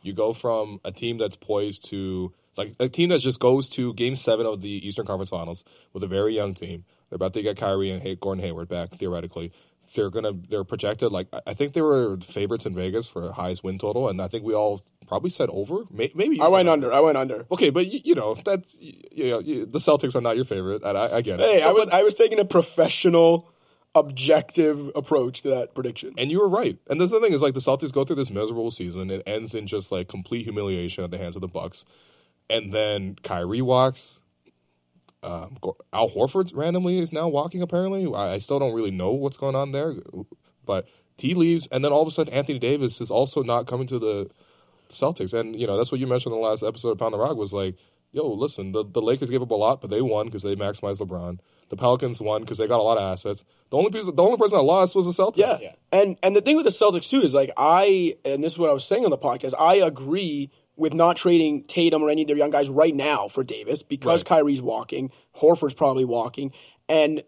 you go from a team that's poised to like a team that just goes to Game Seven of the Eastern Conference Finals with a very young team. They're about to get Kyrie and Gordon Hayward back theoretically. They're gonna they're projected like I- think they were favorites in Vegas for highest win total, and I think we all probably said over. Maybe I went under. I went under. Okay, but you, you know that's you know you, the Celtics are not your favorite, and I, I get it. Hey, I But- was I was taking a professional, objective approach to that prediction. And you were right. And this is the thing is like the Celtics go through this miserable season. It ends in just like complete humiliation at the hands of the Bucks. And then Kyrie walks. Um, Al Horford randomly is now walking. Apparently, I, I still don't really know what's going on there, but he leaves, and then all of a sudden Anthony Davis is also not coming to the Celtics. And you know that's what you mentioned in the last episode of Pound the Rock was like, yo, listen, the, the Lakers gave up a lot, but they won because they maximized LeBron. The Pelicans won because they got a lot of assets. The only person, the only person that lost was the Celtics. Yeah. And and the thing with the Celtics too is like I and this is what I was saying on the podcast. I agree with not trading Tatum or any of their young guys right now for Davis because Kyrie's walking, Horford's probably walking, and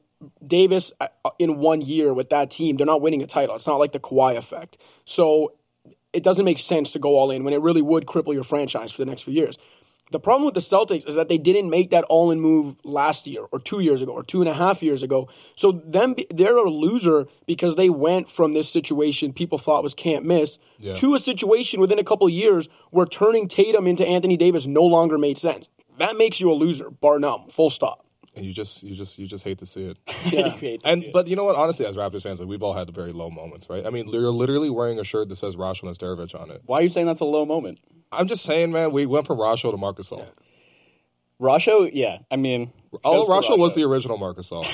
Davis uh, in one year with that team, they're not winning a title. It's not like the Kawhi effect. So it doesn't make sense to go all in when it really would cripple your franchise for the next few years. The problem with the Celtics is that they didn't make that all in move last year or two years ago or two and a half years ago. So them they're a loser because they went from this situation people thought was can't miss Yeah. to a situation within a couple of years where turning Tatum into Anthony Davis no longer made sense. That makes you a loser, bar none, full stop. And you just you just you just hate to see it. <laughs> Yeah. and but you know what? Honestly, as Raptors fans, like we've all had very low moments, right? I mean, you're literally wearing a shirt that says Rasho Nesterovic on it. Why are you saying that's a low moment? I'm just saying, man. We went from Rasho to Marc Gasol. Rasho, yeah. I mean, All Rasho was the original Marcus <laughs> All.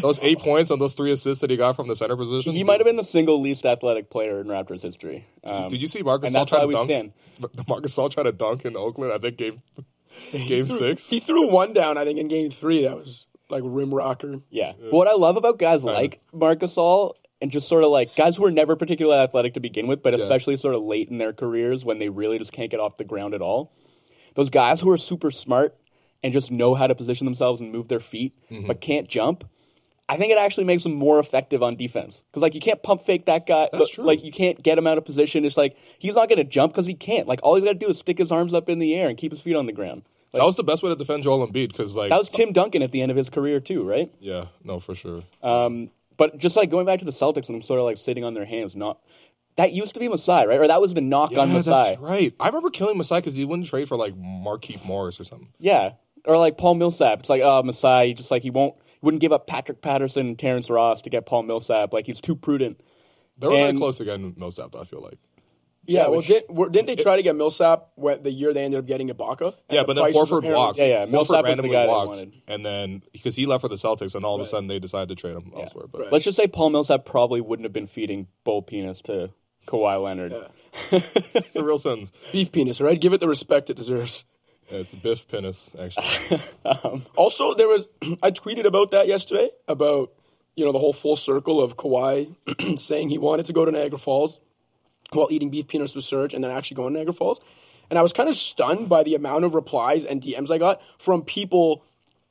those eight points on those three assists that he got from the center position. He might have been the single least athletic player in Raptors history. Um, Did you see Marcus and All try to dunk? stand. <laughs> Marc Gasol try to dunk in Oakland. I think game game six. He threw one down, I think, in game three. That was like rim rocker. Yeah. What I love about guys like Marc Gasol and just sort of like guys who are never particularly athletic to begin with, but Yeah. especially sort of late in their careers when they really just can't get off the ground at all. Those guys who are super smart and just know how to position themselves and move their feet, Mm-hmm. but can't jump. I think it actually makes them more effective on defense because, like, you can't pump fake that guy. That's Like- true. Like, you can't get him out of position. It's like he's not going to jump because he can't. Like, all he's got to do is stick his arms up in the air and keep his feet on the ground. Like, that was the best way to defend Joel Embiid because like that was Tim Duncan at the end of his career too, right? yeah, no, for sure. Um, but just like going back to the Celtics, and I'm sort of like sitting on their hands. Not that used to be Masai, right? Or that was the knock on Masai. that's right. I remember killing Masai because he wouldn't trade for like Markieff Morris or something. Yeah, or like Paul Millsap. It's like, oh, Masai, just like he won't, wouldn't give up Patrick Patterson and Terrence Ross to get Paul Millsap. Like he's too prudent. They were very And- close again, Millsap. I feel like. Yeah, Yeah, well, which- did, were, didn't they try to get Millsap when, the year they ended up getting Ibaka? And Yeah, the but then price was Horford apparently- walked. Yeah, yeah, Horford Millsap was the randomly guy they walked, wanted. and then because he left for the Celtics, and all of a sudden they decided to trade him elsewhere. But Let's just say Paul Millsap probably wouldn't have been feeding bull penis to Kawhi Leonard. <laughs> it's a real sentence. Beef penis, right? Give it the respect it deserves. Yeah, it's Biff Penis, actually. <laughs> Um, also, there was <clears throat> I tweeted about that yesterday about you know the whole full circle of Kawhi <clears throat> saying he wanted to go to Niagara Falls while eating beef peanuts with Serge, and then actually going to Niagara Falls. And I was kind of stunned by the amount of replies and DMs I got from people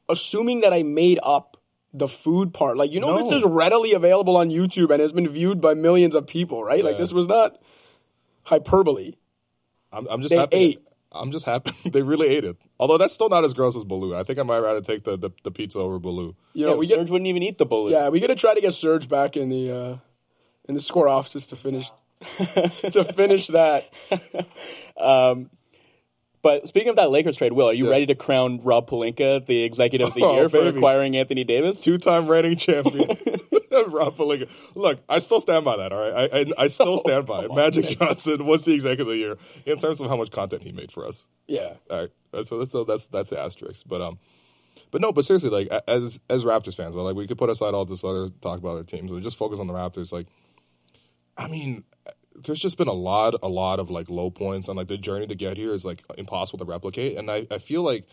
assuming that I made up the food part. Like you know, No. this is readily available on YouTube and has been viewed by millions of people, right? Like this was not hyperbole. I'm, I'm just They happy. ate. I'm just happy <laughs> they really ate it. Although that's still not as gross as Baloo. I think I might rather take the, the, the pizza over Baloo. You know, Yeah, we Serge get wouldn't even eat the bullet. Yeah, we got to try to get Serge back in the uh, in the score offices to finish <laughs> to finish that. Um, but speaking of that Lakers trade, Will, are you Yeah. ready to crown Rob Pelinka the executive of the <laughs> Oh, year for baby. acquiring Anthony Davis? Two-time reigning champion, <laughs> Rob. Look, I still stand by that. All right, I, I, I still stand by it. Magic Johnson was the executive of the year in terms of how much content he made for us. Yeah, All right, so that's so that's that's the asterisk. But um, but no, but seriously, like as as Raptors fans, like we could put aside all this other talk about other teams and just focus on the Raptors. Like, I mean, there's just been a lot, a lot of like low points, and like the journey to get here is like impossible to replicate. And I, I feel like,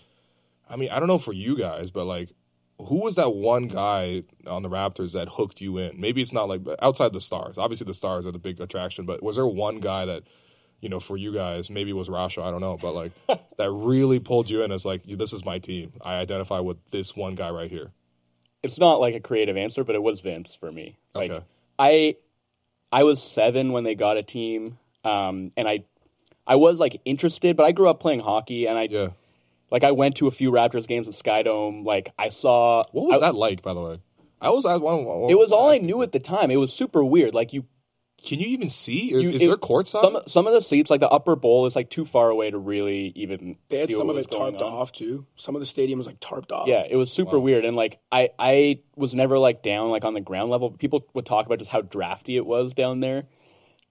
I mean, I don't know for you guys, but like, who was that one guy on the Raptors that hooked you in? Maybe it's not like outside the stars. Obviously, the stars are the big attraction, but was there one guy that, you know, for you guys, maybe it was Rasha, I don't know, but like <laughs> that really pulled you in as like, this is my team. I identify with this one guy right here. It's not like a creative answer, but it was Vince for me. Like Okay. I, I was seven when they got a team, um, and I, I was like interested, but I grew up playing hockey, and I, yeah. Like I went to a few Raptors games at Skydome. Like I saw What was I- that like, by the way? I was at one. one- It was all I knew at the time. It was super weird. Like you, Can you even see? Is, you- is it- there courtside? Some some of the seats, like the upper bowl, is like too far away to really even. They had see some what of it tarped on. off too. Some of the stadium was like tarped off. Yeah, it was super weird, and like I I was never like down like on the ground level. People would talk about just how drafty it was down there,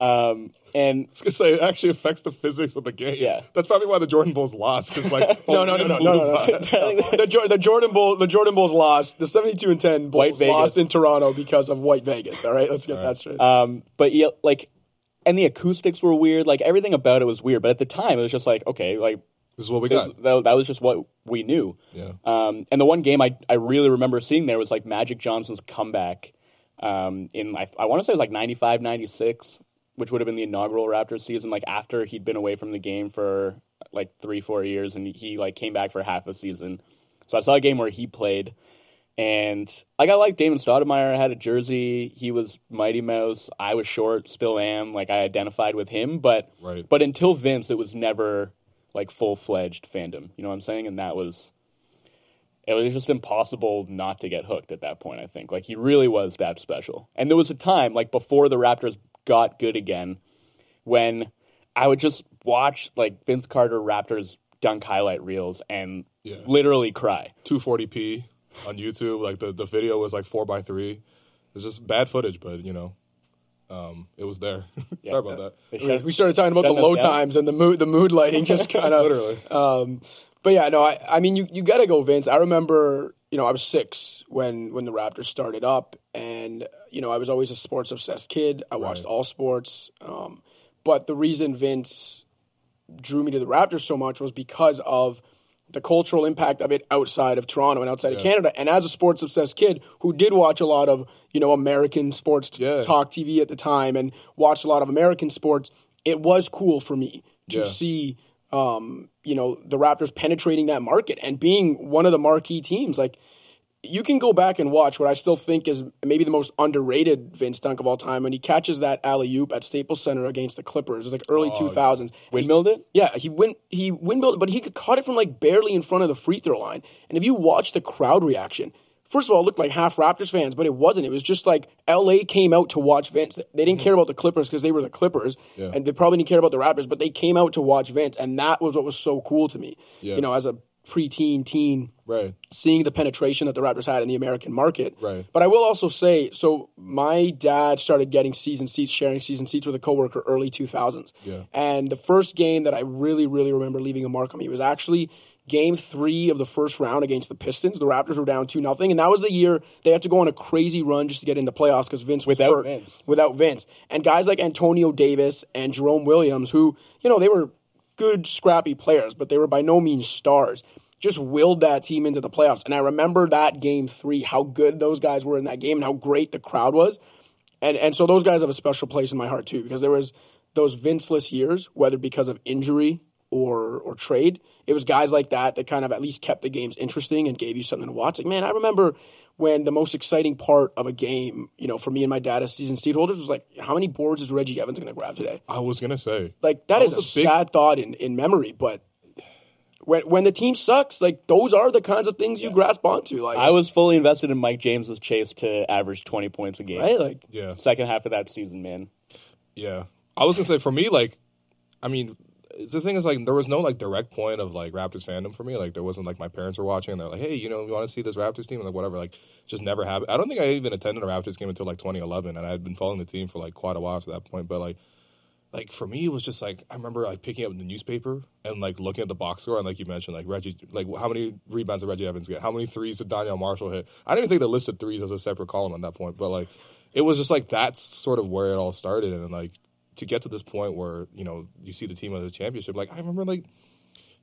um, and I was gonna say it actually affects the physics of the game. Yeah. that's probably why the Jordan Bulls lost. Because like, <laughs> No, no, no, no, no, no, no. <laughs> <laughs> the, the Jordan Bull, the Jordan Bulls lost. The seventy-two and ten Bulls lost in Toronto because of White Vegas. All right, let's get that straight. Um, but yeah, like, and the acoustics were weird. Like everything about it was weird. But at the time, it was just like, okay, like this is what we this- got. That, that was just what we knew. Yeah. Um, and the one game I I really remember seeing there was like Magic Johnson's comeback. Um, in I, I want to say it was like 95, 96, which would have been the inaugural Raptors season. Like after he'd been away from the game for like three, four years, and he like came back for half a season. So I saw a game where he played. And like I like Damon Stoudamire. I had a jersey. He was Mighty Mouse. I was short, still am. Like I identified with him, but Right. but until Vince, it was never like full fledged fandom. You know what I'm saying? And that was it was just impossible not to get hooked at that point. I think like he really was that special. And there was a time like before the Raptors got good again when I would just watch like Vince Carter Raptors dunk highlight reels and Yeah. literally cry. 240p on YouTube. Like the, the video was like four by three. It's just bad footage, but you know, um, it was there. <laughs> Sorry about that. They we started talking about the low down. times and the mood the mood lighting <laughs> just kind of Literally. Um, but yeah, no, I, I mean, you, you got to go, Vince. I remember, you know, I was six when when the Raptors started up, and you know, I was always a sports obsessed kid. I watched all sports, um, but the reason Vince drew me to the Raptors so much was because of the cultural impact of it outside of Toronto and outside of Canada. And as a sports obsessed kid who did watch a lot of, you know, American sports t- Yeah. talk TV at the time and watched a lot of American sports, it was cool for me to Yeah. see um, you know, the Raptors penetrating that market and being one of the marquee teams. Like you can go back and watch what I still think is maybe the most underrated Vince dunk of all time when he catches that alley oop at Staples Center against the Clippers. It was like early Oh, two thousands. Windmilled it? Yeah, he win he windmilled, it, but he could caught it from like barely in front of the free throw line. And if you watch the crowd reaction, first of all, it looked like half Raptors fans, but it wasn't. It was just like LA came out to watch Vince. They didn't mm-hmm. care about the Clippers because they were the Clippers, Yeah. and they probably didn't care about the Raptors, but they came out to watch Vince, and that was what was so cool to me. Yeah. You know, as a preteen teen, Right. seeing the penetration that the Raptors had in the American market. Right. But I will also say, so my dad started getting season seats, sharing season seats with a coworker early 2000s. Yeah. And the first game that I really, really remember leaving a mark on me was actually game three of the first round against the Pistons. The Raptors were down 2 nothing, and that was the year they had to go on a crazy run just to get in the playoffs because Vince was Without hurt. Vince. Without Vince. And guys like Antonio Davis and Jerome Williams, who, you know, they were good, scrappy players, but they were by no means stars. Just willed that team into the playoffs. And I remember that game three, how good those guys were in that game and how great the crowd was. And and so those guys have a special place in my heart too, because there was those Vinceless years, whether because of injury or or trade, it was guys like that that kind of at least kept the games interesting and gave you something to watch. Like, man, I remember when the most exciting part of a game, you know, for me and my dad as season seat holders was like, how many boards is Reggie Evans going to grab today? I was gonna say. Like that That is a, a big- sad thought in, in memory, but when when the team sucks, like those are the kinds of things you grasp onto. Like I was fully invested in Mike James's chase to average 20 points a game. right, like Yeah. Second half of that season, man. Yeah. I was gonna say for me, like, I mean, the thing is, like, there was no like direct point of like Raptors fandom for me. Like, there wasn't like my parents were watching and they're like, hey, you know, you want to see this Raptors team? And, like, whatever. Like, just never happened. I don't think I even attended a Raptors game until like 2011, and I had been following the team for like quite a while to that point. But like, like for me, it was just like I remember like picking up the newspaper and like looking at the box score and like you mentioned, like Reggie, like how many rebounds did Reggie Evans get? How many threes did Donyell Marshall hit? I didn't even think they listed threes as a separate column at that point, but like it was just like that's sort of where it all started, and like to get to this point where you know you see the team at the championship. Like I remember like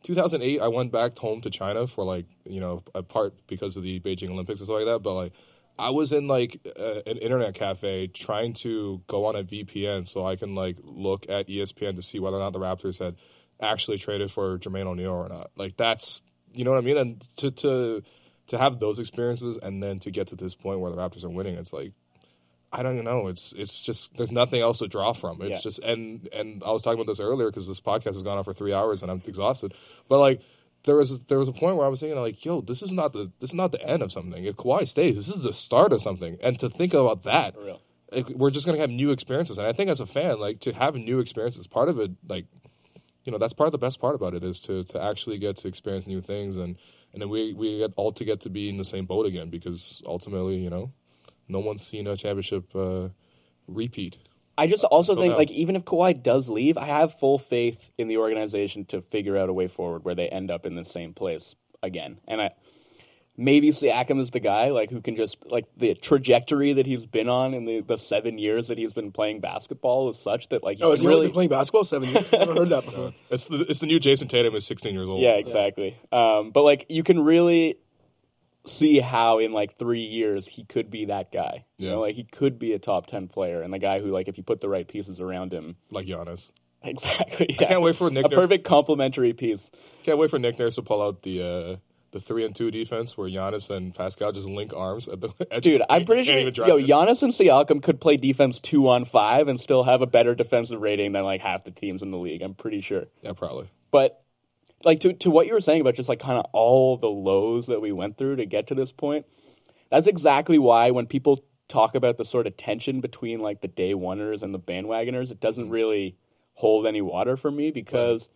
2008, I went back home to China for like you know a part because of the Beijing Olympics and stuff like that. But like I was in like a, an internet cafe trying to go on a VPN so I can like look at ESPN to see whether or not the Raptors had actually traded for Jermaine O'Neal or not. Like that's you know what I mean. And to to to have those experiences and then to get to this point where the Raptors are winning, it's like I don't know. It's it's just there's nothing else to draw from. It's Yeah. just and and I was talking about this earlier because this podcast has gone on for three hours and I'm exhausted. But like there was there was a point where I was thinking like, yo, this is not the this is not the end of something. If Kawhi stays, this is the start of something. And to think about that, like, we're just gonna have new experiences. And I think as a fan, like to have new experiences, part of it, like you know, that's part of the best part about it is to to actually get to experience new things and and then we we get all to get to be in the same boat again because ultimately, you know, no one's seen a championship uh, repeat. I just also think now. like even if Kawhi does leave, I have full faith in the organization to figure out a way forward where they end up in the same place again. And I maybe Siakam is the guy like who can just like the trajectory that he's been on in the, the seven years that he's been playing basketball is such that like you Oh, has can he really been playing basketball seven years? I've never heard that before. <laughs> It's the it's the new Jayson Tatum is 16 years old. Yeah, exactly. Um, but like you can really see how in like three years he could be that guy. You Yeah. know, like he could be a top ten player and the guy who like if you put the right pieces around him, like Giannis. Exactly. I can't wait for Nick a Nurse- perfect complementary piece. Can't wait for Nick Nurse to pull out the uh, the three and two defense where Giannis and Pascal just link arms at the <laughs> edge. Dude, I'm pretty sure yo it. Giannis and Siakam could play defense two on five and still have a better defensive rating than like half the teams in the league. I'm pretty sure. Yeah, probably. But like to to what you were saying about just like kind of all the lows that we went through to get to this point, that's exactly why when people talk about the sort of tension between like the day oneers and the bandwagoners, it doesn't Mm-hmm. really hold any water for me because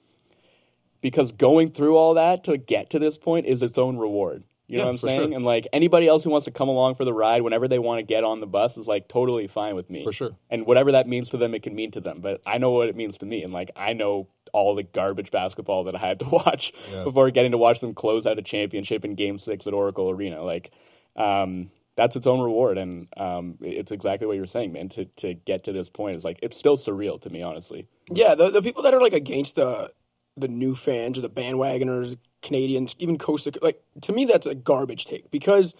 because going through all that to get to this point is its own reward. You know Yeah, what I'm saying? sure. And like anybody else who wants to come along for the ride whenever they want to get on the bus is like totally fine with me. For sure. And whatever that means to them, it can mean to them. But I know what it means to me. And like I know all the garbage basketball that I had to <laughs> watch Yeah. before getting to watch them close out a championship in game six at Oracle Arena. Like um that's its own reward and um, it's exactly what you're saying, man. To to get to this point is like it's still surreal to me, honestly. Yeah, the, the people that are like against the the new fans or the bandwagoners, Canadians, even Costa, like to me that's a garbage take because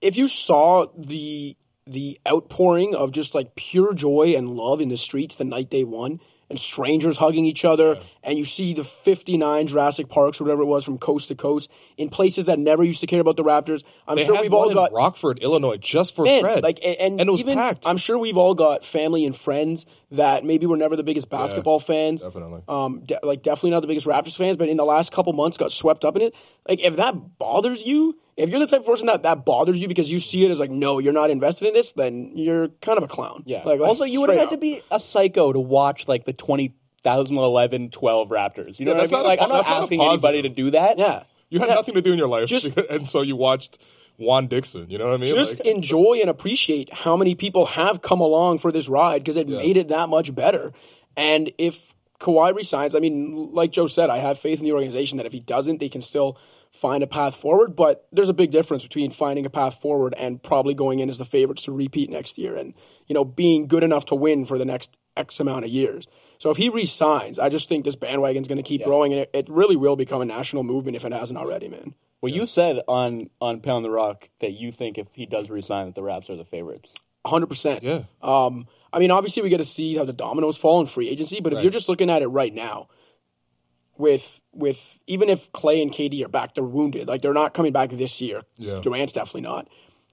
if you saw the the outpouring of just like pure joy and love in the streets the night they won and strangers hugging each other and you see the 59 Jurassic Parks or whatever it was from coast to coast in places that never used to care about the Raptors I'm they sure we've all got Rockford, Illinois, just for Man, Fred. Like, and, and it was even, packed. I'm sure we've all got family and friends that maybe were never the biggest basketball fans. Definitely. Um, de- like definitely not the biggest Raptors fans, but in the last couple months got swept up in it. Like, if that bothers you, if you're the type of person that that bothers you because you see it as like, no, you're not invested in this, then you're kind of a clown. Yeah. Like, like, also, you would have straight had to be a psycho to watch like the 2011 12 Raptors. You know Yeah, what I that's mean? Like, po- I'm not that's not asking anybody to do that. Yeah. you had Yeah. nothing to do in your life, Just- <laughs> and so you watched Juan Dixon. You know what I mean? just Like, enjoy and appreciate how many people have come along for this ride because it made it that much better. And if Kawhi resigns, I mean, like Joe said, I have faith in the organization that if he doesn't, they can still find a path forward. But there's a big difference between finding a path forward and probably going in as the favorites to repeat next year and, you know, being good enough to win for the next X amount of years. So if he resigns, I just think this bandwagon's going to keep growing and it, it really will become a national movement if it hasn't already, man. Well, you said on on Pound the Rock that you think if he does resign, that the Raps are the favorites. hundred percent. Yeah. Um, I mean, obviously, we got to see how the dominoes fall in free agency, but if Right. you're just looking at it right now, with with even if Clay and KD are back, they're wounded. Like they're not coming back this year. Yeah. Durant's definitely not.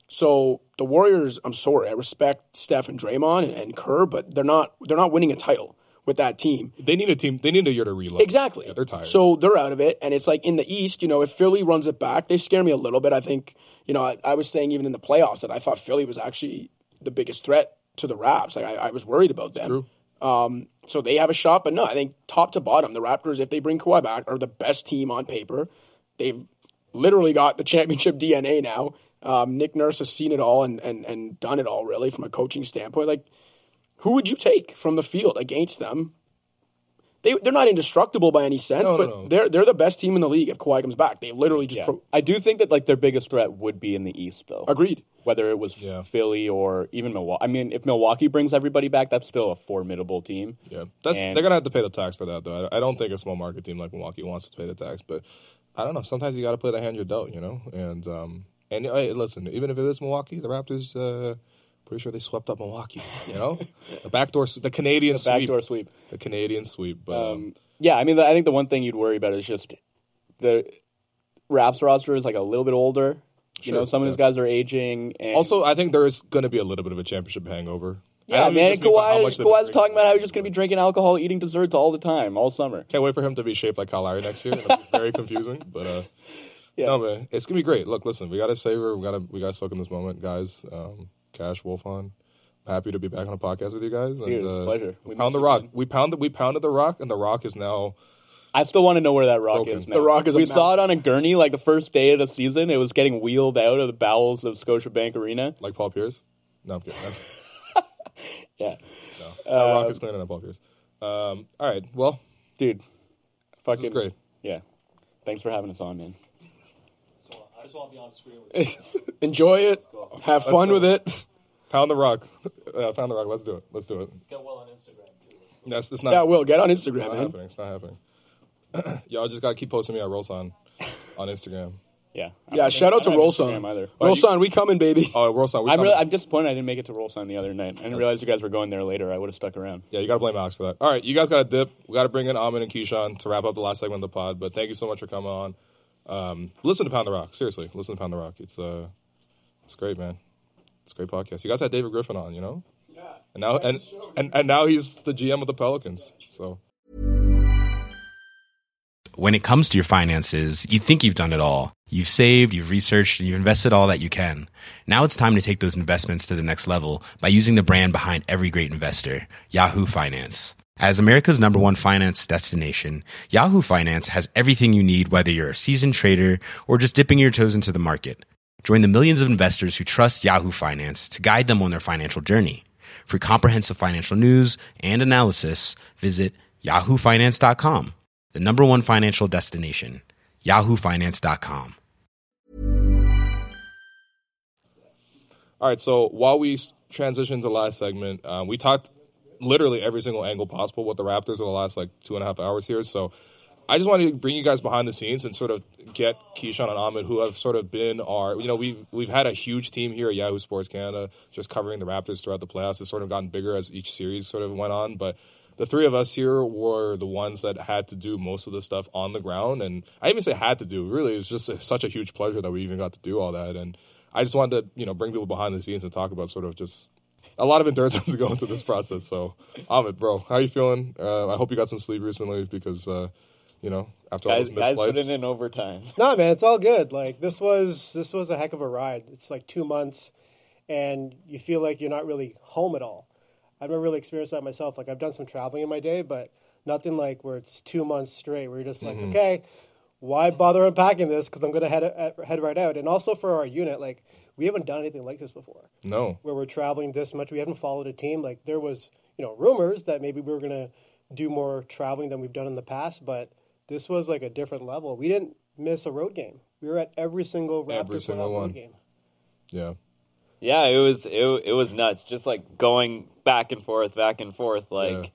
So the Warriors, I'm sorry, I respect Steph and Draymond and, and Kerr, but they're not they're not winning a title with that team. they need a team. They need a year to reload. Exactly. Yeah, they're tired. So they're out of it, and it's like in the East, you know, if Philly runs it back, they scare me a little bit. I think, you know, I, I was saying even in the playoffs that I thought Philly was actually the biggest threat to the Raps. Like I, I was worried about them. Um, so they have a shot, but no, I think top to bottom, the Raptors, if they bring Kawhi back, are the best team on paper. They've literally got the <laughs> championship DNA now. Um, Nick Nurse has seen it all and, and, and done it all, really, from a coaching standpoint. Like, who would you take from the field against them? They they're not indestructible by any sense, No, no, but no. they're they're the best team in the league if Kawhi comes back. They literally just Yeah. pro- I do think that like their biggest threat would be in the East, though. Agreed. Whether it was Philly or even Milwaukee. I mean, if Milwaukee brings everybody back, that's still a formidable team. Yeah, that's And- they're gonna have to pay the tax for that though. I, I don't think a small market team like Milwaukee wants to pay the tax, but I don't know. Sometimes you got to play the hand you're dealt, you know. And um, and hey, listen, even if it is Milwaukee, the Raptors, uh, pretty sure they swept up Milwaukee. You know, the backdoor, the Canadian <laughs> The sweep, backdoor sweep, the Canadian sweep. But um, Yeah, I mean, I think the one thing you'd worry about is just the Raps roster is like a little bit older. you know, some of these guys are aging. And also, I think there is going to be a little bit of a championship hangover. Yeah, man, just mean by Kawhi, Kawhi's talking about how he's just going to be drinking alcohol, eating desserts all the time, all summer. Can't wait for him to be shaped like Kyle Lowry next year. Very <laughs> confusing, but uh, <laughs> no man, it's gonna be great. Look, listen, we gotta savor, we gotta we gotta soak in this moment, guys. Um, Cash Wolfond, I'm happy to be back on a podcast with you guys. And, Dude, it's a uh, pleasure. We We pound the you, rock. We pounded we pounded the rock, and the rock is now. I still want to know where that rock Broken. is now. The rock is a We saw it on a gurney like the first day of the season. It was getting wheeled out of the bowels of Scotiabank Arena. Like Paul Pierce? No, I'm kidding. <laughs> yeah. No, that rock is cleaner than Paul Pierce. Um, all right, well, dude, fucking this is great. Yeah, thanks for having us on, man. So I just want to be on screen with <laughs> Enjoy it. Have Let's fun go. with it. Pound the rock. Uh, pound the rock. Let's do it. Let's do it. Let's get well on Instagram too. No, it's, it's not. Yeah, Will, get on Instagram, It's not man. happening. It's not happening. <clears throat> Y'all just gotta keep posting me at Rol San on Instagram. Yeah. Yeah, shout out to Rol San. either. Rol San, we coming, baby. Oh, Rol San, we I'm, coming. really, I'm disappointed I didn't make it to Rol San the other night. I didn't realize you guys were going there later. I would have stuck around. Yeah, you got to blame Alex for that. All right, you guys got to dip. We got to bring in Ahmed and Keyshawn to wrap up the last segment of the pod. But thank you so much for coming on. Um, listen to Pound the Rock. Seriously, listen to Pound the Rock. It's uh, it's great, man. It's a great podcast. You guys had David Griffin on, you know. Yeah. And now and, and and now he's the GM of the Pelicans. So When it comes to your finances, you think you've done it all. You've saved, you've researched, and you've invested all that you can. Now it's time to take those investments to the next level by using the brand behind every great investor, Yahoo Finance. As America's number one finance destination, Yahoo Finance has everything you need, whether you're a seasoned trader or just dipping your toes into the market. Join the millions of investors who trust Yahoo Finance to guide them on their financial journey. For comprehensive financial news and analysis, visit yahoofinance.com, the number one financial destination, yahoofinance.com. All right, so while we s- transition to the last segment, um, we talked literally every single angle possible with the Raptors in the last like two and a half hours here. So I just wanted to bring you guys behind the scenes and sort of get Keyshawn and Ahmed, who have sort of been our, you know, we've we've had a huge team here at Yahoo Sports Canada, just covering the Raptors throughout the playoffs. It's sort of gotten bigger as each series sort of went on, but. The three of us here were the ones that had to do most of the stuff on the ground, and I even say had to do. Really, it was just a, such a huge pleasure that we even got to do all that. And I just wanted to, you know, bring people behind the scenes and talk about sort of just a lot of endurance <laughs> to go into this process. So, Ahmed, bro, how you feeling? Uh, I hope you got some sleep recently because, uh, you know, after all Guys, those missed guys flights. put in overtime. <laughs> No, man, it's all good. Like this was this was a heck of a ride. It's like two months, and you feel like you're not really home at all. I've never really experienced that myself. Like I've done some traveling in my day, but nothing like where it's two months straight. Where you're just like, Mhm. okay, why bother unpacking this? Because I'm gonna head head right out. And also for our unit, like we haven't done anything like this before. No. where we're traveling this much. We haven't followed a team. Like there was, you know, rumors that maybe we were gonna do more traveling than we've done in the past, but this was like a different level. We didn't miss a road game. We were at every single Raptor Every single playoff one. road game. Yeah. Yeah, it was it, it was nuts. Just like going back and forth, back and forth. Like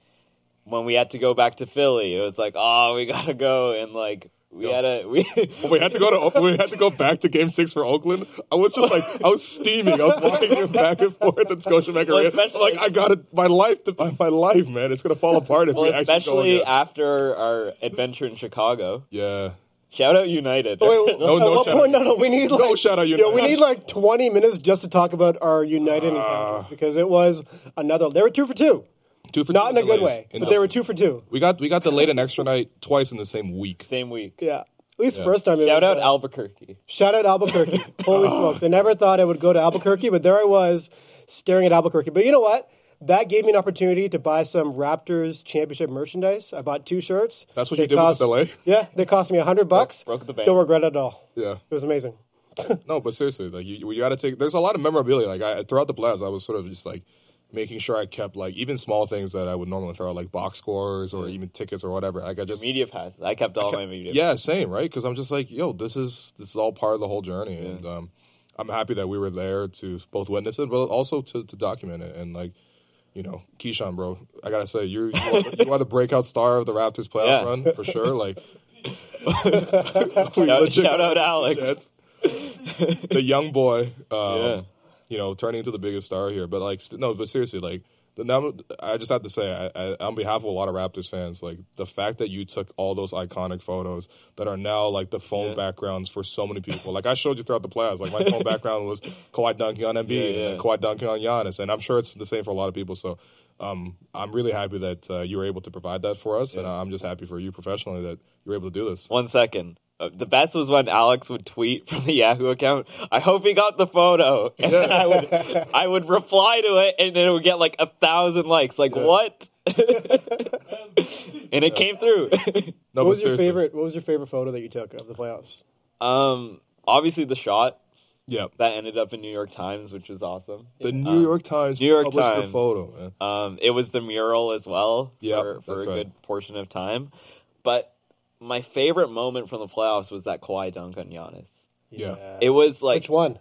when we had to go back to Philly, it was like, oh, we gotta go, and like we had a we When we had to go to we had to go back to Game Six for Oakland. I was just like I was steaming. I was walking <laughs> back and forth at Scotiabank Well, Arena. especially- like I got it. My life, my life, man. It's gonna fall apart if well, we actually go especially after our adventure in Chicago. Yeah. Shout out United. Oh, <laughs> wait, No, at no shout point? out. No, no. We need No like shout out Yo, we need like 20 minutes just to talk about our United uh, encounters because it was another. They were two for two. Two for Not two in a good delays. way, In but the- they were two for two. We got we got the late and extra night twice in the same week. Same week. Yeah. At least Yeah. first time. it Shout was, out uh, Albuquerque. Shout out Albuquerque. <laughs> Holy smokes. I never thought I would go to Albuquerque, but there I was staring at Albuquerque. But you know what? That gave me an opportunity to buy some Raptors championship merchandise. I bought two shirts. That's what They you did cost, with the delay. Yeah, they cost me a hundred bucks. broke the bank. Don't regret it at all. Yeah. It was amazing. no, but seriously, like you, you got to take. There's a lot of memorabilia. Like I, throughout the playoffs, I was sort of just like, making sure I kept like even small things that I would normally throw out, like box scores or even tickets or whatever. Like I just media passes. I kept all kept- my media. Yeah, same, right? Because I'm just like, yo, this is this is all part of the whole journey, and um, I'm happy that we were there to both witness it, but also to, to document it. And like, you know, Keyshawn, bro, I gotta say, you you are, you are the breakout star of the Raptors playoff Yeah. run for sure. Like, <laughs> <laughs> Shout- shout out Alex. The young boy, um, Yeah. You know, turning into the biggest star here. But like, st- no, but seriously, like, the now I just have to say, I, I, on behalf of a lot of Raptors fans, like the fact that you took all those iconic photos that are now like the phone backgrounds for so many people. Like I showed you throughout the playoffs, like my phone <laughs> background was Kawhi dunking on Embiid Yeah, and yeah. then Kawhi dunking on Giannis, and I'm sure it's the same for a lot of people. So. Um, I'm really happy that uh, you were able to provide that for us, and I'm just happy for you professionally that you were able to do this. One second. Uh, the best was when Alex would tweet from the Yahoo account. I hope he got the photo, <laughs> and then I would, I would reply to it, and then it would get like a thousand likes. Like what? <laughs> and it came through. <laughs> what was your favorite? What was your favorite photo that you took of the playoffs? Um, obviously the shot. Yeah, that ended up in New York Times, which was awesome. The New York Times New York published your Times photo, man. Um, it was the mural as well Yep, for, for a right. good portion of time. But my favorite moment from the playoffs was that Kawhi dunk on Giannis. Yeah, it was like which one?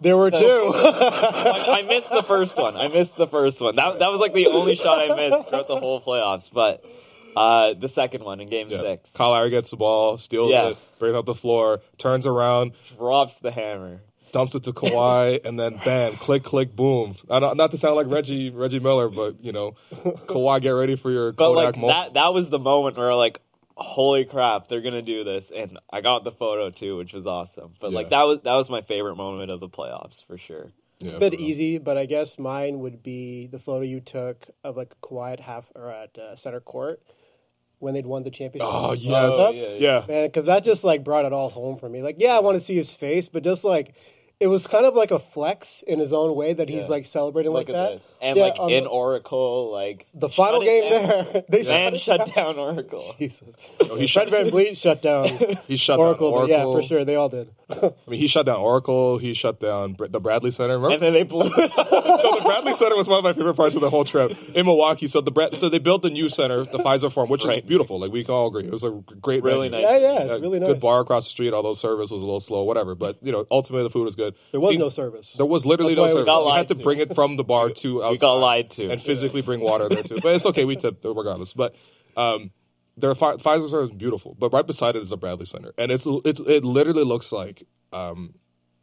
There were two. <laughs> I, I missed the first one. I missed the first one. That that was like the only shot I missed throughout the whole playoffs. But uh, the second one in Game Six, Kyle Lowry gets the ball, steals Yeah. it, brings it up the floor, turns around, drops the hammer, dumps it to Kawhi, <laughs> and then bam, click, click, boom. I don't, not to sound like Reggie Reggie Miller, but you know, Kawhi, get ready for your but Kodak like moment. that that was the moment where like. Holy crap! They're gonna do this, and I got the photo too, which was awesome. But like that was that was my favorite moment of the playoffs for sure. It's a bit easy, but I guess mine would be the photo you took of like a quiet half or at uh, center court when they'd won the championship. Oh, yes. Suns. Yeah, yeah. man, because that just like brought it all home for me. Like, yeah, I want to see his face, but just like it was kind of like a flex in his own way that he's Yeah. like celebrating Look like at that. this. And Yeah, like on in Oracle, like the final it game down. there, <laughs> they Man shut, shut down Oracle. <laughs> Jesus. Oh, he shut Fred VanVleet shut down. <laughs> He shut Oracle, down but yeah, for sure, they all did. I mean, he shut down Oracle. He shut down Br- the Bradley Center. Remember? And then they blew it. no, the Bradley Center was one of my favorite parts of the whole trip in Milwaukee. So the Brad, so they built the new center, the Fiserv Forum, which is beautiful. Like we can all agree, it was a great, Really venue. nice. Yeah, yeah, it's really Good nice. bar across the street. Although service was a little slow, whatever. But you know, ultimately the food was good. There was Seems- no service. There was literally That's no service. We lied had to to. bring it from the bar <laughs> to outside. We got lied to. and physically bring water there too. But it's okay. We tipped regardless. But um, their Pfi- Fiserv Center is beautiful, but right beside it is the Bradley Center, and it's it's it literally looks like um,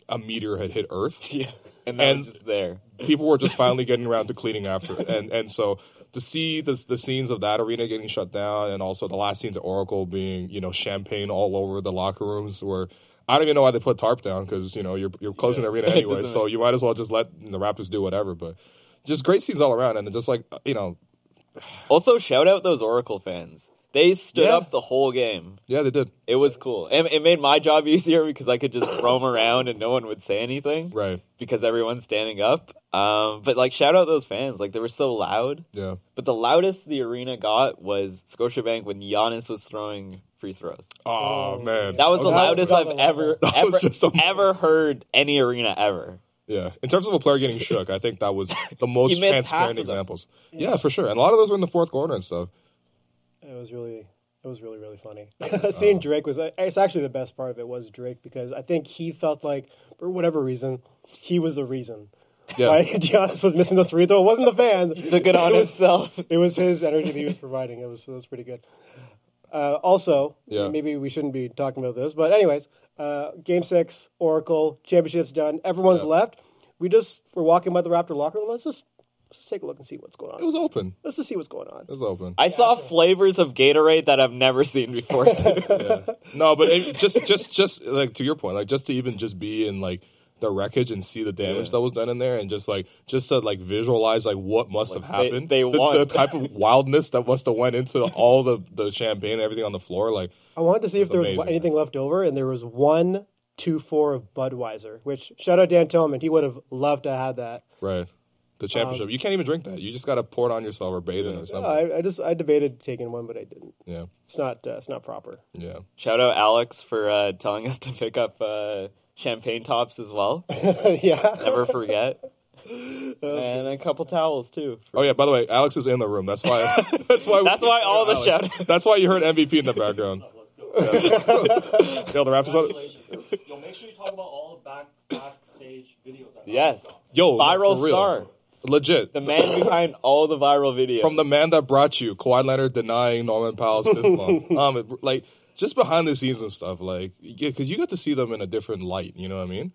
a meteor had hit Earth. <laughs> Yeah, and was just there. People were just finally <laughs> getting around to cleaning after it, and and so to see the the scenes of that arena getting shut down, and also the last scenes of Oracle being you know champagne all over the locker rooms where. I don't even know why they put tarp down because you know you're you're closing the arena <laughs> anyway, so you might as well just let the Raptors do whatever. But just great scenes all around, and just like you know, <sighs> Also, shout out those Oracle fans. They stood Yeah. up the whole game. yeah, they did It was cool. And it made my job <laughs> easier because I could just <coughs> roam around and no one would say anything right. because everyone's standing up. Um, but like, shout out those fans. Like, they were so loud. Yeah, But the loudest the arena got was Scotiabank when Giannis was throwing free throws. oh man, That was the loudest <laughs> that I've ever ever was just so- ever heard any arena ever. Yeah, in terms of a player getting shook, I think that was <laughs> the most You missed half transparent examples. Yeah, for sure, and a lot of those were in the fourth quarter and stuff. It was really, it was really, really funny. <laughs> Seeing Drake was, it's actually the best part of it was Drake because I think he felt like, for whatever reason, he was the reason. Yeah. Why Giannis was missing those free throw. It wasn't the fans. Took it on was, himself. It was his energy that he was providing. It was, it was pretty good. Uh, also, Yeah. maybe we shouldn't be talking about this, but anyways, uh, Game Six, Oracle, championships done. Everyone's Yeah. left. We just were walking by the Raptor locker room. Let's just, let's just take a look and see what's going on. It was open. Let's just see what's going on. It was open. I saw flavors of Gatorade that I've never seen before. <laughs> yeah. No, but it, just just just like to your point, like just to even just be in like the wreckage and see the damage Yeah. that was done in there, and just like just to like visualize like what must have happened, they the, the <laughs> type of wildness that must have went into all the the champagne and everything on the floor, like I wanted to see if It's there was amazing, anything left over, and there was one two four of Budweiser. Which shout out Dan Tolzman, he would have loved to have that. right. The championship, you can't even drink that. You just got to pour it on yourself or bathe in it or No, something. I, I just I debated taking one, but I didn't. yeah, It's not uh, it's not proper. yeah. Shout out Alex for uh, telling us to pick up uh, champagne tops as well. <laughs> yeah, Never forget. and a couple towels too. Oh yeah, by the way, Alex is in the room. That's why. <laughs> That's why. That's why all the Alex. That's why you heard MVP in the background. Yeah. <laughs> Yo, the Raptors. on- Yo, make sure you talk about all the back backstage videos. that Yes. Yo, no, viral for real. star. Legit. The man behind all the viral videos. From the man that brought you, Kawhi Leonard denying Norman Powell's fist bump. um, it- like just behind the scenes and stuff, like yeah, because you got to see them in a different light. You know what I mean?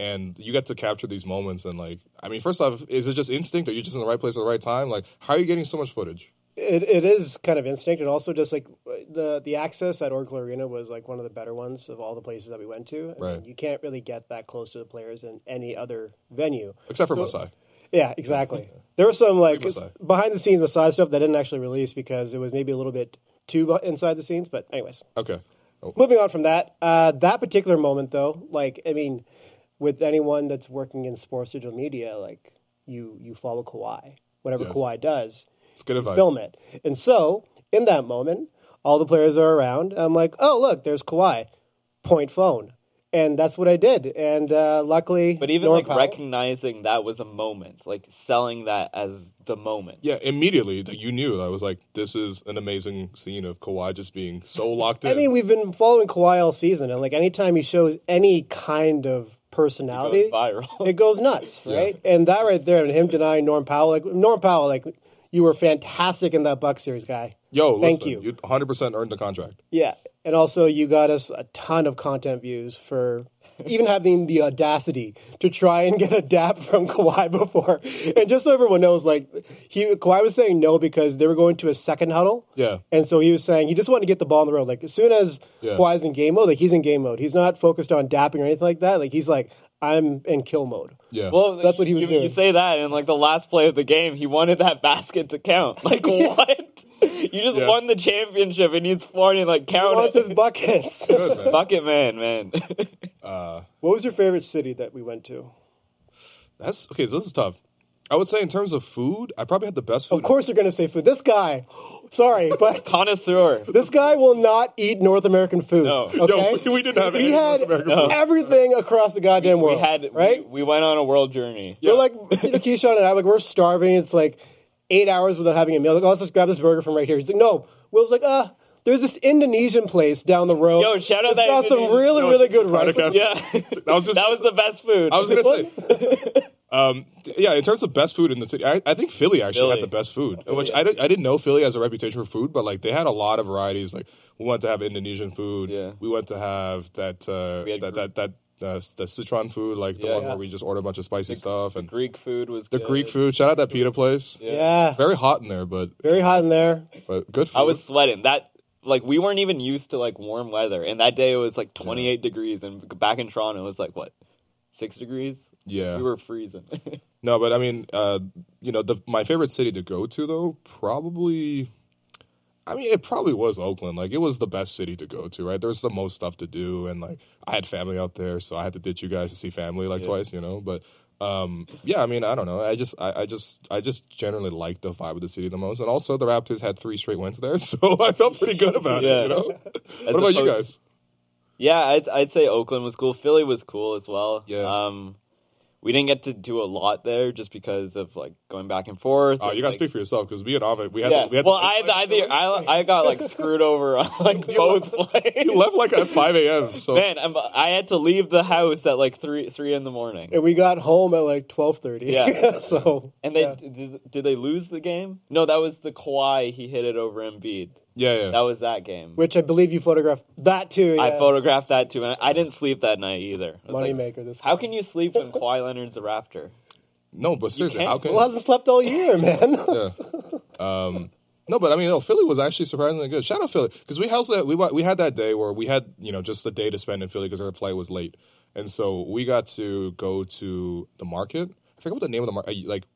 And you got to capture these moments. And like, I mean, first off, is it just instinct? Are you just in the right place at the right time? Like, how are you getting so much footage? It, it is kind of instinct, and also just like the the access at Oracle Arena was like one of the better ones of all the places that we went to. I Right. mean, you can't really get that close to the players in any other venue, Except for So- Masai. Yeah, exactly. There was some like behind the scenes Masai stuff that didn't actually release because it was maybe a little bit too inside the scenes. But anyways, Okay. moving on from that, uh, that particular moment though, like I mean, with anyone that's working in sports digital media, like you you follow Kawhi, whatever Yes. Kawhi does, It's good advice. film it. And so in that moment, all the players are around. I'm like, oh look, there's Kawhi, point phone, and that's what I did. And uh, luckily, But even Norman like Powell- recognizing that was a moment, like selling that as the moment. Yeah, immediately that you knew. I was like, this is an amazing scene of Kawhi just being so <laughs> locked in. I mean, we've been following Kawhi all season, and like anytime he shows any kind of personality, It goes viral. it goes nuts, <laughs> right? And that right there, and him denying Norm Powell, like Norm Powell, like you were fantastic in that Buck series, guy. Yo, thank listen, you. You 100% earned the contract. Yeah, and also you got us a ton of content views for even having the audacity to try and get a dap from <laughs> Kawhi before. And just so everyone knows, like he Kawhi was saying no because they were going to a second huddle. Yeah. And so he was saying he just wanted to get the ball on the road. Like as soon as Yeah. Kawhi's in game mode, like he's in game mode. He's not focused on dapping or anything like that. Like he's like, I'm in kill mode. Yeah. Well, that's what he was you, doing. You say that, and like the last play of the game, he wanted that <laughs> basket to count. Like <laughs> what? You just Yeah. won the championship, and he's wanting like count wants his buckets. <laughs> Good, man. Bucket man, man. <laughs> Uh, what was your favorite city that we went to? that's okay. So this is tough. I would say in terms of food, I probably had the best food. Of course you're gonna say food. This guy, <gasps> sorry, <laughs> but Connoisseur. This guy will not eat North American food. No. Okay? Yo, we didn't have He any had North American food. everything across the goddamn we world. had right? We, we went on a world journey. We're like, Keyshawn and I, like, we're starving. It's like eight hours without having a meal. Like, oh, let's just grab this burger from right here. He's like, no. Will's like, uh, there's this Indonesian place down the road. Yo, shout out It's that got some Indonesian- really, No, really good Cardiff rice. Cafe. Yeah, <laughs> That was just. that was the best food. I was gonna say. <laughs> Um, yeah, in terms of best food in the city, I, I think Philly actually Philly. had the best food. Which I, didn't- I didn't know Philly has a reputation for food, but like they had a lot of varieties. Like we went to have Indonesian food. Yeah. We went to have that uh, We had that, Gr- that that uh, the Sichuan food, like the Yeah, one yeah. where we just order a bunch of spicy stuff and Greek food was the good. Greek food. Shout out that pita place. Yeah. Very hot in there, but Very hot in there. but good food. I was sweating. That like we weren't even used to like warm weather, and that day it was like 28 degrees, and back in Toronto it was like what six degrees. yeah. We were freezing. <laughs> No, but I mean, uh, you know, the, my favorite city to go to though, probably. I mean, it probably was Oakland. Like, it was the best city to go to, right? There was the most stuff to do, and like, I had family out there, so I had to ditch you guys to see family like twice, you know. But um, yeah, I mean, I don't know. I just, I, I just, I just generally like the vibe of the city the most, and also the Raptors had three straight wins there, <laughs> so I felt pretty good about Yeah. it. You know. <laughs> What about you guys? Yeah, I'd, I'd say Oakland was cool. Philly was cool as well. Yeah. Um, we didn't get to do a lot there just because of like going back and forth. Oh, and, you gotta like, speak for yourself because me and Ava, we had, yeah. the, we had well, the, I had I, the, I I got like <laughs> screwed over on like both plays. you left like at five a.m. So Man, I'm, I had to leave the house at like three three in the morning. And we got home at like 12.30. Yeah. <laughs> so, And they yeah. did, did they lose the game? No, that was the Kawhi. He hit it over Embiid. Yeah, yeah. That was that game. Which I believe you photographed that too. Yeah. I photographed that too, and I, I didn't sleep that night either. I was like, This How can you sleep when Kawhi Leonard's a Raptor? no, but seriously, how can Well, hasn't slept all year, <laughs> man. yeah. Um, no, but I mean, no, Philly was actually surprisingly good. Shout out Philly because we housed that we we had that day where we had you know just the day to spend in Philly because our flight was late, and so we got to go to the market. I forget what the name of the market, like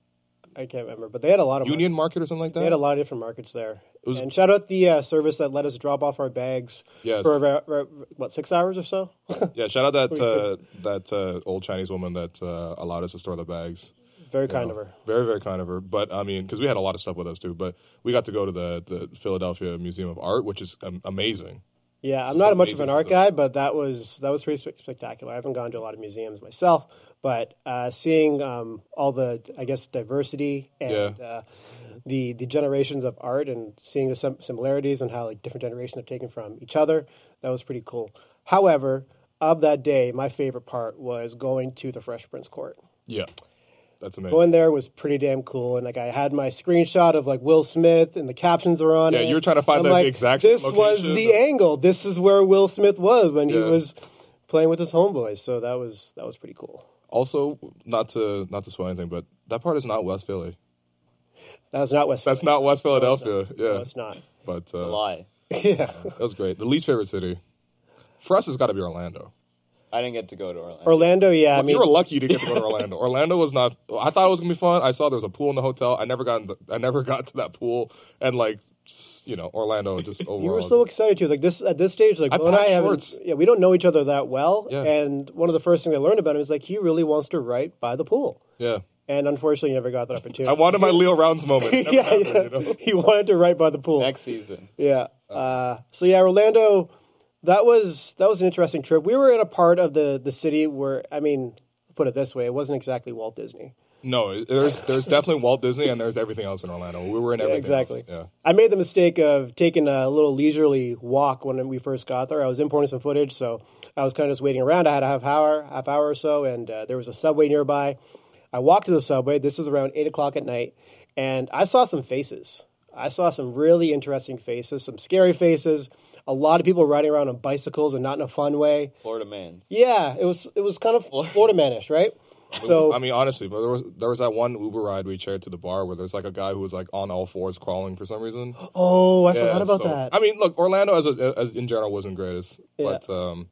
I can't remember, but they had a lot of Union Market or something like that. They had a lot of different markets there. was- and shout out the uh, service that let us drop off our bags Yes. for about, what six hours or so. <laughs> yeah, shout out that <laughs> uh, that uh, old Chinese woman that uh, allowed us to store the bags. Very kind know, of her. Very, very kind of her. But I mean, because we had a lot of stuff with us too. But we got to go to the the Philadelphia Museum of Art, which is um, amazing. Yeah, I'm It's not much of an art guy, but that was that was pretty spectacular. I haven't gone to a lot of museums myself, but uh, seeing um, all the I guess diversity and uh, the the generations of art and seeing the sim- similarities and how like different generations are taken from each other, that was pretty cool. However, of that day, my favorite part was going to the Fresh Prince Court. Yeah, that's amazing. Going there was pretty damn cool, and like I had my screenshot of like Will Smith, and the captions were on it. Yeah, it. you were trying to find I'm the like, exact This location. was the angle. This is where Will Smith was when he was playing with his homeboys. So that was that was pretty cool. Also, not to not to spoil anything, but that part is not West Philly. That's not West. That's not West Philadelphia. not. Yeah, No, it's not. But uh, lie. <laughs> yeah, that was great. The least favorite city for us has got to be Orlando. I didn't get to go to Orlando. Orlando. Yeah, I Look, mean, you were lucky to get to go to <laughs> Orlando. Orlando was not. I thought it was gonna be fun. I saw there was a pool in the hotel. I never got. In the, I never <laughs> got to that pool. And like, s- you know, Orlando just overall. <laughs> you were so excited too. Like this at this stage, like I Will and I haven't. Yeah, we don't know each other that well. Yeah. And one of the first things I learned about him is like he really wants to write by the pool. yeah. And unfortunately, he never got that opportunity. I wanted my Leo Rounds moment. Yeah, happened, yeah. you know? he wanted to write by the pool Next season. Yeah. Uh, so yeah, Orlando. That was that was an interesting trip. We were in a part of the the city where I mean, put it this way, it wasn't exactly Walt Disney. No, there's there's definitely Walt Disney and there's everything else in Orlando. We were in Yeah, everything. exactly. else. I made the mistake of taking a little leisurely walk when we first got there. I was importing some footage, so I was kind of just waiting around. I had a half hour, half hour or so, and uh, there was a subway nearby. I walked to the subway. This is around eight o'clock at night, and I saw some faces. I saw some really interesting faces, some scary faces. A lot of people riding around on bicycles and not in a fun way. Florida man's. Yeah, it was it was kind of Florida manish, right? So I mean, honestly, but there was there was that one Uber ride we shared to the bar where there's like a guy who was like on all fours crawling for some reason. <gasps> oh, I Yeah, forgot about so- that. I mean, look, Orlando as, a, as in general wasn't greatest, Yeah. but um,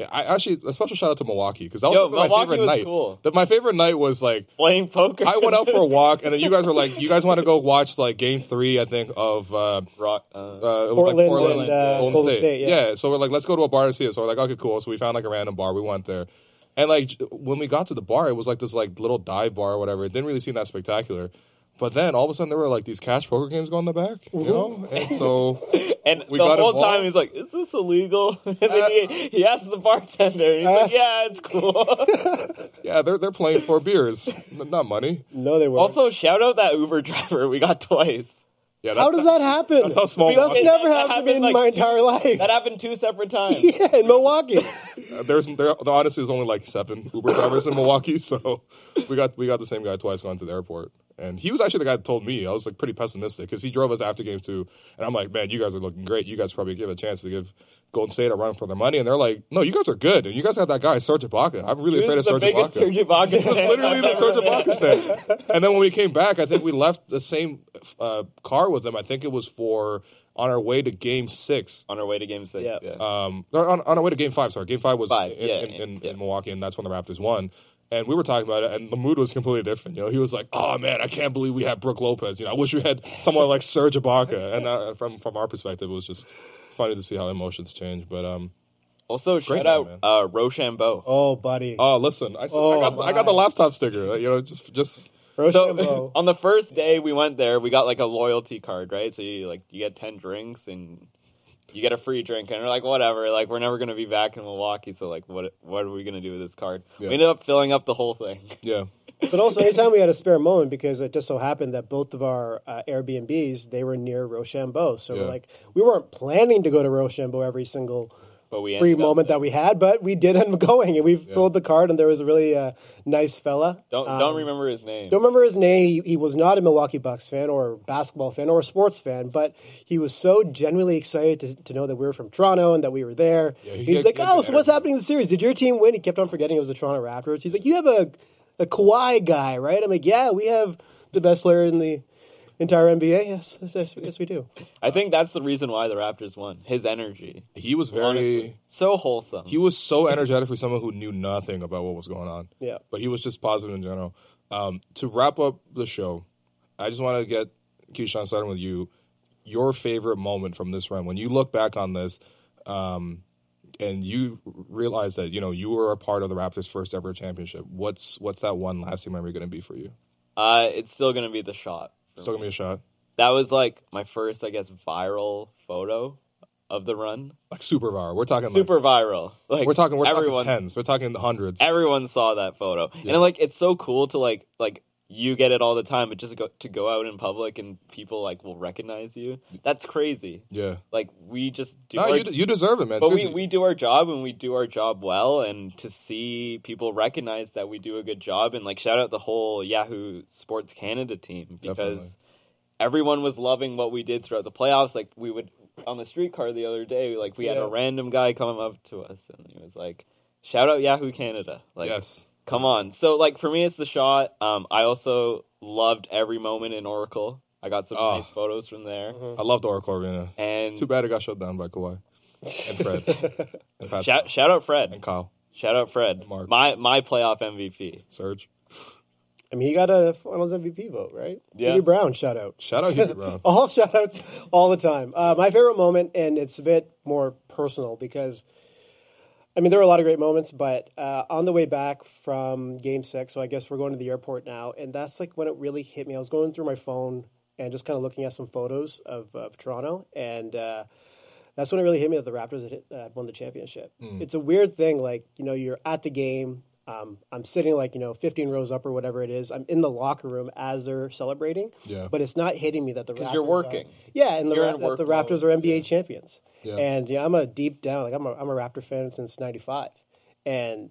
yeah, I actually a special shout out to Milwaukee because that was Yo, my Milwaukee favorite was night. cool. The- my favorite night was like Playing poker. I went out for a <laughs> walk, and then you guys were like, you guys want to go watch like Game Three, I think of uh, Rock. Uh, uh, it was Portland like Portland, and, uh, Golden, Golden State. State, yeah. so we're like, let's go to a bar to see it. So we're like, okay, cool. So we found like a random bar. We went there, and like when we got to the bar, it was like this like little dive bar or whatever. It didn't really seem that spectacular. But then all of a sudden there were like these cash poker games going in the back, you know, and so <laughs> and we the got whole involved. time he's like, "Is this illegal?" <laughs> And then he, he asked the bartender, and he's like, Ask- "Yeah, it's cool." <laughs> yeah, they're they're playing for beers, n- not money. no, they weren't. also, shout out that Uber driver we got twice. Yeah, How does that happen? That's how small That's Milwaukee- never That happened to me in happened, my like, two- entire life. That happened two separate times. yeah, in Milwaukee. Uh, There's there, there honestly is only like seven Uber drivers in Milwaukee, so we got we got the same guy twice going to the airport, and he was actually the guy that told me I was like pretty pessimistic because he drove us after game two, and I'm like, man, you guys are looking great. You guys probably give a chance to give Golden State a run for their money, and they're like, no, you guys are good, and you guys have that guy Serge Ibaka. I'm really He afraid of was the Serge Ibaka. Serge Ibaka He was literally the Serge. Ibaka stand. <laughs> And then when we came back, I think we left the same uh, car with them. I think it was for on our way to Game Six. On our way to Game Six, Yeah. yeah. Um, on, on our way to Game Five. Sorry, Game Five was Five, in, yeah, in, in, yeah. in Milwaukee, and that's when the Raptors won. And we were talking about it, and the mood was completely different. You know, he was like, "Oh man, I can't believe we had Brook Lopez. You know, I wish we had someone like Serge Ibaka." And uh, from from our perspective, it was just funny to see how emotions change. But um, Also, Great shout out man. uh, Rochambeau. Oh, buddy. oh, listen, I, Oh, I got I got the laptop sticker. You know, just just Rochambeau. So <laughs> on the first day we went there, we got like a loyalty card, right? So you like you get ten drinks and you get a free drink, and we're like, whatever, like we're never gonna be back in Milwaukee, so like, what what are we gonna do with this card? Yeah. We ended up filling up the whole thing. <laughs> yeah. But also, anytime we had a spare moment, because it just so happened that both of our uh, Airbnbs they were near Rochambeau, so Yeah. we're like we weren't planning to go to Rochambeau every single But we free moment there. that we had, but we did end up <laughs> going, and we filled the card, and there was a really uh, nice fella. Don't Um, don't remember his name. Don't remember his name. He, he was not a Milwaukee Bucks fan or basketball fan or a sports fan, but he was so genuinely excited to, to know that we were from Toronto and that we were there. Yeah, he He's like, "Oh, so what's happening in the series? Did your team win?" He kept on forgetting it was the Toronto Raptors. He's like, "You have a a Kawhi guy, right?" I'm like, "Yeah, we have the best player in the entire NBA." Yes, yes, yes we do. I think that's the reason why the Raptors won. His energy, He was very honestly, so wholesome. he was so energetic for someone who knew nothing about what was going on. Yeah. but he was just positive in general. Um, to wrap up the show, I just want to get Keyshawn starting with you. Your favorite moment from this run when you look back on this, um, and you realize that you know you were a part of the Raptors' first ever championship. What's what's that one lasting memory going to be for you? uh, it's still gonna be the shot. Still gonna be a shot. That was like my first, I guess, viral photo of the run. Like super viral. We're talking super viral. Like we're talking we're talking tens. We're talking hundreds. Everyone saw that photo, Yeah. and like it's so cool to like like you get it all the time, but just go to go out in public and people like will recognize you. That's crazy. Yeah. Like we just do. No, our, you, you deserve it, man. But we, Seriously. we do our job and we do our job well, and to see people recognize that we do a good job, and like shout out the whole Yahoo Sports Canada team because Definitely. everyone was loving what we did throughout the playoffs. Like we would on the streetcar the other day, like we had a random guy come up to us and he was like, "Shout out Yahoo Canada!" Like, yes. Come on. So like for me, it's the shot. Um, I also loved every moment in Oracle. I got some Oh. nice photos from there. I loved Oracle Arena. And Too bad it got shut down by Kawhi and Fred <laughs> and Pascal Shout, shout out Fred. and Kyle. Shout out Fred. Marc. My my playoff MVP. Serge. I mean, he got a Finals MVP vote, right? Yeah. Hubie Brown, shout out. Shout out Hubie Brown. <laughs> all shout outs all the time. Uh, my favorite moment, and it's a bit more personal because, I mean, there were a lot of great moments, but uh, on the way back from game six, so I guess we're going to the airport now, and that's like when it really hit me. I was going through my phone and just kind of looking at some photos of, of Toronto, and uh, that's when it really hit me that the Raptors had, hit, uh, won the championship. Mm. It's a weird thing, like, you know, you're at the game. Um, I'm sitting like you know 15 rows up or whatever it is. I'm in the locker room as they're celebrating, Yeah. but it's not hitting me that the Because you're are- working. yeah, and the, Ra- that the Raptors are NBA champions. Yeah. And yeah, I'm a deep down like I'm a I'm a Raptor fan since '95, and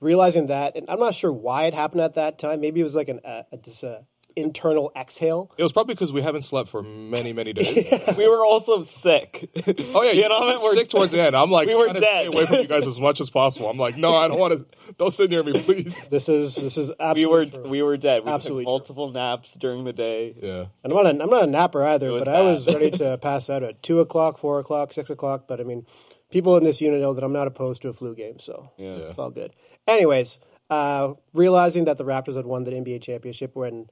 realizing that, and I'm not sure why it happened at that time. Maybe it was like an uh, a, just a internal exhale. It was probably because we haven't slept for many, many days. <laughs> we were also sick. Oh yeah, You you know, know, we're- sick towards the end. I'm like We were trying to stay dead. away from you guys as much as possible. I'm like, no, I don't want to. Don't sit near me, please. <laughs> This is this is absolutely. we were true. we were dead. We Absolutely took multiple naps during the day. Yeah. And I'm not a, I'm not a napper either, It was but I was ready to <laughs> pass out at two o'clock, four o'clock, six o'clock. But I mean, people in this unit know that I'm not opposed to a flu game, so Yeah. it's all good. Anyways, uh, realizing that the Raptors had won the NBA championship when,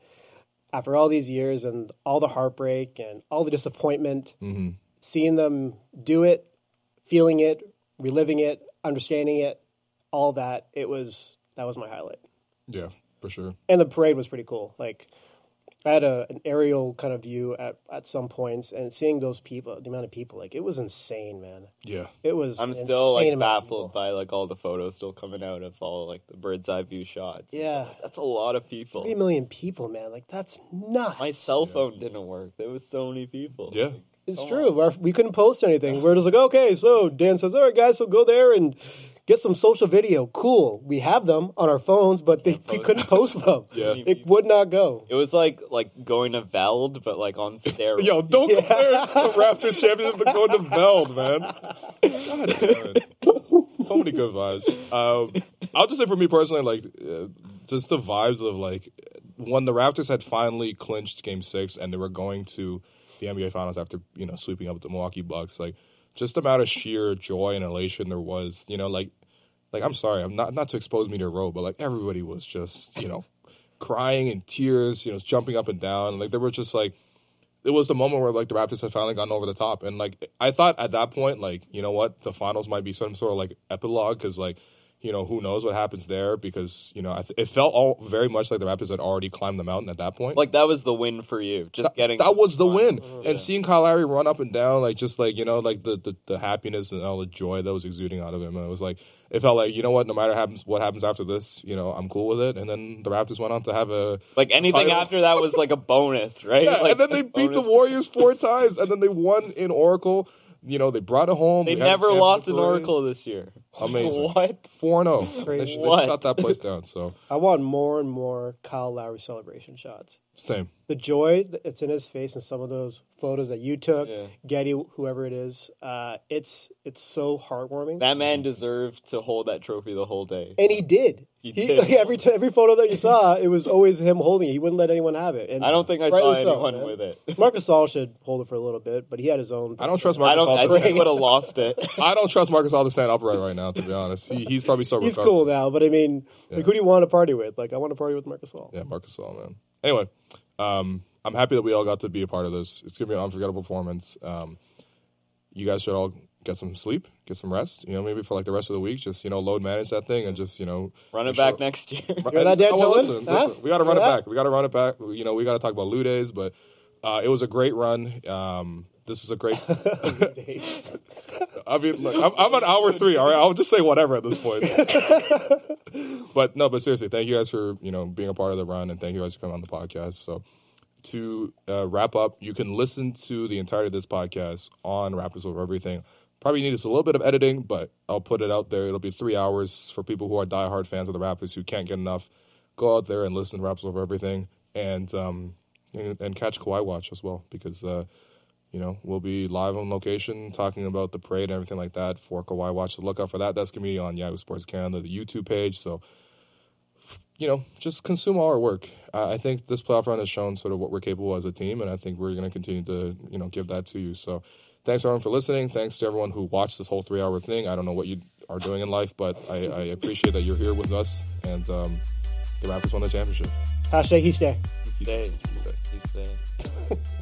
after all these years and all the heartbreak and all the disappointment, Mm-hmm. seeing them do it, feeling it, reliving it, understanding it, all that, it was that was my highlight. Yeah, for sure. And the parade was pretty cool. Like I had a, an aerial kind of view at, at some points, and seeing those people, the amount of people, like it was insane, man. Yeah. It was. I'm still like insane amount of baffled by like all the photos still coming out of all like the bird's eye view shots. Yeah, That's a lot of people. three million people, man. Like that's nuts. My cell phone didn't work. There was so many people. Yeah. It's Come true. Our- We couldn't post anything. <laughs> We're just like, okay, so Dan says, all right, guys, so go there and get some social video. Cool. We have them on our phones, but they, we couldn't post them. <laughs> Yeah. It would not go. It was like like going to Veld, but like on steroids. Yo, don't compare the Raptors championship to going to Veld, man. God damn it. So many good vibes. Um, I'll just say for me personally, like, uh, just the vibes of like when the Raptors had finally clinched Game Six and they were going to the NBA Finals after you know sweeping up the Milwaukee Bucks, like just the amount of sheer joy and elation there was. You know, like, like I'm sorry, I'm not not to expose me to row, but like everybody was just you know crying in tears, you know, jumping up and down. Like there were just like it was the moment where like the Raptors had finally gotten over the top, and like I thought at that point, like you know what, the finals might be some sort of like epilogue because like you know who knows what happens there because you know I th- it felt all very much like the Raptors had already climbed the mountain at that point. Like that was the win for you. Just getting that was the win, Yeah. and seeing Kyle Lowry run up and down, like just like you know, like the, the the happiness and all the joy that was exuding out of him, and it was like it felt like you know what, no matter happens what happens after this, you know, I'm cool with it. And then the Raptors went on to have a Like anything title. after that was like a bonus, right? Yeah, like and then they beat the. Warriors four <laughs> times, and then they won in Oracle. You know, they brought it home. They We never lost parade. Oracle this year. Amazing. <laughs> What? Four and zero. They, sh- they What? shut that place down. So <laughs> I want more and more Kyle Lowry celebration shots. same. The joy that's in his face in some of those photos that you took, Yeah. Getty, whoever it is, uh, it's it's so heartwarming. That man deserved to hold that trophy the whole day. and he did. He He, did. like, <laughs> every t- every photo that you saw, it was always him holding it. He wouldn't let anyone have it. And I don't think I rightly saw so, anyone man. with it. Marc Gasol should hold it for a little bit, but he had his own. I don't trust I Marcus. don't. I All think to he would have lost it. I don't trust Marc Gasol to stand upright right now. To be honest, he, he's probably so. He's cool now, but I mean, Yeah. like, who do you want to party with? Like, I want to party with Marc Gasol. Yeah, Marc Gasol, man. Anyway, um, I'm happy that we all got to be a part of this. It's gonna be an unforgettable performance. Um, you guys should all get some sleep, get some rest. You know, maybe for like the rest of the week, just you know, load manage that thing and just you know Run it make sure- back next year. Hear that, Dan Oh, well, listen, Huh? listen, we got to run Hear it back. We got to run it back. You know, we got to talk about Lou days, but uh, it was a great run. Um, this is a great. <laughs> I mean, look, I'm, I'm on hour three. All right, I'll just say whatever at this point. <laughs> but no, but seriously, thank you guys for you know being a part of the run, and thank you guys for coming on the podcast. So to uh, wrap up, you can listen to the entirety of this podcast on Raptors Over Everything. Probably need just a little bit of editing, but I'll put it out there. It'll be three hours for people who are diehard fans of the Raptors who can't get enough. Go out there and listen to Raptors Over Everything, and um, and, and catch Kawhi Watch as well because. Uh, you know, we'll be live on location talking about the parade and everything like that for Kawhi Watch. So look out for that. That's going to be on Yahoo Sports Canada, the YouTube page. So, you know, just consume all our work. I think this playoff run has shown sort of what we're capable as a team, and I think we're going to continue to, you know, give that to you. So, thanks everyone for listening. Thanks to everyone who watched this whole three-hour thing. I don't know what you are doing in life, but I, I appreciate that you're here with us, and um, the Raptors won the championship. Hashtag he stay. He Stay. Stay. Stay. <laughs>